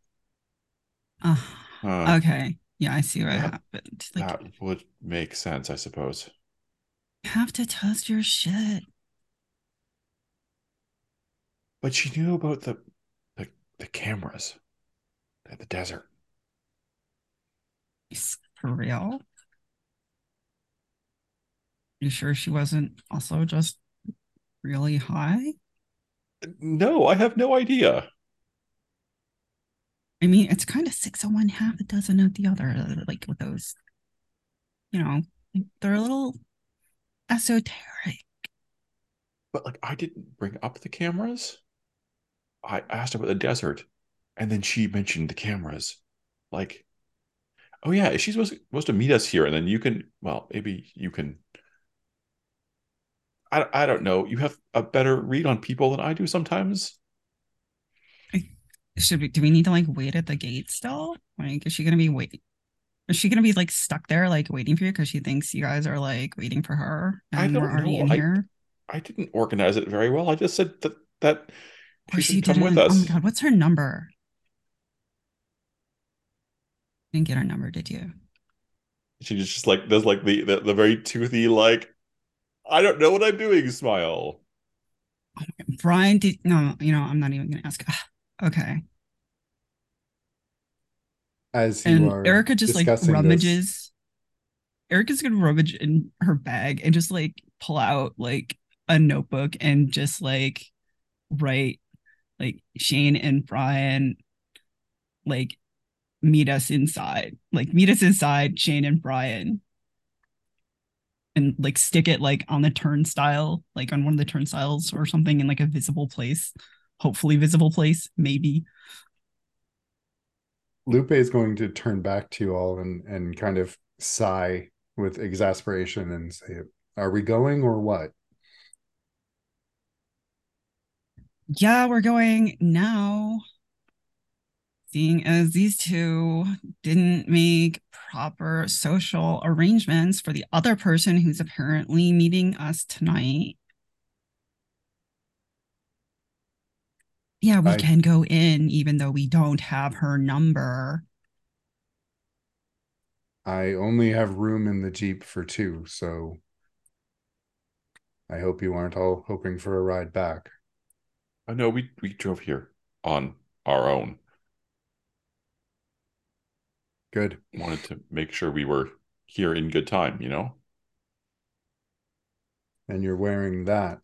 Uh, Uh, okay. Yeah, I see what that- happened. Like that would make sense, I suppose. you have to test your shit. But she knew about the the, the cameras at the desert. Is- For real? You sure she wasn't also just really high? No, I have no idea. I mean, it's kind of six of one, half a dozen of the other. Like with those, you know, they're a little esoteric. But like I didn't bring up the cameras. I asked about the desert, and then she mentioned the cameras. Like, oh yeah, she's supposed supposed to meet us here? And then you can, well, maybe you can. I I don't know. You have a better read on people than I do sometimes. Should we? Do we need to like wait at the gate still? Like, is she gonna be wait? Is she gonna be like stuck there, like waiting for you because she thinks you guys are like waiting for her I and don't know. in I- here? I didn't organize it very well. I just said that that she you come with us. Oh my god, what's her number? Didn't get her number, did you? She just, like does like the, the the very toothy like I don't know what I'm doing smile. Brian did no, you know, I'm not even gonna ask. Ah, okay. As you and are Erica just like discussing this- rummages. Erica's gonna rummage in her bag and just like pull out like a notebook and just like write like Shane and Brian like meet us inside. Like meet us inside, Shane and Brian. And like stick it like on the turnstile, like on one of the turnstiles or something in like a visible place. Hopefully visible place, maybe. Lupe is going to turn back to you all and and kind of sigh with exasperation and say, "Are we going or what?" Yeah, we're going now. Seeing as these two didn't make proper social arrangements for the other person who's apparently meeting us tonight. Yeah, we I- can go in even though we don't have her number. I only have room in the Jeep for two, so I hope you aren't all hoping for a ride back. Uh, I know we we drove here on our own. Good. Wanted to make sure we were here in good time, you know? And you're wearing that.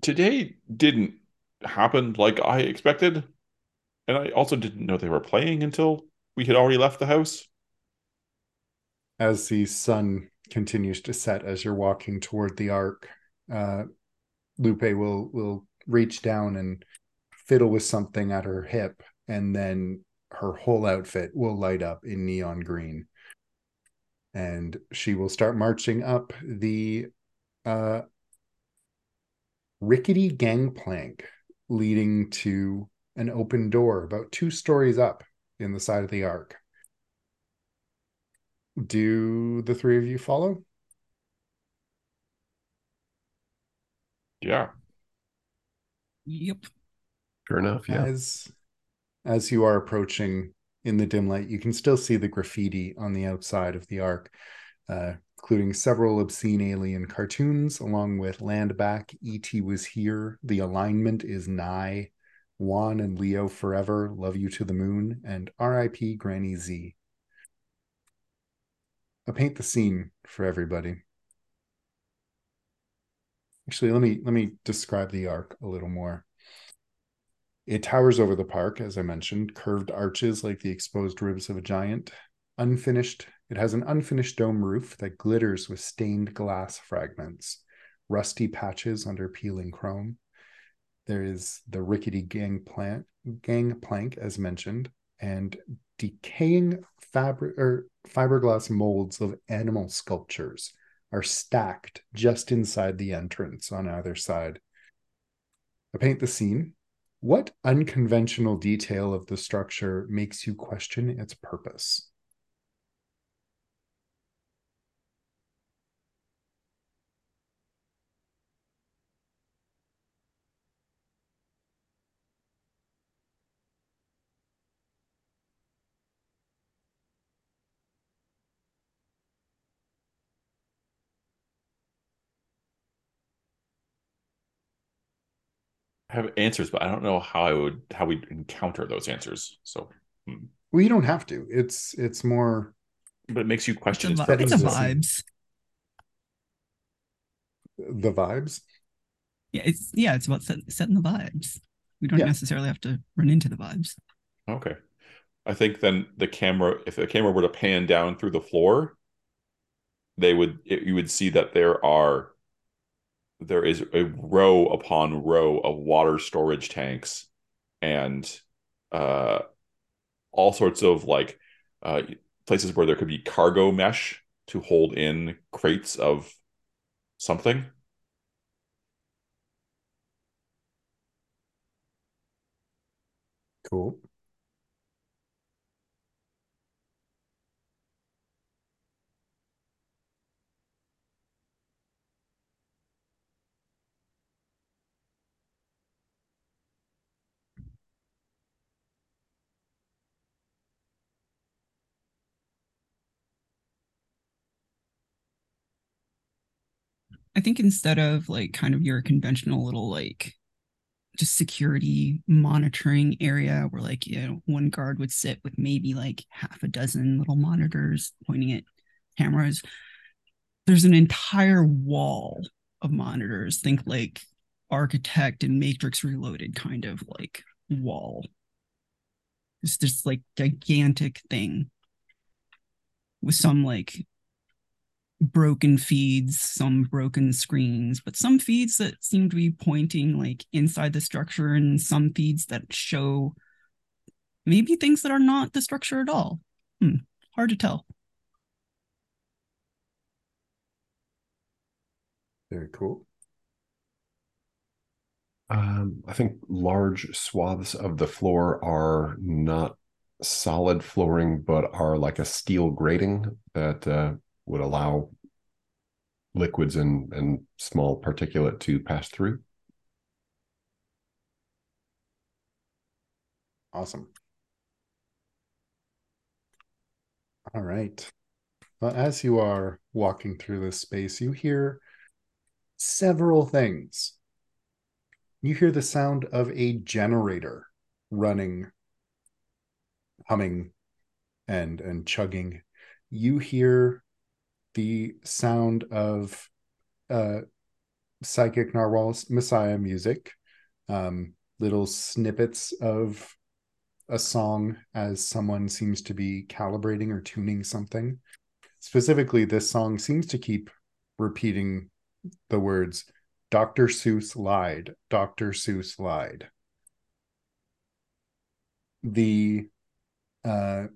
Today didn't happen like I expected. And I also didn't know they were playing until we had already left the house. As the sun continues to set as you're walking toward the Ark, uh, Lupe will will reach down and fiddle with something at her hip, and then her whole outfit will light up in neon green. And she will start marching up the uh, rickety gangplank leading to an open door about two stories up in the side of the Ark. Do the three of you follow? Yeah. Yep. Sure enough, yeah. As as you are approaching in the dim light, you can still see the graffiti on the outside of the Ark, uh, including several obscene alien cartoons, along with "Land Back," "E.T. was here," "The alignment is nigh," Juan and Leo forever, "Love you to the moon," and "R.I.P. Granny Z." I'll paint the scene for everybody. Actually, let me let me describe the Ark a little more. It towers over the park, as I mentioned, curved arches like the exposed ribs of a giant. Unfinished, it has an unfinished dome roof that glitters with stained glass fragments, rusty patches under peeling chrome. There is the rickety gangplank, gangplank as mentioned, and decaying fabric or er, fiberglass molds of animal sculptures are stacked just inside the entrance on either side. I paint the scene. What unconventional detail of the structure makes you question its purpose? Have answers, but I don't know how I would how we encounter those answers. So hmm. Well, you don't have to. It's it's more but it makes you question its vi- it's a the vibes. the vibes. Yeah, it's yeah, it's about set, setting the vibes. We don't Yeah. necessarily have to run into the vibes. Okay. I think then the camera, if the camera were to pan down through the floor, they would it, you would see that there are there is a row upon row of water storage tanks and uh all sorts of like uh places where there could be cargo mesh to hold in crates of something. Cool. I think instead of like kind of your conventional little like just security monitoring area where like you know one guard would sit with maybe like half a dozen little monitors pointing at cameras there's an entire wall of monitors think like architect and matrix reloaded kind of like wall. It's this like gigantic thing with some like broken feeds, some broken screens, but some feeds that seem to be pointing like inside the structure and some feeds that show maybe things that are not the structure at all. Hmm, hard to tell. Very cool. Um, I think large swaths of the floor are not solid flooring, but are like a steel grating that uh, would allow liquids and, and small particulate to pass through. Awesome. All right. Well, as you are walking through this space, you hear several things. You hear the sound of a generator running, humming, and and chugging. You hear the sound of uh, psychic narwhal's Messiah music, um, little snippets of a song as someone seems to be calibrating or tuning something. Specifically, this song seems to keep repeating the words Dr. Seuss lied, Dr. Seuss lied. The uh,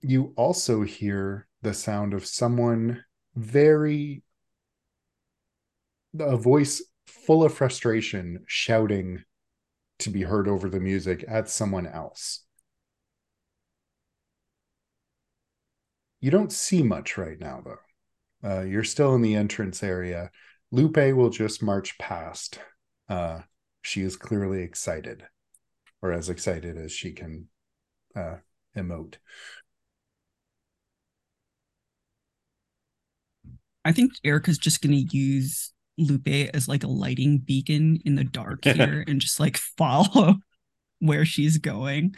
you also hear the sound of someone very a voice full of frustration shouting to be heard over the music at someone else. You don't see much right now, though. Uh, you're still in the entrance area. Lupe will just march past. Uh, she is clearly excited, or as excited as she can uh, emote. I think Erica's just going to use Lupe as like a lighting beacon in the dark here and just like follow where she's going.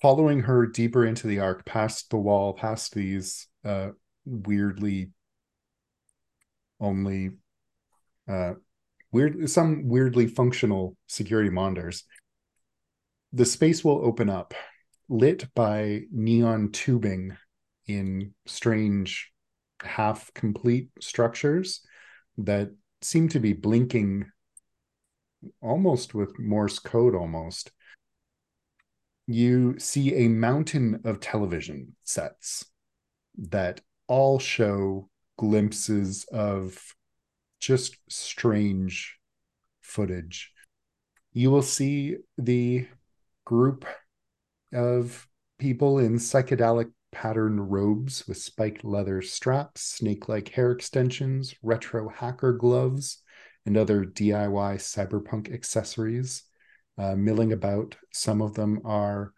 Following her deeper into the Ark, past the wall, past these uh, weirdly only uh, weird some weirdly functional security monitors. The space will open up, lit by neon tubing in strange half complete structures that seem to be blinking almost with Morse code almost. You see a mountain of television sets that all show glimpses of just strange footage. You will see the group of people in psychedelic patterned robes with spiked leather straps, snake like hair extensions, retro hacker gloves, and other DIY cyberpunk accessories uh, milling about. Some of them are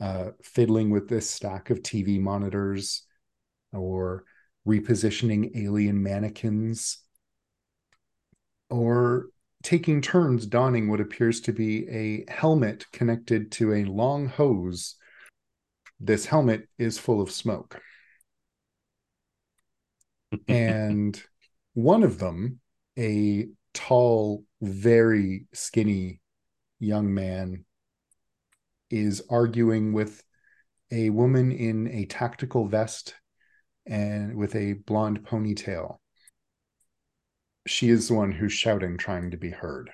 uh, fiddling with this stack of TV monitors or repositioning alien mannequins or taking turns donning what appears to be a helmet connected to a long hose this helmet is full of smoke. and one of them, a tall, very skinny young man, is arguing with a woman in a tactical vest and with a blonde ponytail. She is the one who's shouting, trying to be heard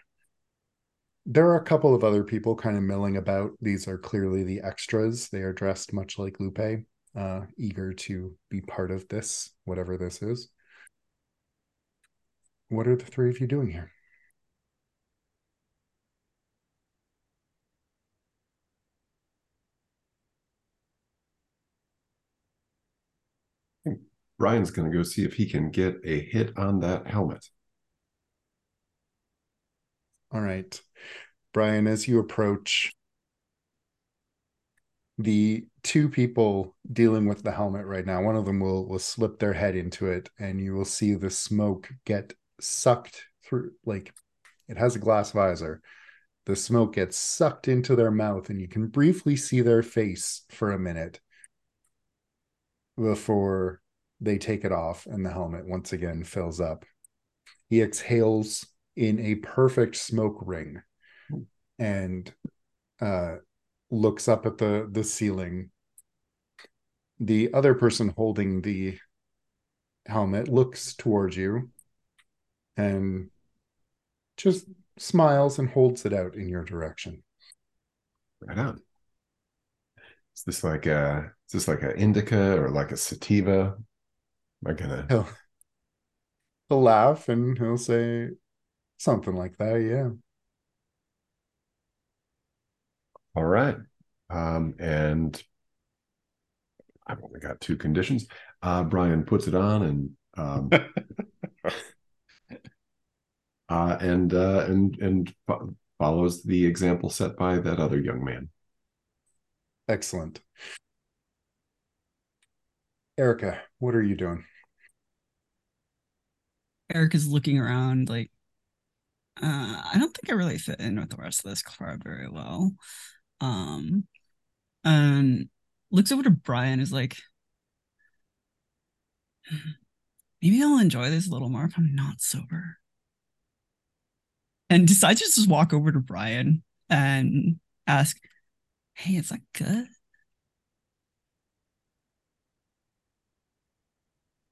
there are a couple of other people kind of milling about. These are clearly the extras. They are dressed much like Lupe, uh, eager to be part of this, whatever this is. What are the three of you doing here? Brian's going to go see if he can get a hit on that helmet. All right. Brian, as you approach the two people dealing with the helmet right now, one of them will will slip their head into it, and you will see the smoke get sucked through. Like it has a glass visor. The smoke gets sucked into their mouth, and you can briefly see their face for a minute before they take it off, and the helmet once again fills up. He exhales in a perfect smoke ring and uh, looks up at the the ceiling. The other person holding the helmet looks towards you and just smiles and holds it out in your direction. Right on. Is this like a is this like an indica or like a sativa? Am I gonna he'll, he'll laugh and he'll say something like that. Yeah. All right. Um, and I've only got two conditions. Uh, Brian puts it on and um, uh, and uh, and and fo- follows the example set by that other young man. Excellent. Erica, what are you doing? Erica's looking around like uh I don't think I really fit in with the rest of this crowd very well. Um and looks over to Brian is like maybe I'll enjoy this a little more if I'm not sober. And decides to just walk over to Brian and ask, Hey, is that good?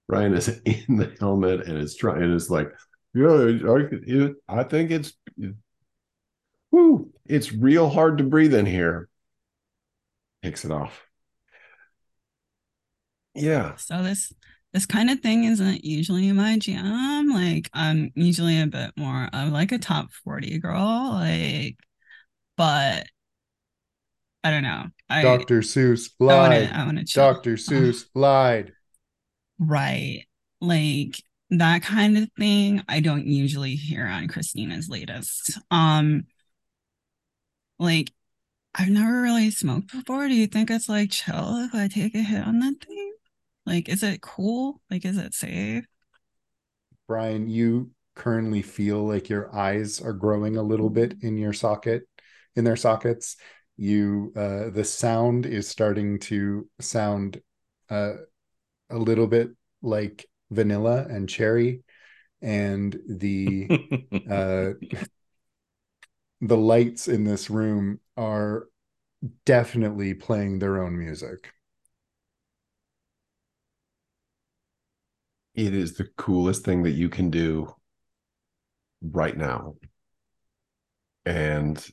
Brian is in the helmet and is trying and is like, yeah, I, I think it's, whoo, it's real hard to breathe in here. Takes it off. Yeah, So this this kind of thing isn't usually my jam. Like I'm usually a bit more of like a top 40 girl. Like, but I don't know. I Dr. Seuss I wanna lied. I wanna chill. Dr. Seuss lied. Right. Like that kind of thing I don't usually hear on Christina's latest. Um like I've never really smoked before. Do you think it's like chill if I take a hit on that thing? Like is it cool? Like is it safe? Brian, you currently feel like your eyes are growing a little bit in your socket, in their sockets. You, uh, the sound is starting to sound uh, a little bit like vanilla and cherry, and the uh, the lights in this room are definitely playing their own music. it is the coolest thing that you can do right now. And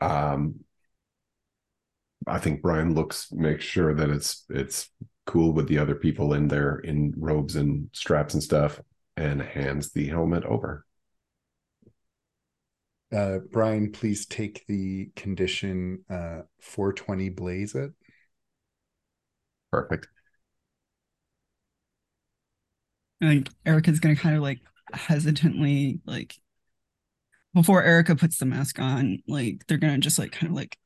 um I think Brian looks makes sure that it's it's cool with the other people in there in robes and straps and stuff and hands the helmet over. Uh, Brian, please take the condition uh, 420 blaze it. Perfect. like Erica's gonna kind of like hesitantly like before Erica puts the mask on, like they're gonna just like kind of like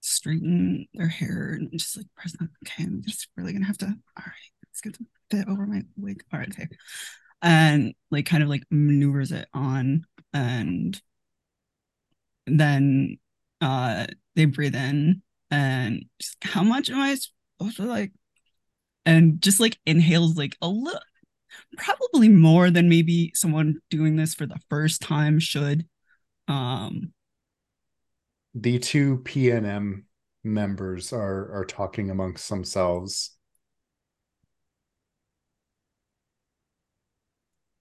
straighten their hair and just like press that. Okay, I'm just really gonna have to. All right, let's get the bit over my wig. All right, okay, and like kind of like maneuvers it on, and then uh they breathe in and just how much am I supposed to like and just like inhales like a little probably more than maybe someone doing this for the first time should. Um, The two PNM members are are talking amongst themselves.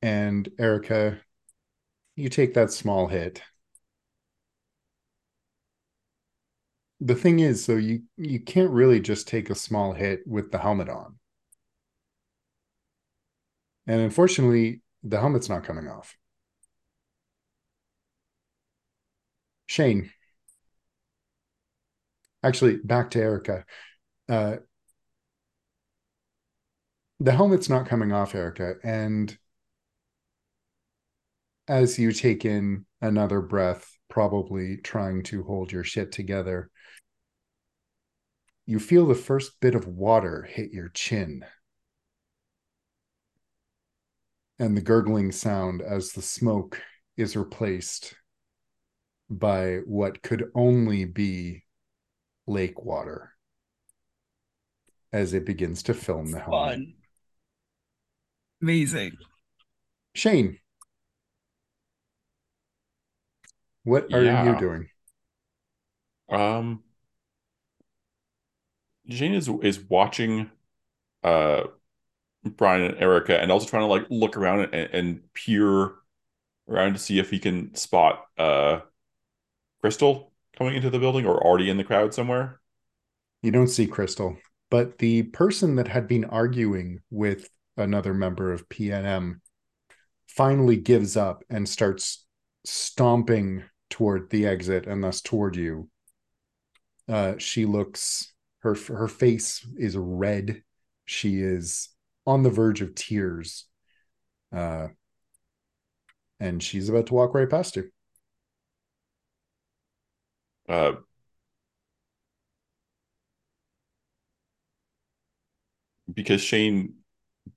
And Erica, you take that small hit. The thing is, though, you you can't really just take a small hit with the helmet on. And unfortunately, the helmet's not coming off. Shane. Actually, back to Erica. Uh, the helmet's not coming off, Erica. And as you take in another breath, probably trying to hold your shit together, you feel the first bit of water hit your chin. And the gurgling sound as the smoke is replaced by what could only be lake water as it begins to film the helmet. fun. Amazing. Shane, what are Yeah. you doing? Um, Jane is is watching uh Brian and Erica and also trying to like look around and, and peer around to see if he can spot uh Crystal coming into the building or already in the crowd somewhere. You don't see Crystal, but the person that had been arguing with another member of PNM finally gives up and starts stomping toward the exit and thus toward you. Uh, she looks her her face is red. She is on the verge of tears. Uh, and she's about to walk right past you. Uh, because Shane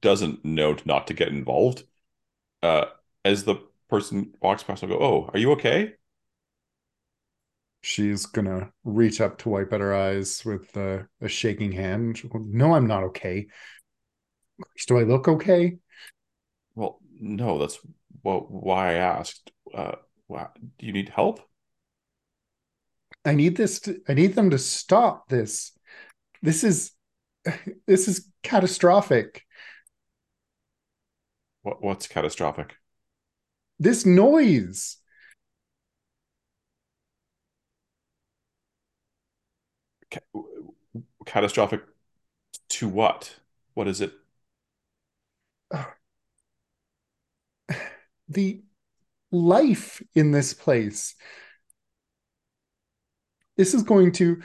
doesn't know not to get involved. Uh, as the person walks past, I'll go, "Oh, are you okay?" She's gonna reach up to wipe at her eyes with uh, a shaking hand. No, I'm not okay. Do I look okay? Well, no. That's what why I asked. Uh, do you need help? I need this. To, I need them to stop this. This is this is catastrophic. What what's catastrophic? This noise. Catastrophic to what? What is it? The life in this place. This is going to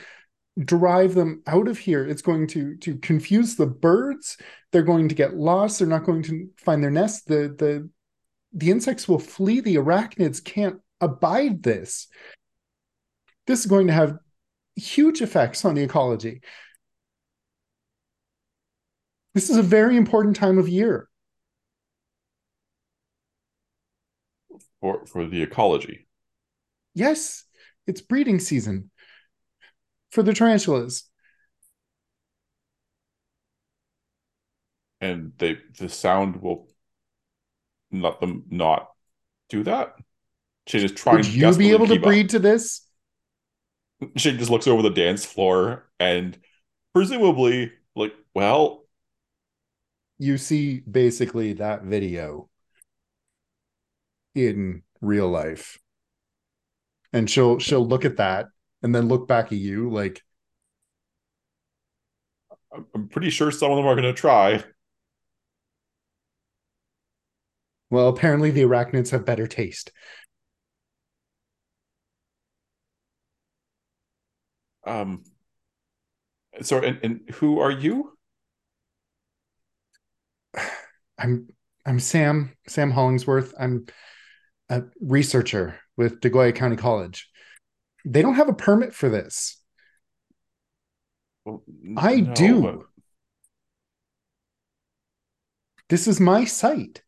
drive them out of here. It's going to to confuse the birds. They're going to get lost. They're not going to find their nest. The the the insects will flee. The arachnids can't abide this. This is going to have huge effects on the ecology. This is a very important time of year. For for the ecology. Yes, it's breeding season for the tarantulas. And they the sound will let them not do that. She just trying. Would you be able to breed up. to this? She just looks over the dance floor and presumably, like, well, you see basically that video in real life, and she'll she'll look at that and then look back at you like I'm pretty sure some of them are going to try. Well, apparently the arachnids have better taste. Um. So, and, and who are you? I'm I'm Sam Sam Hollingsworth. I'm a researcher with DeGoya County College they don't have a permit for this. Well, I no, do. But... This is my site.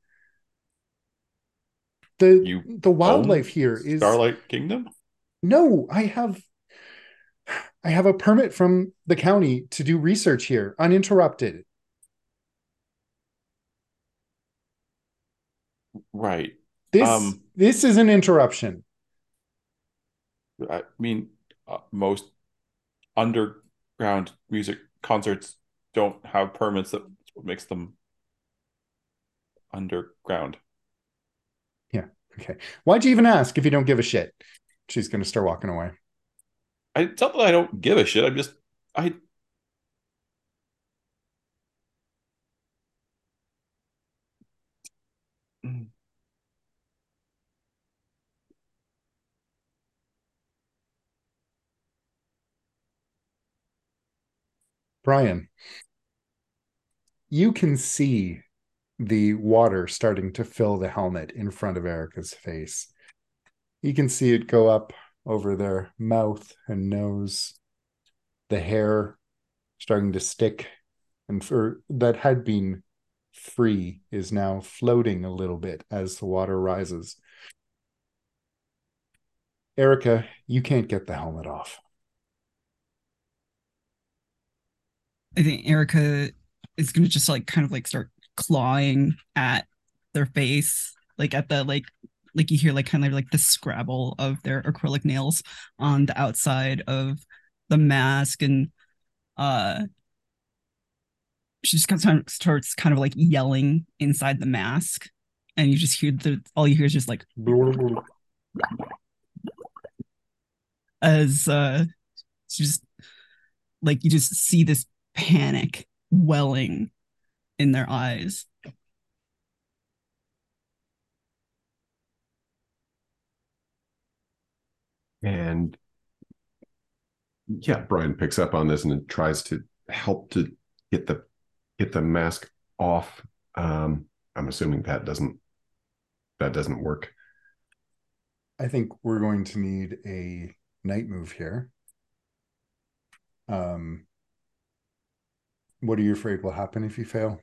The you the wildlife here is Starlight Kingdom? No, I have I have a permit from the county to do research here uninterrupted. Right. This um, this is an interruption. I mean, uh, most underground music concerts don't have permits. That makes them underground. Yeah. Okay. Why'd you even ask if you don't give a shit? She's going to start walking away. I, it's not that I don't give a shit. I'm just, I. Brian, you can see the water starting to fill the helmet in front of Erica's face. You can see it go up over their mouth and nose, the hair starting to stick, and for that had been free is now floating a little bit as the water rises. Erica, you can't get the helmet off. I think Erica is gonna just like kind of like start clawing at their face, like at the like like you hear like kind of like the scrabble of their acrylic nails on the outside of the mask and uh she just kind of starts kind of like yelling inside the mask and you just hear the all you hear is just like as uh she just like you just see this panic welling in their eyes. And yeah, Brian picks up on this and tries to help to get the get the mask off. Um, I'm assuming that doesn't that doesn't work. I think we're going to need a night move here. Um, what are you afraid will happen if you fail?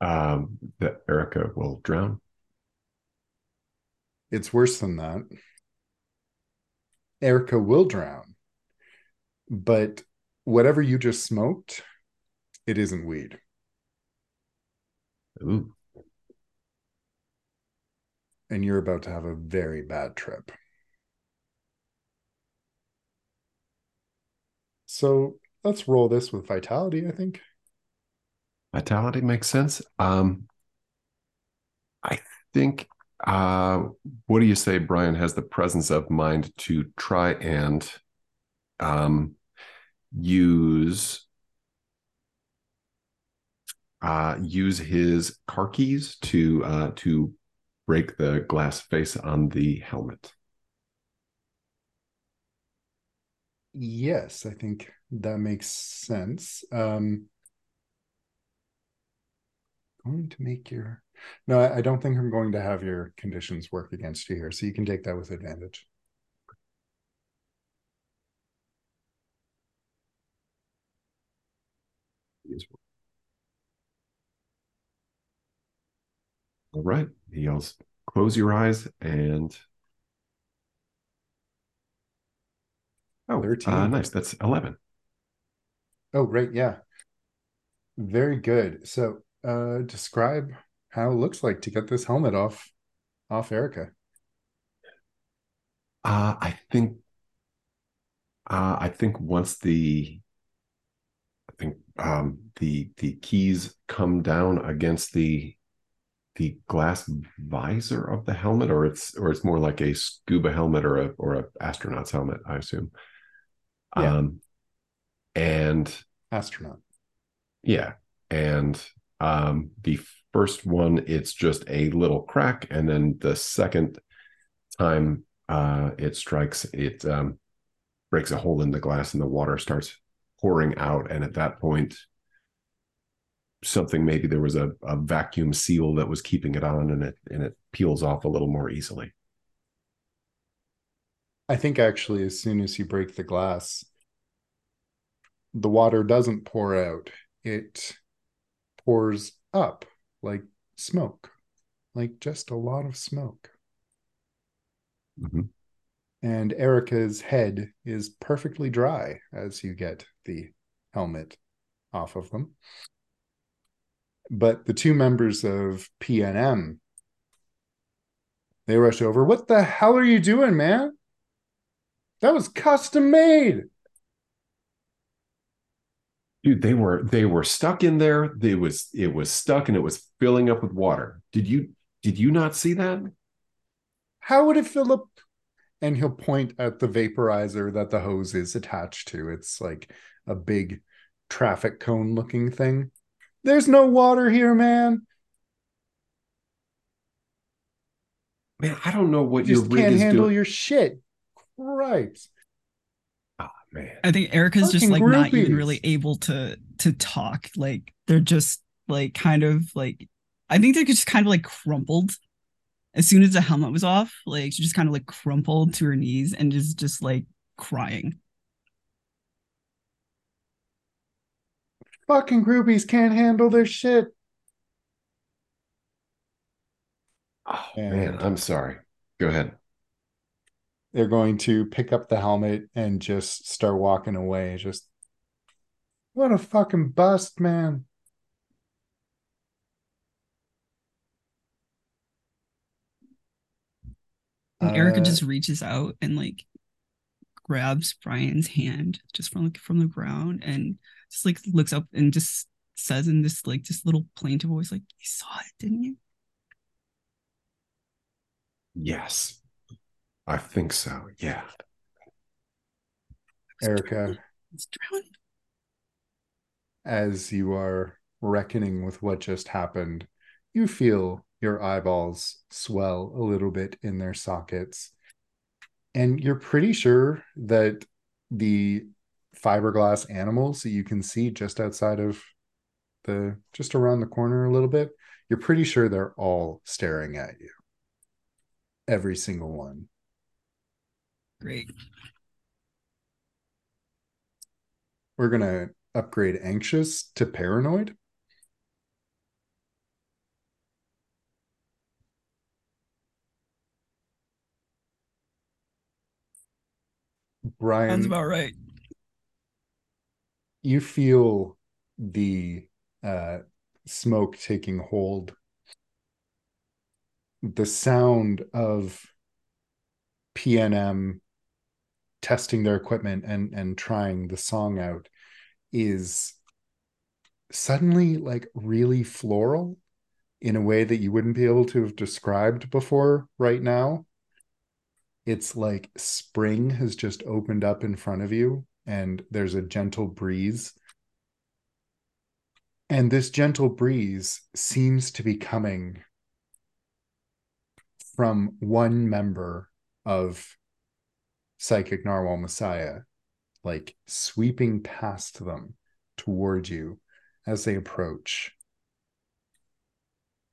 Um, that Erica will drown. It's worse than that. Erica will drown, but whatever you just smoked, it isn't weed. Ooh. And you're about to have a very bad trip. So let's roll this with vitality, I think. Vitality makes sense. Um, I think uh, what do you say, Brian has the presence of mind to try and um, use uh, use his car keys to uh, to break the glass face on the helmet. Yes, I think that makes sense. Um, going to make your no, I, I don't think I'm going to have your conditions work against you here, so you can take that with advantage. All right. He yells, close your eyes and Oh, 13. Uh, nice. That's 11. Oh, great. Yeah. Very good. So, uh, describe how it looks like to get this helmet off off Erica. Uh, I think uh, I think once the I think um, the the keys come down against the the glass visor of the helmet, or it's or it's more like a scuba helmet or a or a astronaut's helmet, I assume. Yeah. Um, and astronaut. Yeah, and um, the first one, it's just a little crack, and then the second time uh, it strikes, it um, breaks a hole in the glass, and the water starts pouring out. And at that point, something maybe there was a, a vacuum seal that was keeping it on, and it and it peels off a little more easily. I think actually, as soon as you break the glass, the water doesn't pour out; it pours up like smoke, like just a lot of smoke. Mm-hmm. And Erica's head is perfectly dry as you get the helmet off of them. But the two members of PNM, they rush over. What the hell are you doing, man? That was custom made dude they were they were stuck in there. They was it was stuck and it was filling up with water. Did you did you not see that? How would it fill up? And he'll point at the vaporizer that the hose is attached to. It's like a big traffic cone looking thing. There's no water here man. Man i don't know what you just can't handle doing. your shit. Right man. I think Erica's Fucking just like groupies. not even really able to to talk. Like they're just like kind of like I think they're just kind of like crumpled. As soon as the helmet was off, like she just kind of like crumpled to her knees and just just like crying. Fucking groupies can't handle their shit. Oh and man, I'm sorry. Go ahead they're going to pick up the helmet and just start walking away. Just what a fucking bust, man. And Erica uh, just reaches out and like grabs Brian's hand just from from the ground and just like looks up and just says in this like this little plaintive voice, like, you saw it, didn't you? Yes. I think so. Yeah. Erica, as you are reckoning with what just happened, you feel your eyeballs swell a little bit in their sockets. and you're pretty sure that the fiberglass animals that you can see just outside of the just around the corner a little bit you're pretty sure they're all staring at you every single one Great. we're going to upgrade anxious to paranoid brian Sounds about right. you feel the uh, smoke taking hold. The sound of PNM testing their equipment and and trying the song out is suddenly like really floral in a way that you wouldn't be able to have described before right now. It's like spring has just opened up in front of you and there's a gentle breeze. And this gentle breeze seems to be coming from one member of Psychic Narwhal Messiah, like sweeping past them toward you as they approach.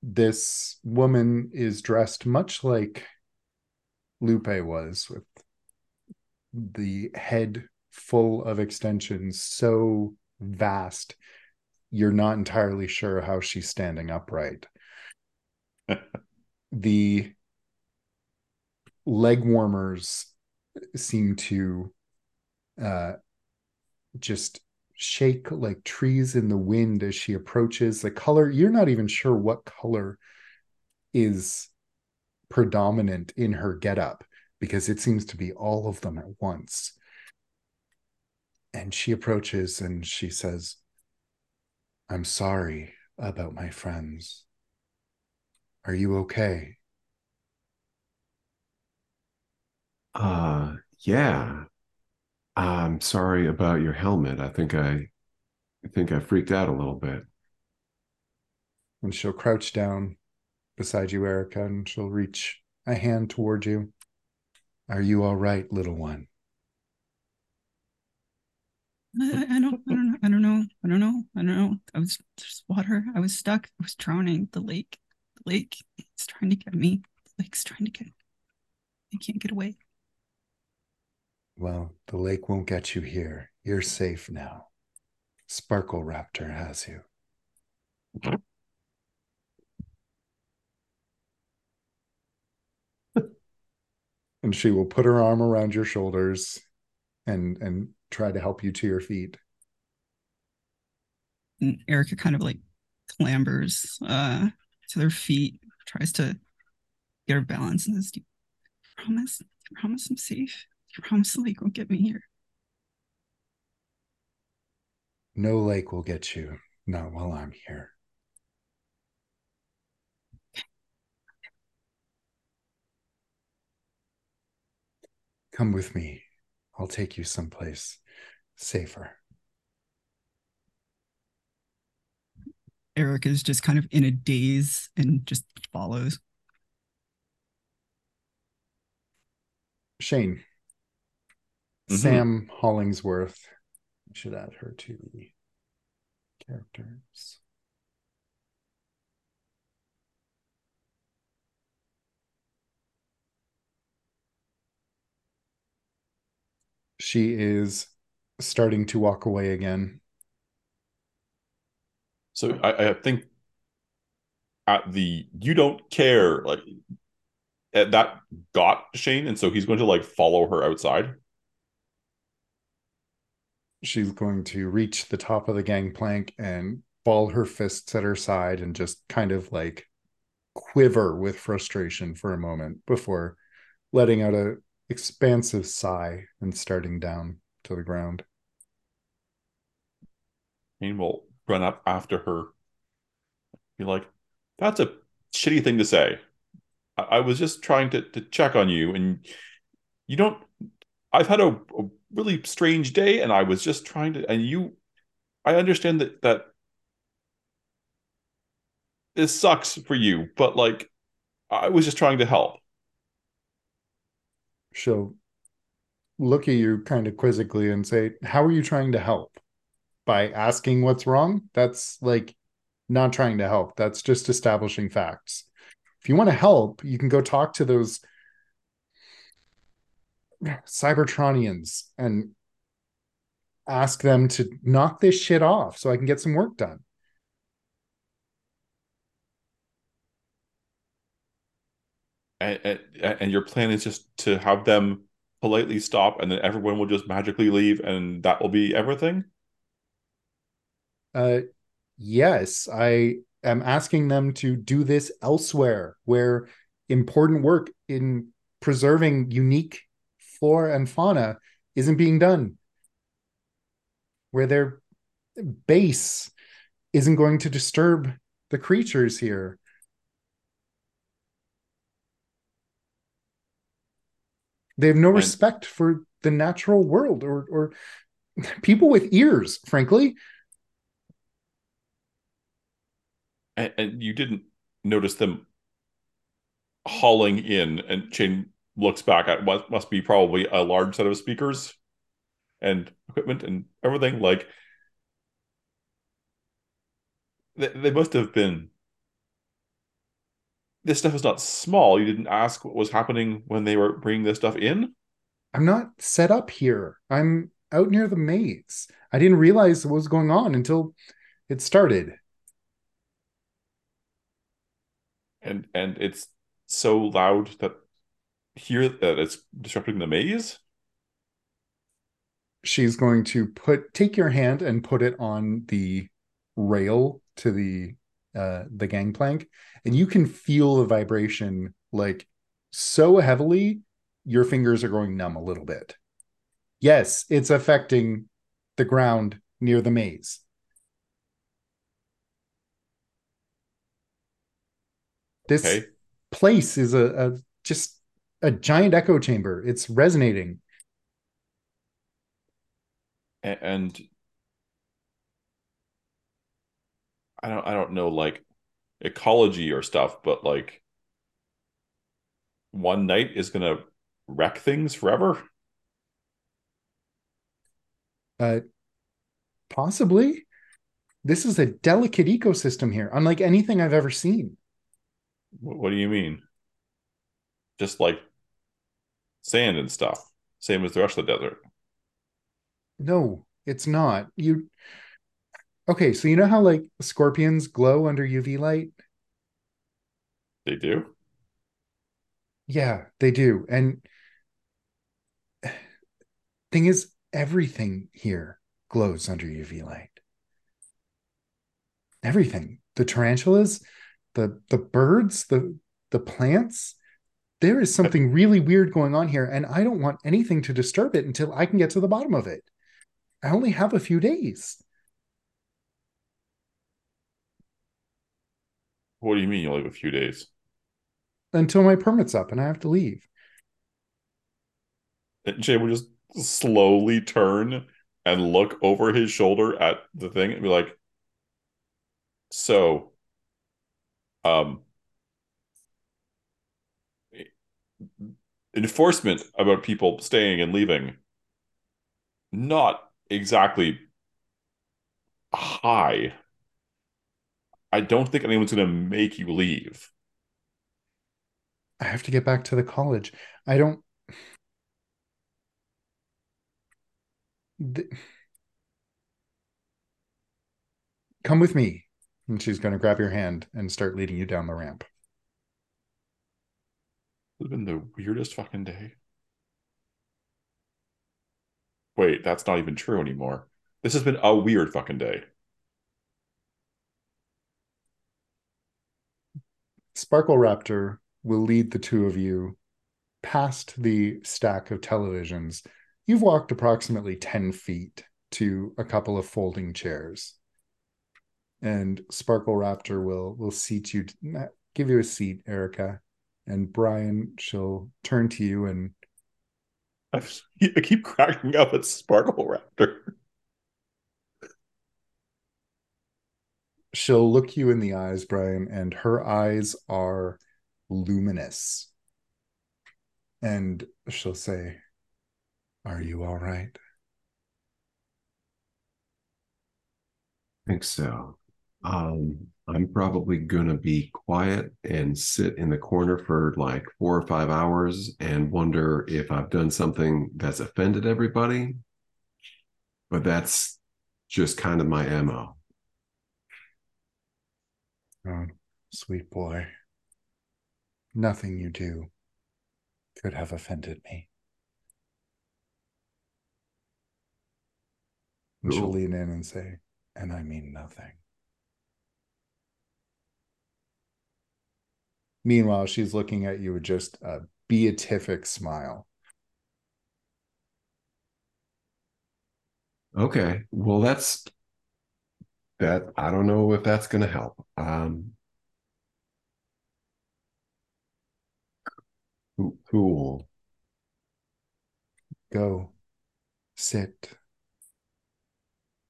This woman is dressed much like Lupe was, with the head full of extensions so vast you're not entirely sure how she's standing upright the leg warmers seem to uh just shake like trees in the wind as she approaches the color you're not even sure what color is predominant in her getup because it seems to be all of them at once and she approaches and she says, I'm sorry about my friends. Are you okay? Uh, yeah. I'm sorry about your helmet. I think I, I think I freaked out a little bit. And she'll crouch down beside you, Erica, and she'll reach a hand toward you. Are you all right, little one? I, I don't, I don't know. I don't know. I don't know. I don't know. I was there's water. I was stuck. I was drowning. The lake, the lake is trying to get me. The lake's trying to get. I can't get away. Well, the lake won't get you here. You're safe now. Sparkle Raptor has you. and she will put her arm around your shoulders and and try to help you to your feet. And Erica kind of like clambers uh to their feet, tries to get her balance, and says, "Do you promise? Promise I'm safe? Do promise the lake won't get me here?" No lake will get you, not while I'm here. Come with me. I'll take you someplace safer. Eric is just kind of in a daze and just follows. Shane. Mhm. Sam Hollingsworth. I should add her to the characters. She is starting to walk away again. So I, I think at the you don't care like that got Shane, and so he's going to like follow her outside. She's going to reach the top of the gangplank and ball her fists at her side and just kind of like quiver with frustration for a moment before letting out a expansive sigh and starting down to the ground. Shane will run up after her, be like, "That's a shitty thing to say. I, I was just trying to to check on you, and you don't. I've had a, a really strange day, and I was just trying to. And you, I understand that that this sucks for you, but like, I was just trying to help." She'll look at you kind of quizzically and say, How are you trying to help? By asking what's wrong? That's like not trying to help. That's just establishing facts. If you want to help, you can go talk to those Cybertronians and ask them to knock this shit off so I can get some work done. And, and, and your plan is just to have them politely stop and then everyone will just magically leave and that will be everything? Uh yes, I am asking them to do this elsewhere where important work in preserving unique flora and fauna isn't being done. Where their base isn't going to disturb the creatures here. They have no respect for the natural world or or people with ears, frankly. And, and you didn't notice them hauling in and Shane looks back at what must be probably a large set of speakers and equipment and everything like they, they must have been this stuff is not small you didn't ask what was happening when they were bringing this stuff in I'm not set up here. I'm out near the maze. I didn't realize what was going on until it started. and and it's so loud that here that it's disrupting the maze She's going to put take your hand and put it on the rail to the uh the gangplank and you can feel the vibration like so heavily your fingers are going numb a little bit. Yes, it's affecting the ground near the maze. This okay place is a, a just a giant echo chamber. It's resonating. And I don't I don't know like ecology or stuff, but like one night is gonna wreck things forever. Uh, possibly. This is a delicate ecosystem here, unlike anything I've ever seen. What do you mean? Just like sand and stuff, same as the rest of the desert. No, it's not. You okay? So you know how like scorpions glow under UV light? They do. Yeah, they do. And thing is, everything here glows under UV light. Everything. The tarantulas, the the birds, the the plants. There is something really weird going on here, and I don't want anything to disturb it until I can get to the bottom of it. I only have a few days. What do you mean you only have a few days? until my permit's up and I have to leave. And Jay would just slowly turn and look over his shoulder at the thing and be like, so, um, enforcement about people staying and leaving, not exactly high. I don't think anyone's going to make you leave. I have to get back to the college. I don't. Th- Come with me. And she's going to grab your hand and start leading you down the ramp. It's been the weirdest fucking day. Wait, that's not even true anymore. This has been a weird fucking day. Sparkle Raptor will lead the two of you past the stack of televisions. You've walked approximately 10 feet to a couple of folding chairs. And Sparkle Raptor will will seat you give you a seat, Erica. And Brian, she'll turn to you and I I keep cracking up at Sparkle Raptor. she'll look you in the eyes, Brian, and her eyes are luminous. And she'll say, Are you all right? I think so. Um, I'm probably gonna be quiet and sit in the corner for like four or five hours and wonder if I've done something that's offended everybody. But that's just kind of my MO. Oh, sweet boy. Nothing you do could have offended me. And she'll lean in and say, and I mean nothing. Meanwhile, she's looking at you with just a beatific smile. Okay. Well, that's that. I don't know if that's gonna help. Um cool. Go, sit.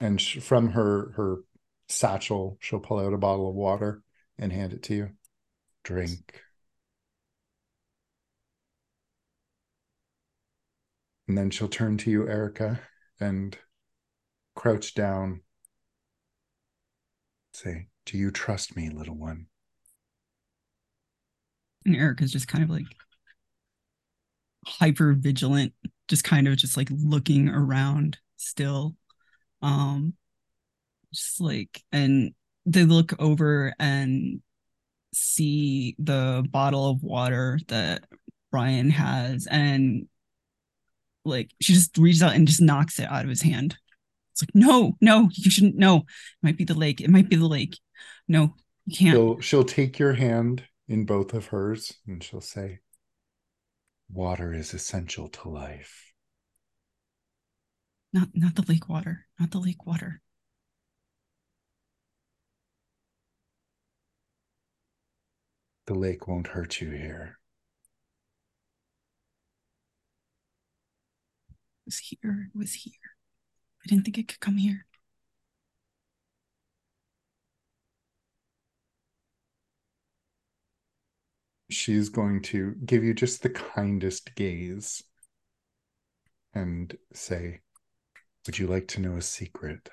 And sh- from her her satchel, she'll pull out a bottle of water and hand it to you. Drink. And then she'll turn to you, Erica, and crouch down. Say, Do you trust me, little one? And Erica's just kind of like hyper vigilant, just kind of just like looking around still. Um just like and they look over and see the bottle of water that Brian has and like she just reaches out and just knocks it out of his hand. It's like, no, no, you shouldn't no. It might be the lake. It might be the lake. No, you can't. She'll she'll take your hand in both of hers and she'll say, Water is essential to life. not not the lake water. Not the lake water. The lake won't hurt you here. It was here. It was here. I didn't think it could come here. She's going to give you just the kindest gaze and say, Would you like to know a secret?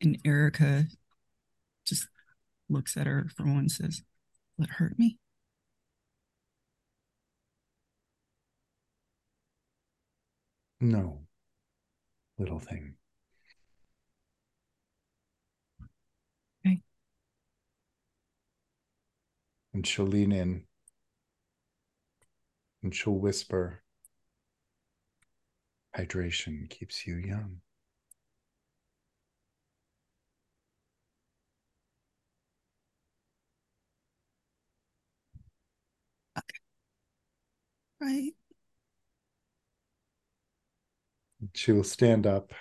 And Erica looks at her for one and says, Will it hurt me? No, little thing. Okay. And she'll lean in and she'll whisper, Hydration keeps you young. Right. She will stand up.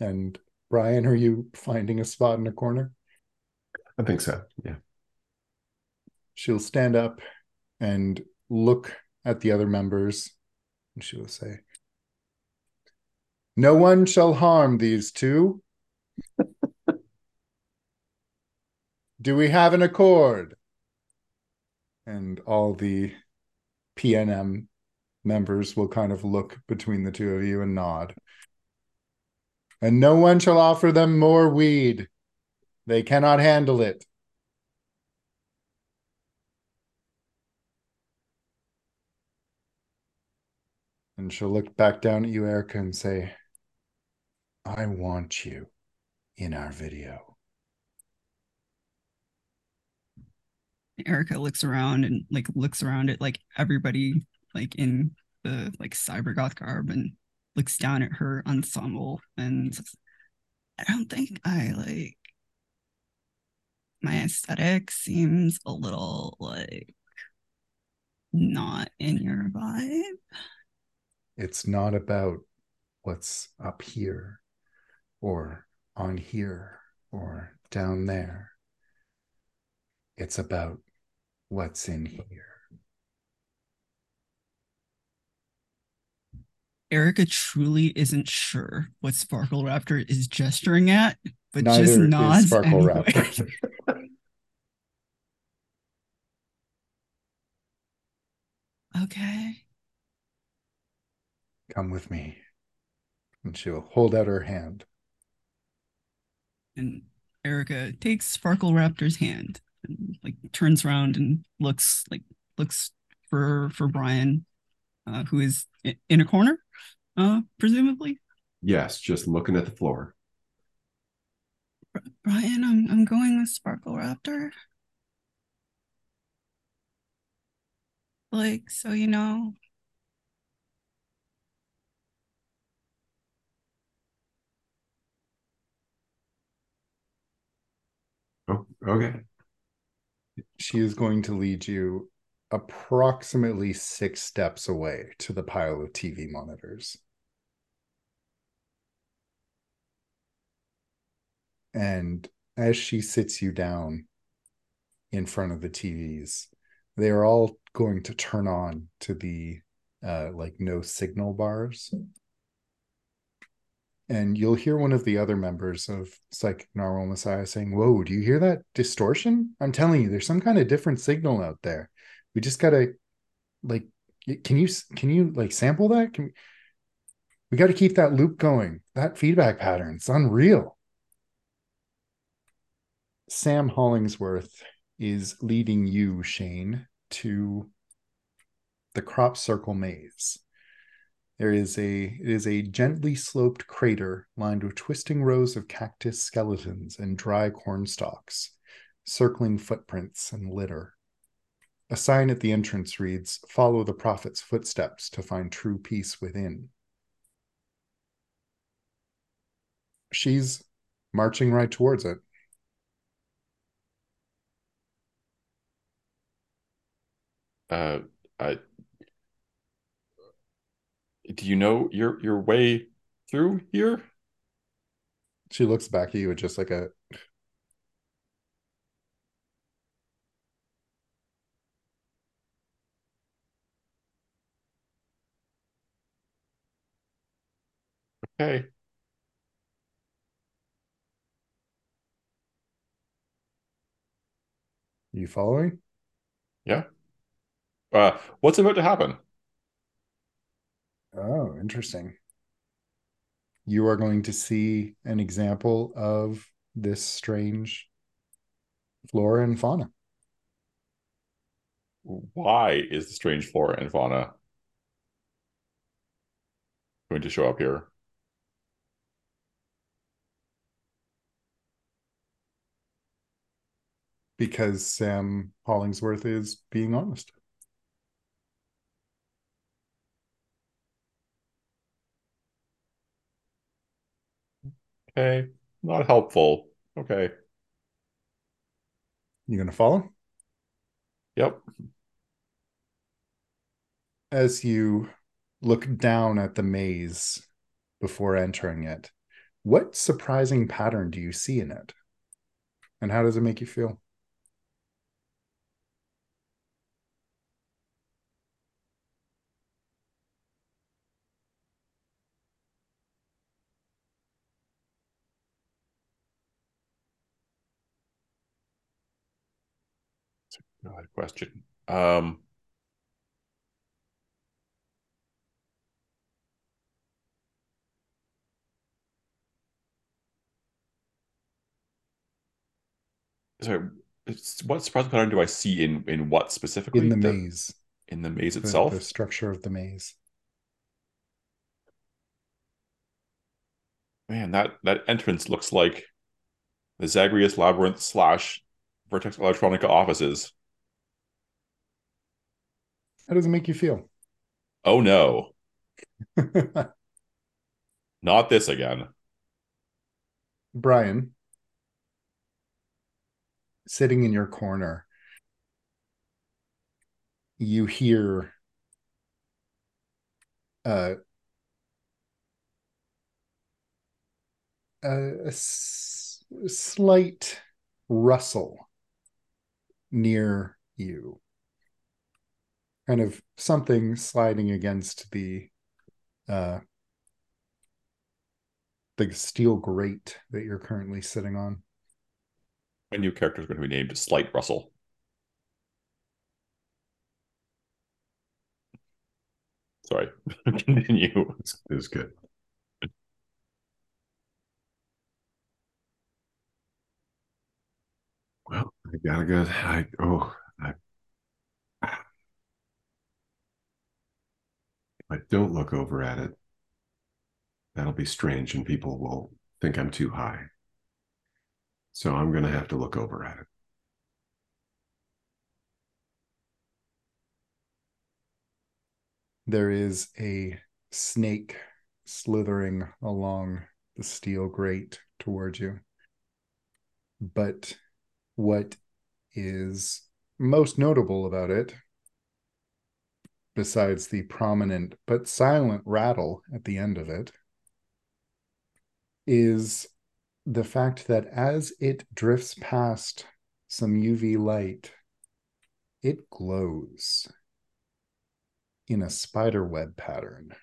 And Brian, are you finding a spot in a corner? I think so. Yeah. She'll stand up and look at the other members. And she will say, No one shall harm these two. Do we have an accord? And all the PNM members will kind of look between the two of you and nod. And no one shall offer them more weed. They cannot handle it. And she'll look back down at you, Erica, and say, I want you in our video. Erica looks around and like looks around at like everybody like in the like cyber goth garb and looks down at her ensemble and says, I don't think I like my aesthetic seems a little like not in your vibe. It's not about what's up here or on here or down there. It's about what's in here. Erica truly isn't sure what Sparkle Raptor is gesturing at, but Neither just nods. Sparkle anyway. Raptor. Okay. Come with me. And she'll hold out her hand. And Erica takes Sparkle Raptor's hand and like turns around and looks like looks for for Brian, uh, who is in a corner, uh, presumably. Yes, just looking at the floor. Brian, I'm I'm going with Sparkle Raptor. Like, so you know. Oh, okay. She is going to lead you approximately six steps away to the pile of TV monitors. And as she sits you down in front of the TVs, they are all going to turn on to the uh, like no signal bars. And you'll hear one of the other members of Psychic Narwhal Messiah saying, Whoa, do you hear that distortion? I'm telling you, there's some kind of different signal out there. We just gotta like can you can you like sample that? Can we got to keep that loop going. That feedback pattern, it's unreal. Sam Hollingsworth is leading you, Shane, to the crop circle maze. There is a it is a gently sloped crater lined with twisting rows of cactus skeletons and dry corn stalks, circling footprints and litter. A sign at the entrance reads, Follow the prophet's footsteps to find true peace within. She's marching right towards it. Uh, I, do you know your your way through here? She looks back at you with just like a Okay. You following? Yeah. Uh, what's about to happen? Oh, interesting. You are going to see an example of this strange flora and fauna. Why is the strange flora and fauna going to show up here? Because Sam Hollingsworth is being honest. Okay. Not helpful. Okay. You gonna follow? Yep. As you look down at the maze before entering it, what surprising pattern do you see in it? And how does it make you feel? Good question. Um, sorry, what surprising pattern do I see in in what specifically? In the, The- maze, In the maze the, itself? the structure of the maze. Man, that that entrance looks like the Zagreus Labyrinth slash Vertex Electronica offices. How does it make you feel? Oh no, not this again. Brian, sitting in your corner, you hear uh, a, a s- slight rustle near you. Kind of something sliding against the uh, the steel grate that you're currently sitting on. My new character is going to be named Slight Russell. Sorry, continue. It's, it's good. Well, I gotta go. I oh, I, don't look over at it, that'll be strange, and people will think I'm too high. So I'm gonna have to look over at it. There is a snake slithering along the steel grate towards you. But what is most notable about it, besides the prominent but silent rattle at the end of it, is the fact that as it drifts past some UV light, it glows in a spider web pattern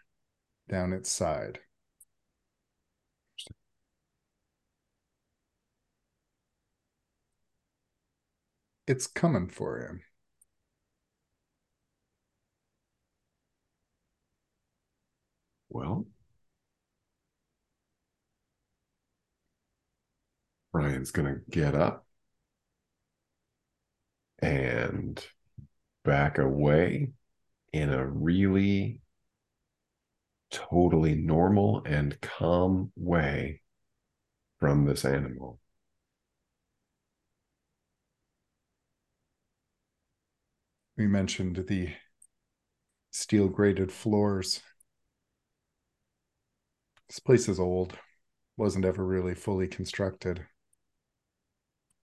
down its side. It's coming for you. Well, Brian's going to get up and back away in a really totally normal and calm way from this animal. We mentioned the steel grated floors. This place is old, wasn't ever really fully constructed.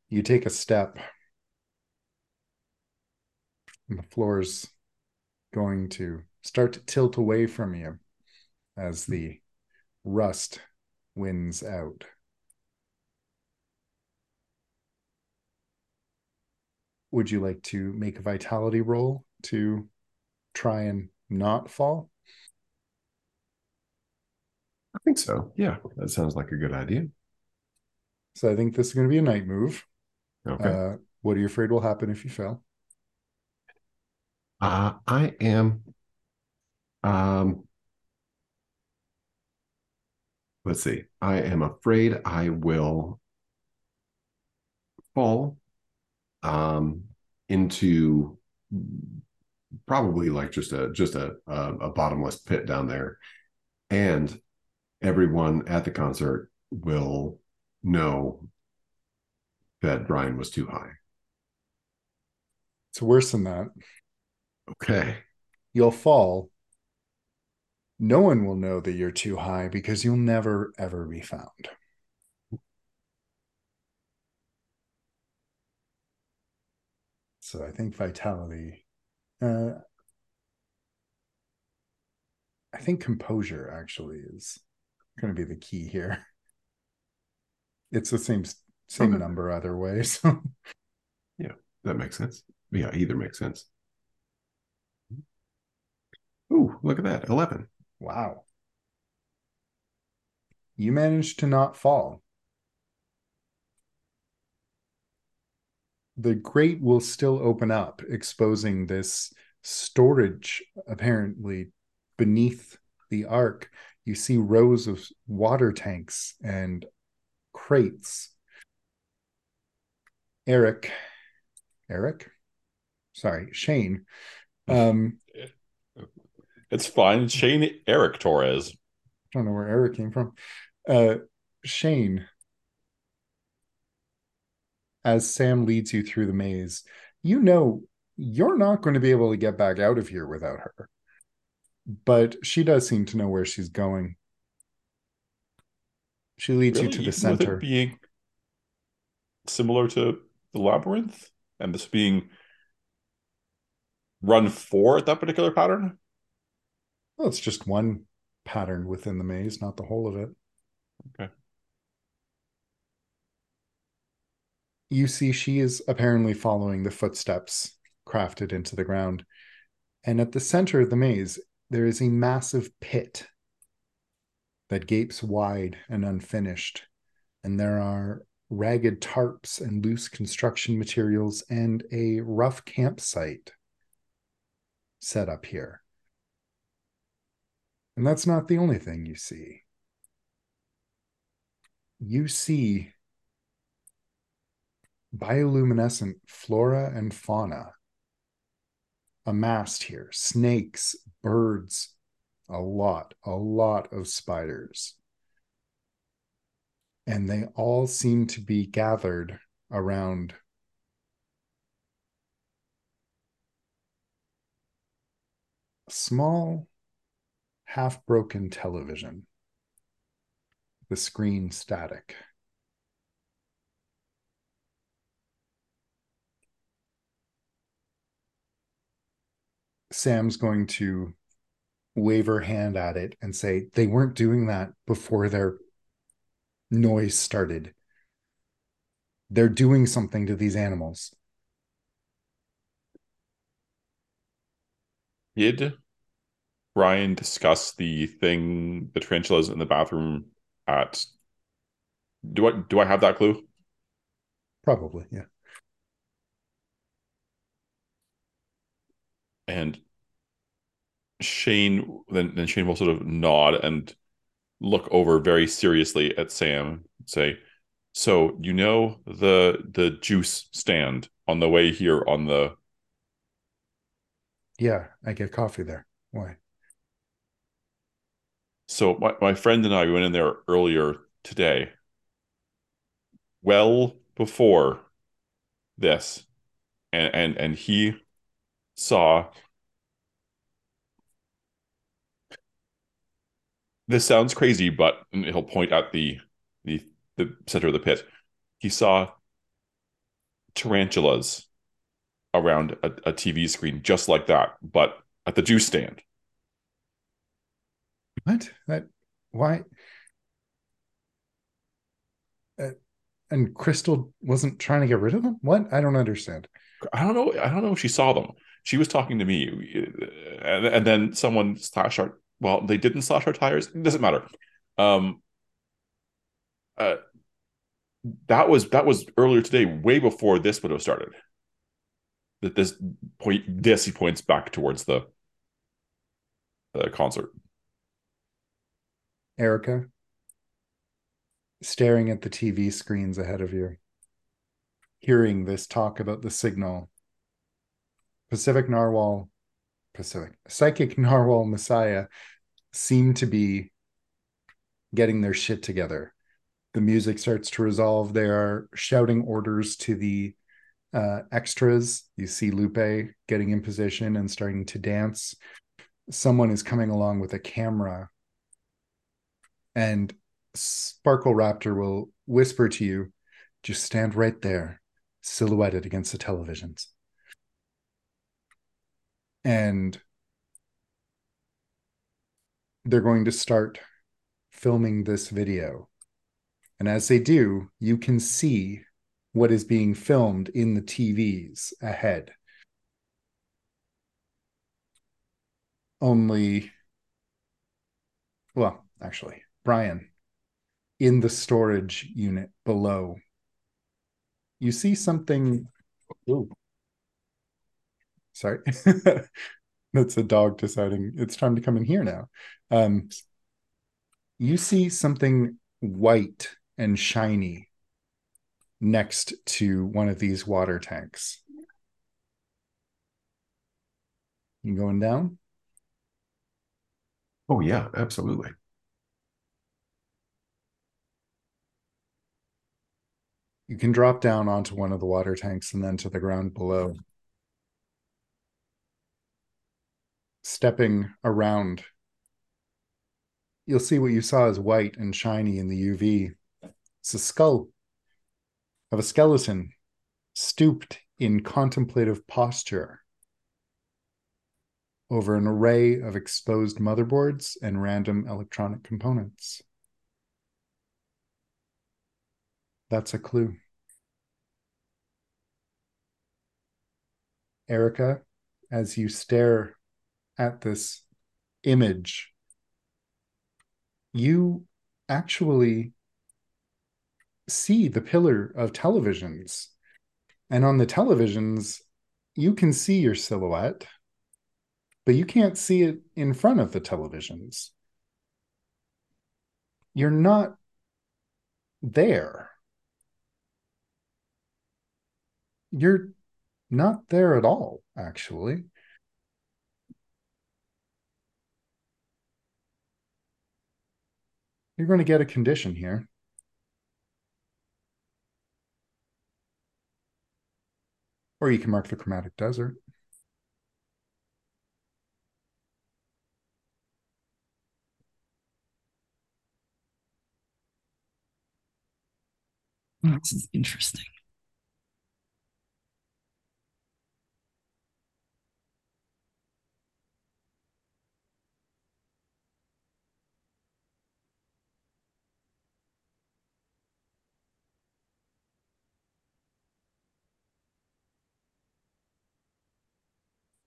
You take a step, and the floor's going to start to tilt away from you as the rust wins out. Would you like to make a vitality roll to try and not fall? I think so. Yeah, that sounds like a good idea. So I think this is going to be a night move. Okay. Uh, what are you afraid will happen if you fail? Uh, I am. Um, let's see. I am afraid I will fall um, into probably like just a just a, a a bottomless pit down there, and everyone at the concert will know that Brian was too high. It's worse than that. Okay. You'll fall. No one will know that you're too high because you'll never, ever be found. So I think vitality. Uh, I think composure actually is going to be the key here. It's the same same Okay. number either way. So yeah, That makes sense. Yeah, either makes sense. Mm-hmm. Ooh, look at that. 11. wow. You managed to not fall. The grate will still open up, exposing this storage apparently beneath the ark. You see rows of water tanks and crates. Eric, Eric, sorry, Shane. Um, It's fine. Shane Eric Torres. I don't know where Eric came from. Uh, Shane, as Sam leads you through the maze, you know you're not going to be able to get back out of here without her. But she does seem to know where she's going. She leads Really? you to the center. it being similar to the labyrinth, and this being run four at that particular pattern. Well, it's just one pattern within the maze, not the whole of it. Okay. You see, she is apparently following the footsteps crafted into the ground. And at the center of the maze, there is a massive pit that gapes wide and unfinished. And there are ragged tarps and loose construction materials and a rough campsite set up here. And that's not the only thing you see. You see bioluminescent flora and fauna amassed here snakes, birds, a lot, a lot of spiders. And they all seem to be gathered around a small, half broken television, the screen static. Sam's going to wave her hand at it and say, they weren't doing that before their noise started. They're doing something to these animals. Did Ryan discuss the thing, the tarantulas in the bathroom at do I do I have that clue? Probably, yeah. And Shane then then Shane will sort of nod and look over very seriously at Sam and say, So you know the the juice stand on the way here on the Yeah, I get coffee there. Why? So my, my friend and I went in there earlier today. Well before this. And and and he saw this sounds crazy, but he'll point at the the the center of the pit. He saw tarantulas around a, a TV screen just like that, but at the juice stand. What? That why? Uh, and Crystal wasn't trying to get rid of them. What? I don't understand. I don't know. I don't know if she saw them. She was talking to me, and, and then someone slashed our. Well, they didn't slash our tires. It doesn't matter. Um. Uh, that was that was earlier today, way before this would have started. That this point, this he points back towards the the concert. Erica, staring at the TV screens ahead of you, hearing this talk about the signal. Pacific Narwhal, Pacific, Psychic Narwhal Messiah seem to be getting their shit together. The music starts to resolve. They are shouting orders to the uh, extras. You see Lupe getting in position and starting to dance. Someone is coming along with a camera and Sparkle Raptor will whisper to you, just stand right there, silhouetted against the televisions. And they're going to start filming this video. And as they do, you can see what is being filmed in the TVs ahead. Only, well, actually, Brian, in the storage unit below, you see something. Ooh. Sorry. That's a dog deciding it's time to come in here now. Um, you see something white and shiny next to one of these water tanks. You going down? Oh, yeah, absolutely. You can drop down onto one of the water tanks and then to the ground below. Stepping around, you'll see what you saw as white and shiny in the UV. It's a skull of a skeleton stooped in contemplative posture over an array of exposed motherboards and random electronic components. That's a clue. Erica, as you stare at this image, you actually see the pillar of televisions. And on the televisions, you can see your silhouette, but you can't see it in front of the televisions. you're not there. You're not there at all, actually. You're going to get a condition here. Or you can mark the chromatic desert. This is interesting.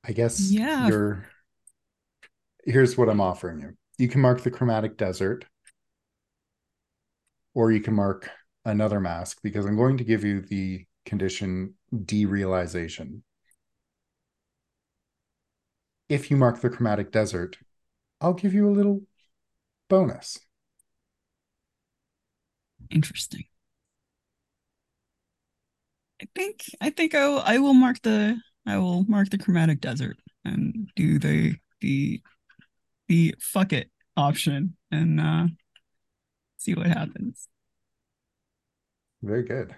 I guess Yeah. you're here's what I'm offering you. You can mark the chromatic desert, or you can mark another mask because I'm going to give you the condition derealization. If you mark the chromatic desert, I'll give you a little bonus. Interesting. I think I think I will, I will mark the I will mark the chromatic desert and do the the the fuck it option and uh see what happens. Very good.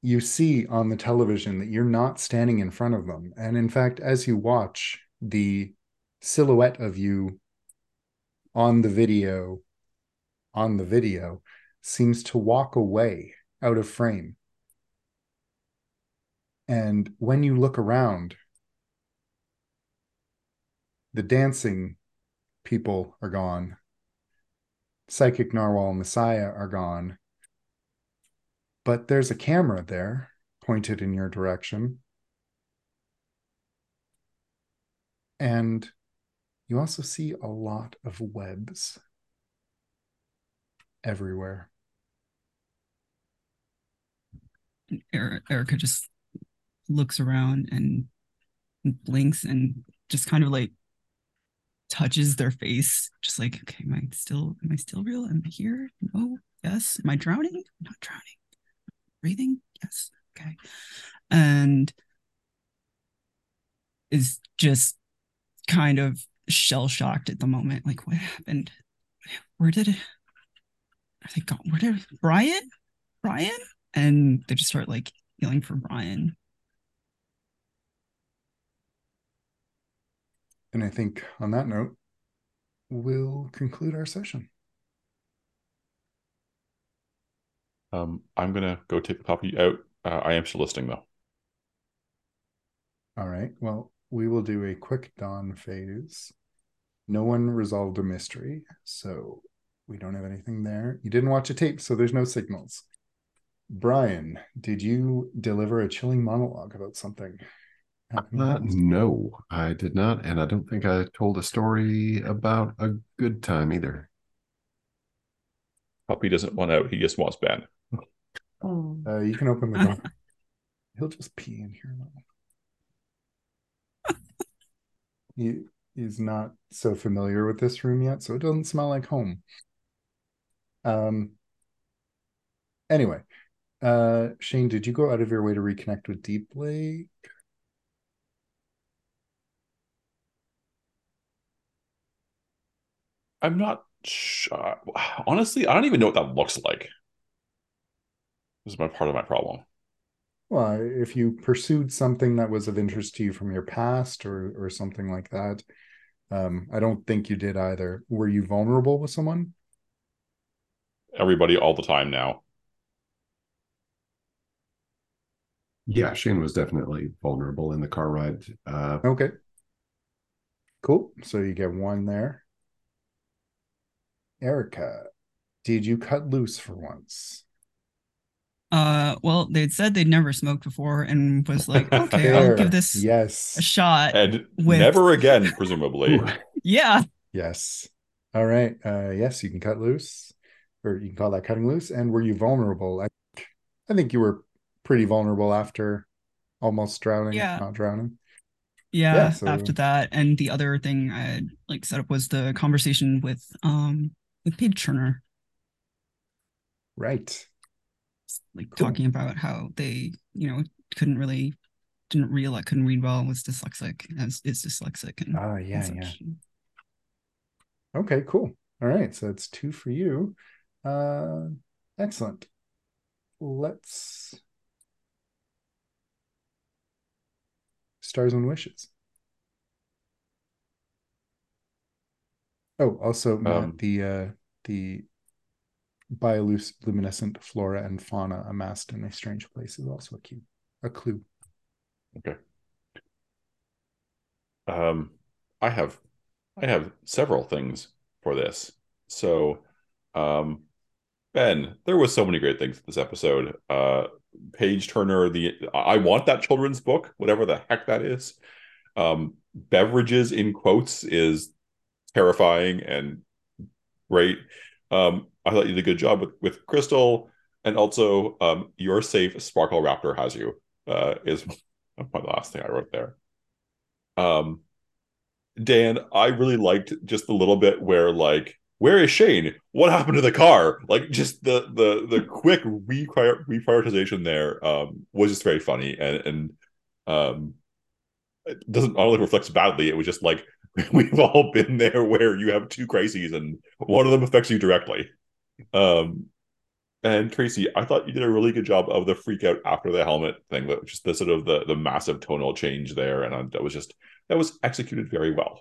You see on the television that you're not standing in front of them. And in fact, as you watch, the silhouette of you on the video, on the video, seems to walk away out of frame. And when you look around, the dancing people are gone. Psychic Narwhal Messiah are gone but there's a camera there pointed in your direction. And you also see a lot of webs everywhere. Er- Erica just looks around and blinks and just kind of like touches their face, just like, okay, am I still am I still real? Am I here? No, yes. Am I drowning? I'm not drowning. Breathing? Yes. Okay. And is just kind of shell shocked at the moment. Like, what happened? Where did it? Are they gone? Where did Brian? Brian? And they just start like yelling for Brian. And I think on that note, we'll conclude our session. Um, I'm gonna go take the puppy out. Uh, I am still listening though. All right. Well, we will do a quick dawn phase. No one resolved a mystery, so we don't have anything there. You didn't watch a tape, so there's no signals. Brian, did you deliver a chilling monologue about something? Happening Uh, no, I did not, and I don't think I told a story about a good time either. Puppy doesn't want out. He just wants Ben. Uh, you can open the door. He'll just pee in here now. he is not so familiar with this room yet, so it doesn't smell like home. Um. Anyway, uh, Shane, did you go out of your way to reconnect with Deep Lake? I'm not sure. Honestly, I don't even know what that looks like. This is my part of my problem. Well, if you pursued something that was of interest to you from your past or or something like that, um, I don't think you did either. Were you vulnerable with someone? Everybody all the time now. Yeah, Shane was definitely vulnerable in the car ride. Uh, Okay. Cool. So you get one there. Erica, did you cut loose for once? Uh, well, they'd said they'd never smoked before and was like, okay, I'll give this yes a shot. And With- never again, presumably. Yeah. Yes. All right. Uh yes, you can cut loose. Or you can call that cutting loose. And were you vulnerable? I I think you were pretty vulnerable after almost drowning, Yeah. not drowning. Yeah, Yeah, so- after that. And the other thing I had like set up was the conversation with um with Paige Turner, Right. like Cool. talking about how they, you know, couldn't really didn't realize couldn't read well, was dyslexic, as is dyslexic and, Ah, and yeah, such. yeah. Okay, cool. All right, so that's two for you. Uh, excellent. Let's stars and wishes. Oh, also Matt, Um, the uh, the bioluminescent flora and fauna amassed in a strange place is also a cue, a clue. Okay. Um, I have, I have several things for this. So, um, Ben, there was so many great things in this episode. Uh, Paige Turner, the I want that children's book, whatever the heck that is. Um, beverages in quotes is terrifying and great. Um, I thought you did a good job with with Crystal, and also um, "You're safe." Sparkle Raptor has you. Uh, is my last thing I wrote there. Um, Dan, I really liked just a little bit where like, where is Shane? What happened to the car? Like, just the the the quick reprior- reprioritization there um, was just very funny and and um, it doesn't not only reflects badly. It was just like we've all been there where you have two crises and one of them affects you directly. Um, and Tracy, I thought you did a really good job of the freak out after the helmet thing, but just the sort of the the massive tonal change there, and I, that was just that was executed very well.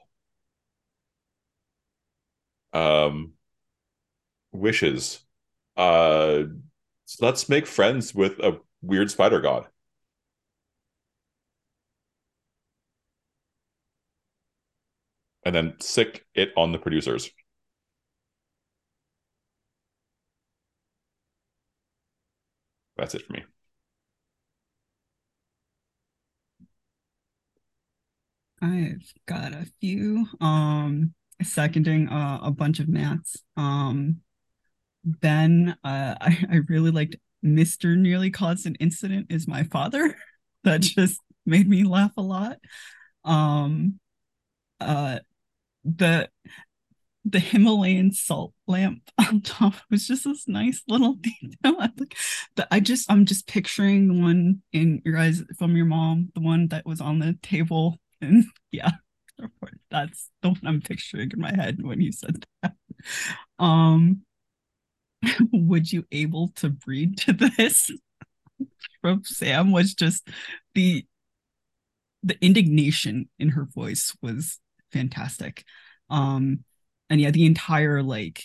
Um, wishes. Uh, let's make friends with a weird spider god. And then sick it on the producers. That's it for me. I've got a few. Um, seconding uh, a bunch of Matt's. Um, Ben, uh, I, I really liked Mr. Nearly Caused an Incident is my father. That just made me laugh a lot. Um, uh, the the Himalayan salt lamp on top was just this nice little detail. I like the, I just I'm just picturing the one in your eyes from your mom, the one that was on the table, and yeah, that's the one I'm picturing in my head when you said that. Um, would you able to breed to this? From Sam was just the the indignation in her voice was fantastic. Um, and yeah, the entire like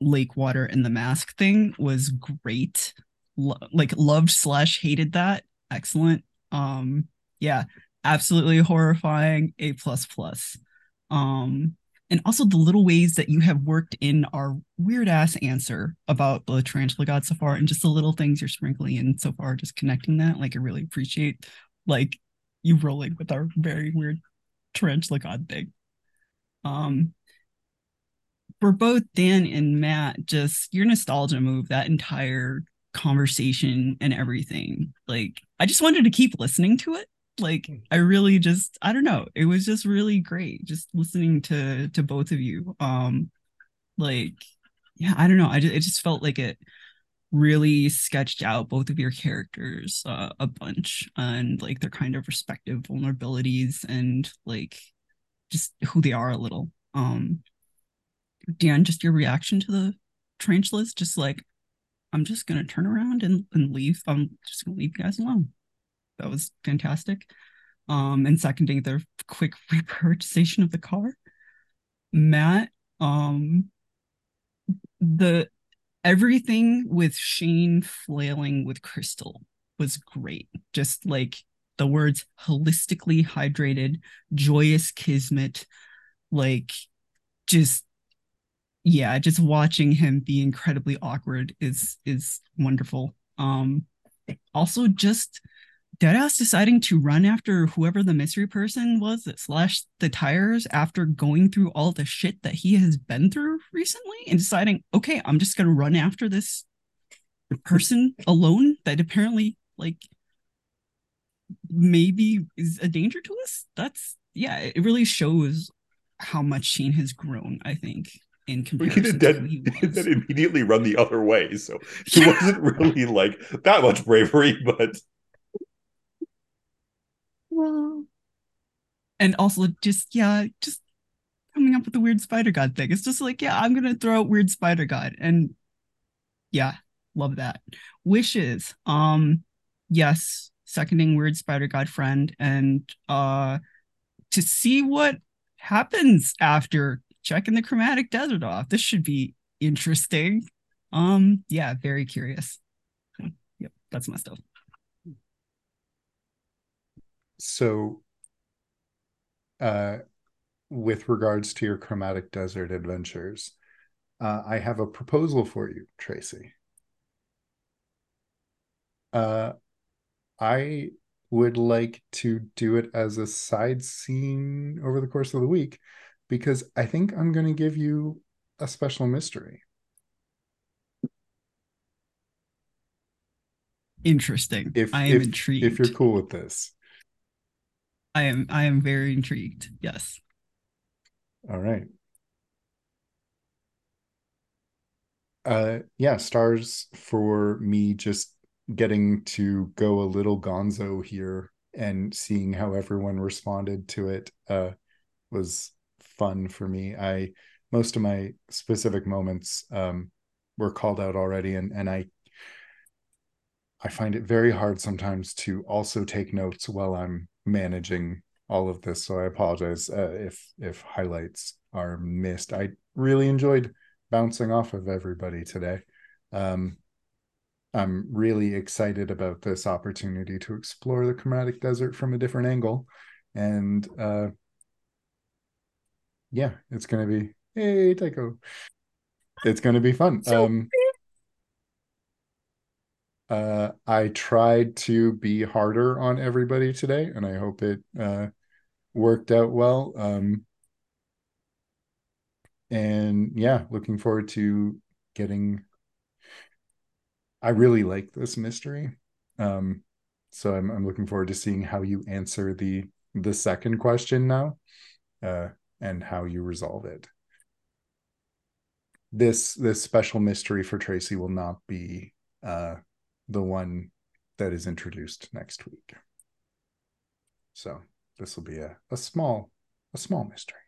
lake water and the mask thing was great. Lo- like loved slash hated that. Excellent. Um, yeah, absolutely horrifying. A plus plus. Um, and also the little ways that you have worked in our weird ass answer about the tarantula god so far, and just the little things you're sprinkling in so far, just connecting that. Like I really appreciate like you rolling with our very weird tarantula god thing. Um, for both Dan and Matt, just your nostalgia move, that entire conversation and everything. Like, I just wanted to keep listening to it. Like, I really just, I don't know, it was just really great just listening to to both of you. Um, like, yeah, I don't know, I just it just felt like it really sketched out both of your characters uh, a bunch and like their kind of respective vulnerabilities and like just who they are a little. Um, Dan, just your reaction to the tarantulas, just like, I'm just gonna turn around and, and leave. I'm just gonna leave you guys alone. That was fantastic. Um, and seconding their quick reprioritization of the car. Matt, um, the everything with Shane flailing with Crystal was great. Just like the words holistically hydrated, joyous kismet, like just yeah, just watching him be incredibly awkward is is wonderful. Um also just Deadass deciding to run after whoever the mystery person was that slashed the tires after going through all the shit that he has been through recently and deciding, okay, I'm just gonna run after this person alone that apparently like maybe is a danger to us. That's yeah, it really shows how much Shane has grown, I think. in comparison to who he then immediately run the other way. So it wasn't really like that much bravery, but Well, and also just yeah, just coming up with the weird spider god thing. It's just like yeah, I'm gonna throw out weird spider god, and yeah, love that. Wishes, um, yes, seconding weird spider god friend, and uh, to see what happens after checking the chromatic desert off. This should be interesting. Um, yeah, very curious. Yep, that's my stuff. So, uh, with regards to your chromatic desert adventures, uh, I have a proposal for you, Tracy. Uh, I would like to do it as a side scene over the course of the week because I think I'm going to give you a special mystery. Interesting. If I am if, intrigued. if you're cool with this. I am I am very intrigued. Yes. All right. Uh yeah, stars for me just getting to go a little gonzo here and seeing how everyone responded to it uh was fun for me. I most of my specific moments um were called out already and and I I find it very hard sometimes to also take notes while I'm managing all of this. So I apologize uh, if if highlights are missed. I really enjoyed bouncing off of everybody today. Um, I'm really excited about this opportunity to explore the chromatic desert from a different angle, and uh, yeah, it's gonna be hey Tycho. It's gonna be fun. So um, uh, I tried to be harder on everybody today, and I hope it uh, worked out well. Um, and yeah, looking forward to getting. I really like this mystery, um, so I'm I'm looking forward to seeing how you answer the the second question now, uh, and how you resolve it. This this special mystery for Tracy will not be uh the one that is introduced next week. So this will be a, a small a small mystery.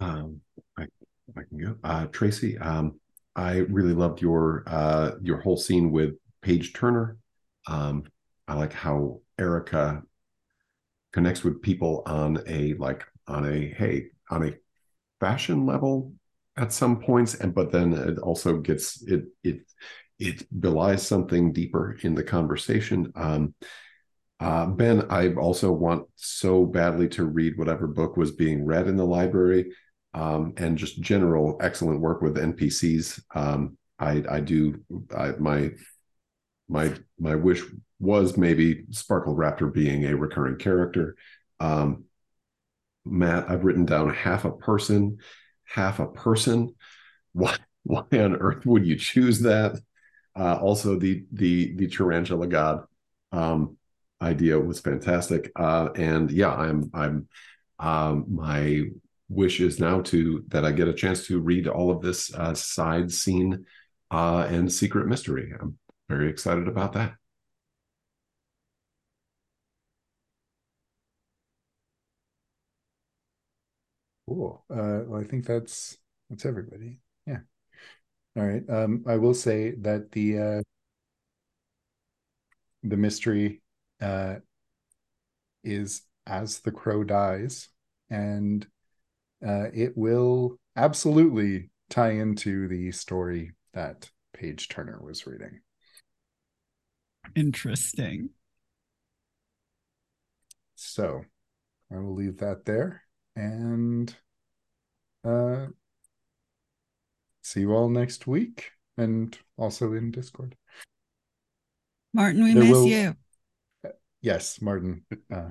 Um, I, I can go. Uh, Tracy, um, I really loved your uh, your whole scene with Paige Turner. Um, I like how Erica connects with people on a like on a hey on a fashion level at some points, and but then it also gets it it it belies something deeper in the conversation. Um, uh, ben, I also want so badly to read whatever book was being read in the library um, and just general excellent work with NPCs. Um, I, I do I, my my my wish was maybe Sparkle Raptor being a recurring character. Um, Matt, I've written down half a person, half a person. Why why on earth would you choose that? Uh, also, the the the tarantula god um, idea was fantastic, uh, and yeah, I'm I'm um, my wish is now to that I get a chance to read all of this uh, side scene uh, and secret mystery. I'm very excited about that. Cool. Uh, well, I think that's that's everybody. Yeah. All right. Um, I will say that the uh, the mystery uh, is as the crow dies, and uh, it will absolutely tie into the story that Paige Turner was reading. Interesting. So I will leave that there and uh, see you all next week and also in Discord. Martin, we There miss will- you. Yes, Martin, uh,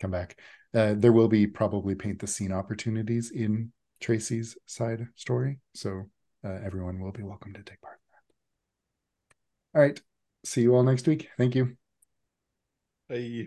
come back. Uh, there will be probably paint the scene opportunities in Tracy's side story, so uh, everyone will be welcome to take part in that. All right, see you all next week. Thank you. Hey.